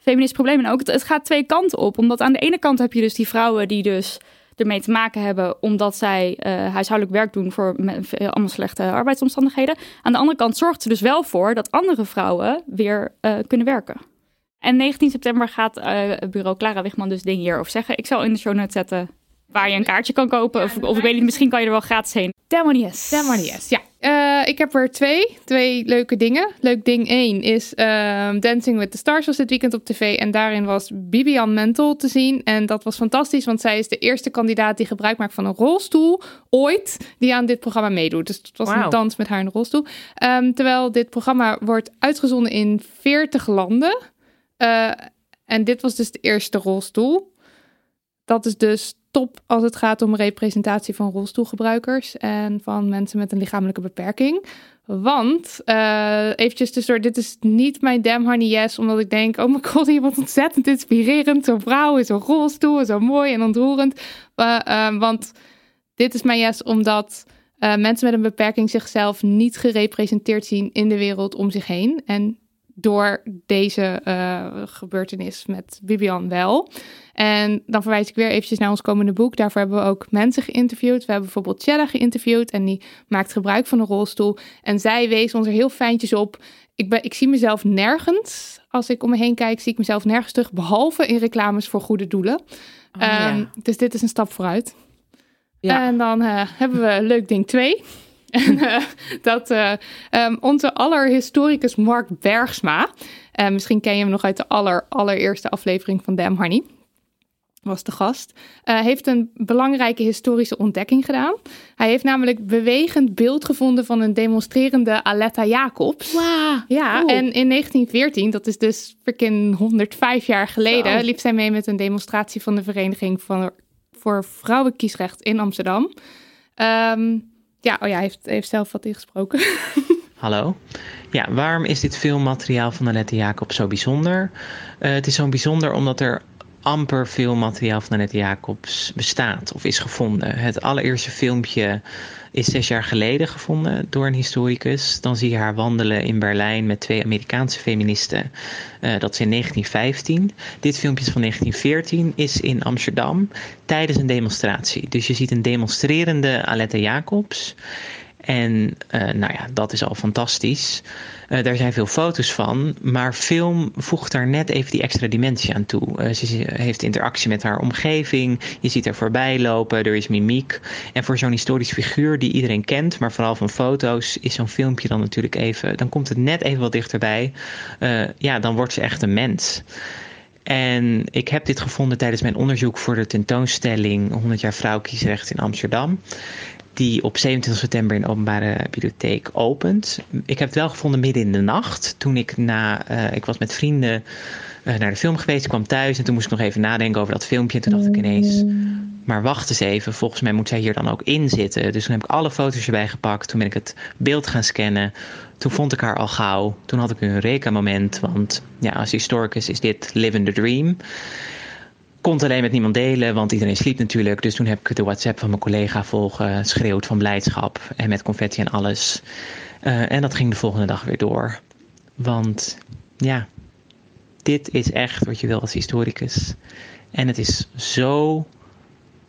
feminist probleem. En ook het, gaat twee kanten op. Omdat aan de ene kant heb je dus die vrouwen die dus ermee te maken hebben omdat zij eh, huishoudelijk werk doen voor veel- allemaal slechte arbeidsomstandigheden. Aan de andere kant zorgt ze dus wel voor dat andere vrouwen weer eh, kunnen werken. En 19 september gaat eh, bureau Clara Wigman dus dingen hierover zeggen. Ik zal in de show notes zetten waar je een kaartje kan kopen. Of, of ik weet niet, misschien kan je er wel gratis heen. On yes. Ja, Eh, ik heb er twee. Twee leuke dingen. Leuk ding één is ehm, Dancing with the Stars was dit weekend op tv. En daarin was Bibian Mentel te zien. En dat was fantastisch, want zij is de eerste kandidaat die gebruik maakt van een rolstoel ooit die aan dit programma meedoet. Dus het was Wauw. een dans met haar in een rolstoel. Ehm, terwijl dit programma wordt uitgezonden in 40 landen. Eh, en dit was dus de eerste rolstoel. Dat is dus top als het gaat om representatie van rolstoelgebruikers en van mensen met een lichamelijke beperking. Want, eh eventjes tussendoor, dit is niet mijn damn honey yes, omdat ik denk, oh mijn god, wat ontzettend inspirerend. Zo'n vrouw in zo'n rolstoel, zo mooi en ontroerend. Eh, want dit is mijn yes, omdat mensen met een beperking zichzelf niet gerepresenteerd zien in de wereld om zich heen. En door deze eh, gebeurtenis met Bibian wel. En dan verwijs ik weer eventjes naar ons komende boek. Daarvoor hebben we ook mensen geïnterviewd. We hebben bijvoorbeeld Chella geïnterviewd en die maakt gebruik van een rolstoel. En zij wees ons er heel fijntjes op. Ik, ben, ik zie mezelf nergens, als ik om me heen kijk, zie ik mezelf nergens terug, behalve in reclames voor goede doelen. ja. Ehm, dus dit is een stap vooruit. Ja. En dan eh, hebben we leuk ding 2. En eh, dat eh, ehm, onze allerhistoricus Mark Bergsma, eh, misschien ken je hem nog uit de aller, allereerste aflevering van Damn Honey, was de gast, heeft een belangrijke historische ontdekking gedaan. Hij heeft namelijk bewegend beeld gevonden van een demonstrerende Aletta Jacobs. Ja, en in 1914, dat is dus freaking 105 jaar geleden, Zo. liep zij mee met een demonstratie van de Vereniging van, voor Vrouwenkiesrecht in Amsterdam. Ehm, ja, oh ja, hij heeft, heeft zelf wat ingesproken. <laughs> Hallo. Ja, waarom is dit filmmateriaal van Annette Jacob zo bijzonder? Eh, het is zo bijzonder omdat er amper veel materiaal van Annette Jacobs bestaat of is gevonden. Het allereerste filmpje is zes jaar geleden gevonden door een historicus. Dan zie je haar wandelen in Berlijn met twee Amerikaanse feministen. Eh, dat is in 1915. Dit filmpje is van 1914, is in Amsterdam tijdens een demonstratie. Dus je ziet een demonstrerende Aletta Jacobs. En uh, nou ja, dat is al fantastisch. Uh, daar zijn veel foto's van, maar film voegt daar net even die extra dimensie aan toe. Uh, ze heeft interactie met haar omgeving, je ziet haar voorbij lopen, er is mimiek. En voor zo'n historisch figuur die iedereen kent, maar vooral van foto's, is zo'n filmpje dan natuurlijk even, dan komt het net even wat dichterbij. ja, dan wordt ze echt een mens. En ik heb dit gevonden tijdens mijn onderzoek voor de tentoonstelling 100 jaar vrouwkiesrecht in Amsterdam die op 27 september in de openbare bibliotheek opent. Ik heb het wel gevonden midden in de nacht. Toen ik na, uh, ik was met vrienden uh, naar de film geweest, kwam thuis en toen moest ik nog even nadenken over dat filmpje. En toen dacht ik ineens, maar wacht eens even, volgens mij moet zij hier dan ook in zitten. Dus toen heb ik alle foto's erbij gepakt. Toen ben ik het beeld gaan scannen. Toen vond ik haar al gauw. Toen had ik een Eureka-moment, want ja, als historicus is dit living the dream kon alleen met niemand delen, want iedereen sliep natuurlijk. Dus toen heb ik de WhatsApp van mijn collega volgen, schreeuwd van blijdschap en met confetti en alles. Uh, en dat ging de volgende dag weer door. Want ja, dit is echt wat je wil als historicus. En het is zo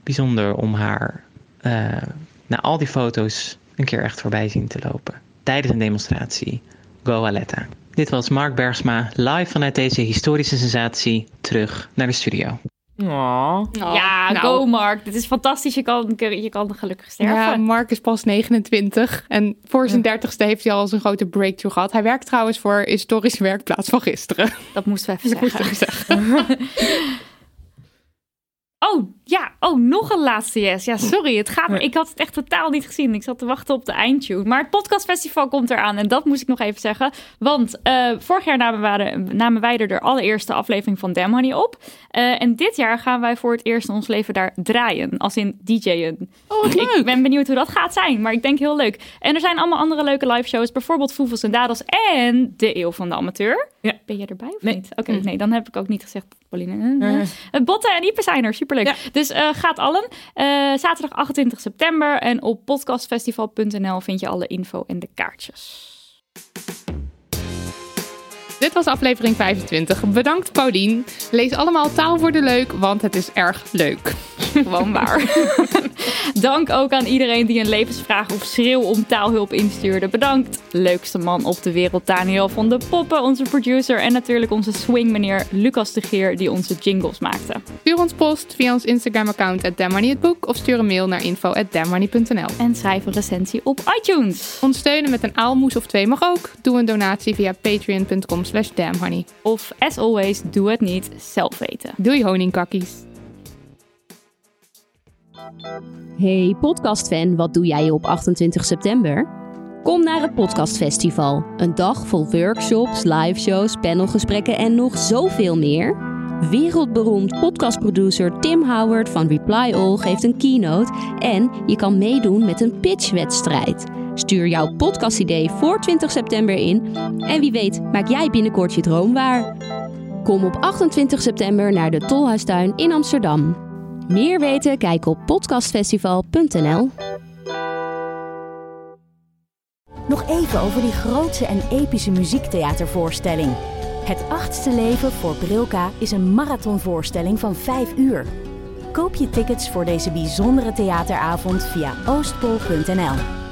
bijzonder om haar uh, na al die foto's een keer echt voorbij zien te lopen. Tijdens een demonstratie. Go Aletta. Dit was Mark Bergsma live vanuit deze historische sensatie terug naar de studio. Oh. ja, nou. go Mark. Dit is fantastisch. Je kan, je kan gelukkig sterven. Ja, Mark is pas 29 en voor zijn dertigste heeft hij al zijn grote breakthrough gehad. Hij werkt trouwens voor historische werkplaats van gisteren. Dat moesten we even Dat zeggen. moest ik zeggen. <laughs> <laughs> Oh, ja. Oh, nog een laatste yes. Ja, sorry. Het gaat, ik had het echt totaal niet gezien. Ik zat te wachten op de eindtune. Maar het podcastfestival komt eraan. En dat moest ik nog even zeggen. Want uh, vorig jaar namen wij, namen wij er de allereerste aflevering van Damn Honey op. Uh, en dit jaar gaan wij voor het eerst in ons leven daar draaien. Als in DJ'en. Oh, leuk. Ik ben benieuwd hoe dat gaat zijn. Maar ik denk heel leuk. En er zijn allemaal andere leuke live shows. Bijvoorbeeld Foefels en Dadels en De Eeuw van de Amateur. Ja. Ben je erbij of Nee. niet? Oké, nee. Dan heb ik ook niet gezegd Pauline. Uh, Botten en Ipe zijn er, superleuk. Ja. Dus uh, gaat allen. Uh, zaterdag 28 september en op podcastfestival.nl vind je alle info en de kaartjes. Dit was aflevering 25. Bedankt Paulien. Lees allemaal Taal voor de Leuk, want het is erg leuk. Gewoon waar. <laughs> Dank ook aan iedereen die een levensvraag of schreeuw om taalhulp instuurde. Bedankt. Leukste man op de wereld, Daniel van de Poppen, onze producer. En natuurlijk onze swingmeneer Lucas de Geer, die onze jingles maakte. Stuur ons post via ons Instagram-account at of stuur een mail naar info at En schrijf een recensie op iTunes. Ons steunen met een aalmoes of twee mag ook. Doe een donatie via patreon.com slash damnhoney. Of, as always, doe het niet zelf weten. Doei honingkakkies. Hey podcastfan, wat doe jij op 28 september? Kom naar het Podcastfestival. Een dag vol workshops, liveshows, panelgesprekken en nog zoveel meer. Wereldberoemd podcastproducer Tim Howard van Reply All geeft een keynote en je kan meedoen met een pitchwedstrijd. Stuur jouw podcastidee voor 20 september in en wie weet maak jij binnenkort je droom waar. Kom op 28 september naar de Tolhuistuin in Amsterdam. Meer weten? Kijk op podcastfestival.nl. Nog even over die grootse en epische muziektheatervoorstelling. Het achtste leven voor Brilka is een marathonvoorstelling van 5 uur. Koop je tickets voor deze bijzondere theateravond via oostpol.nl.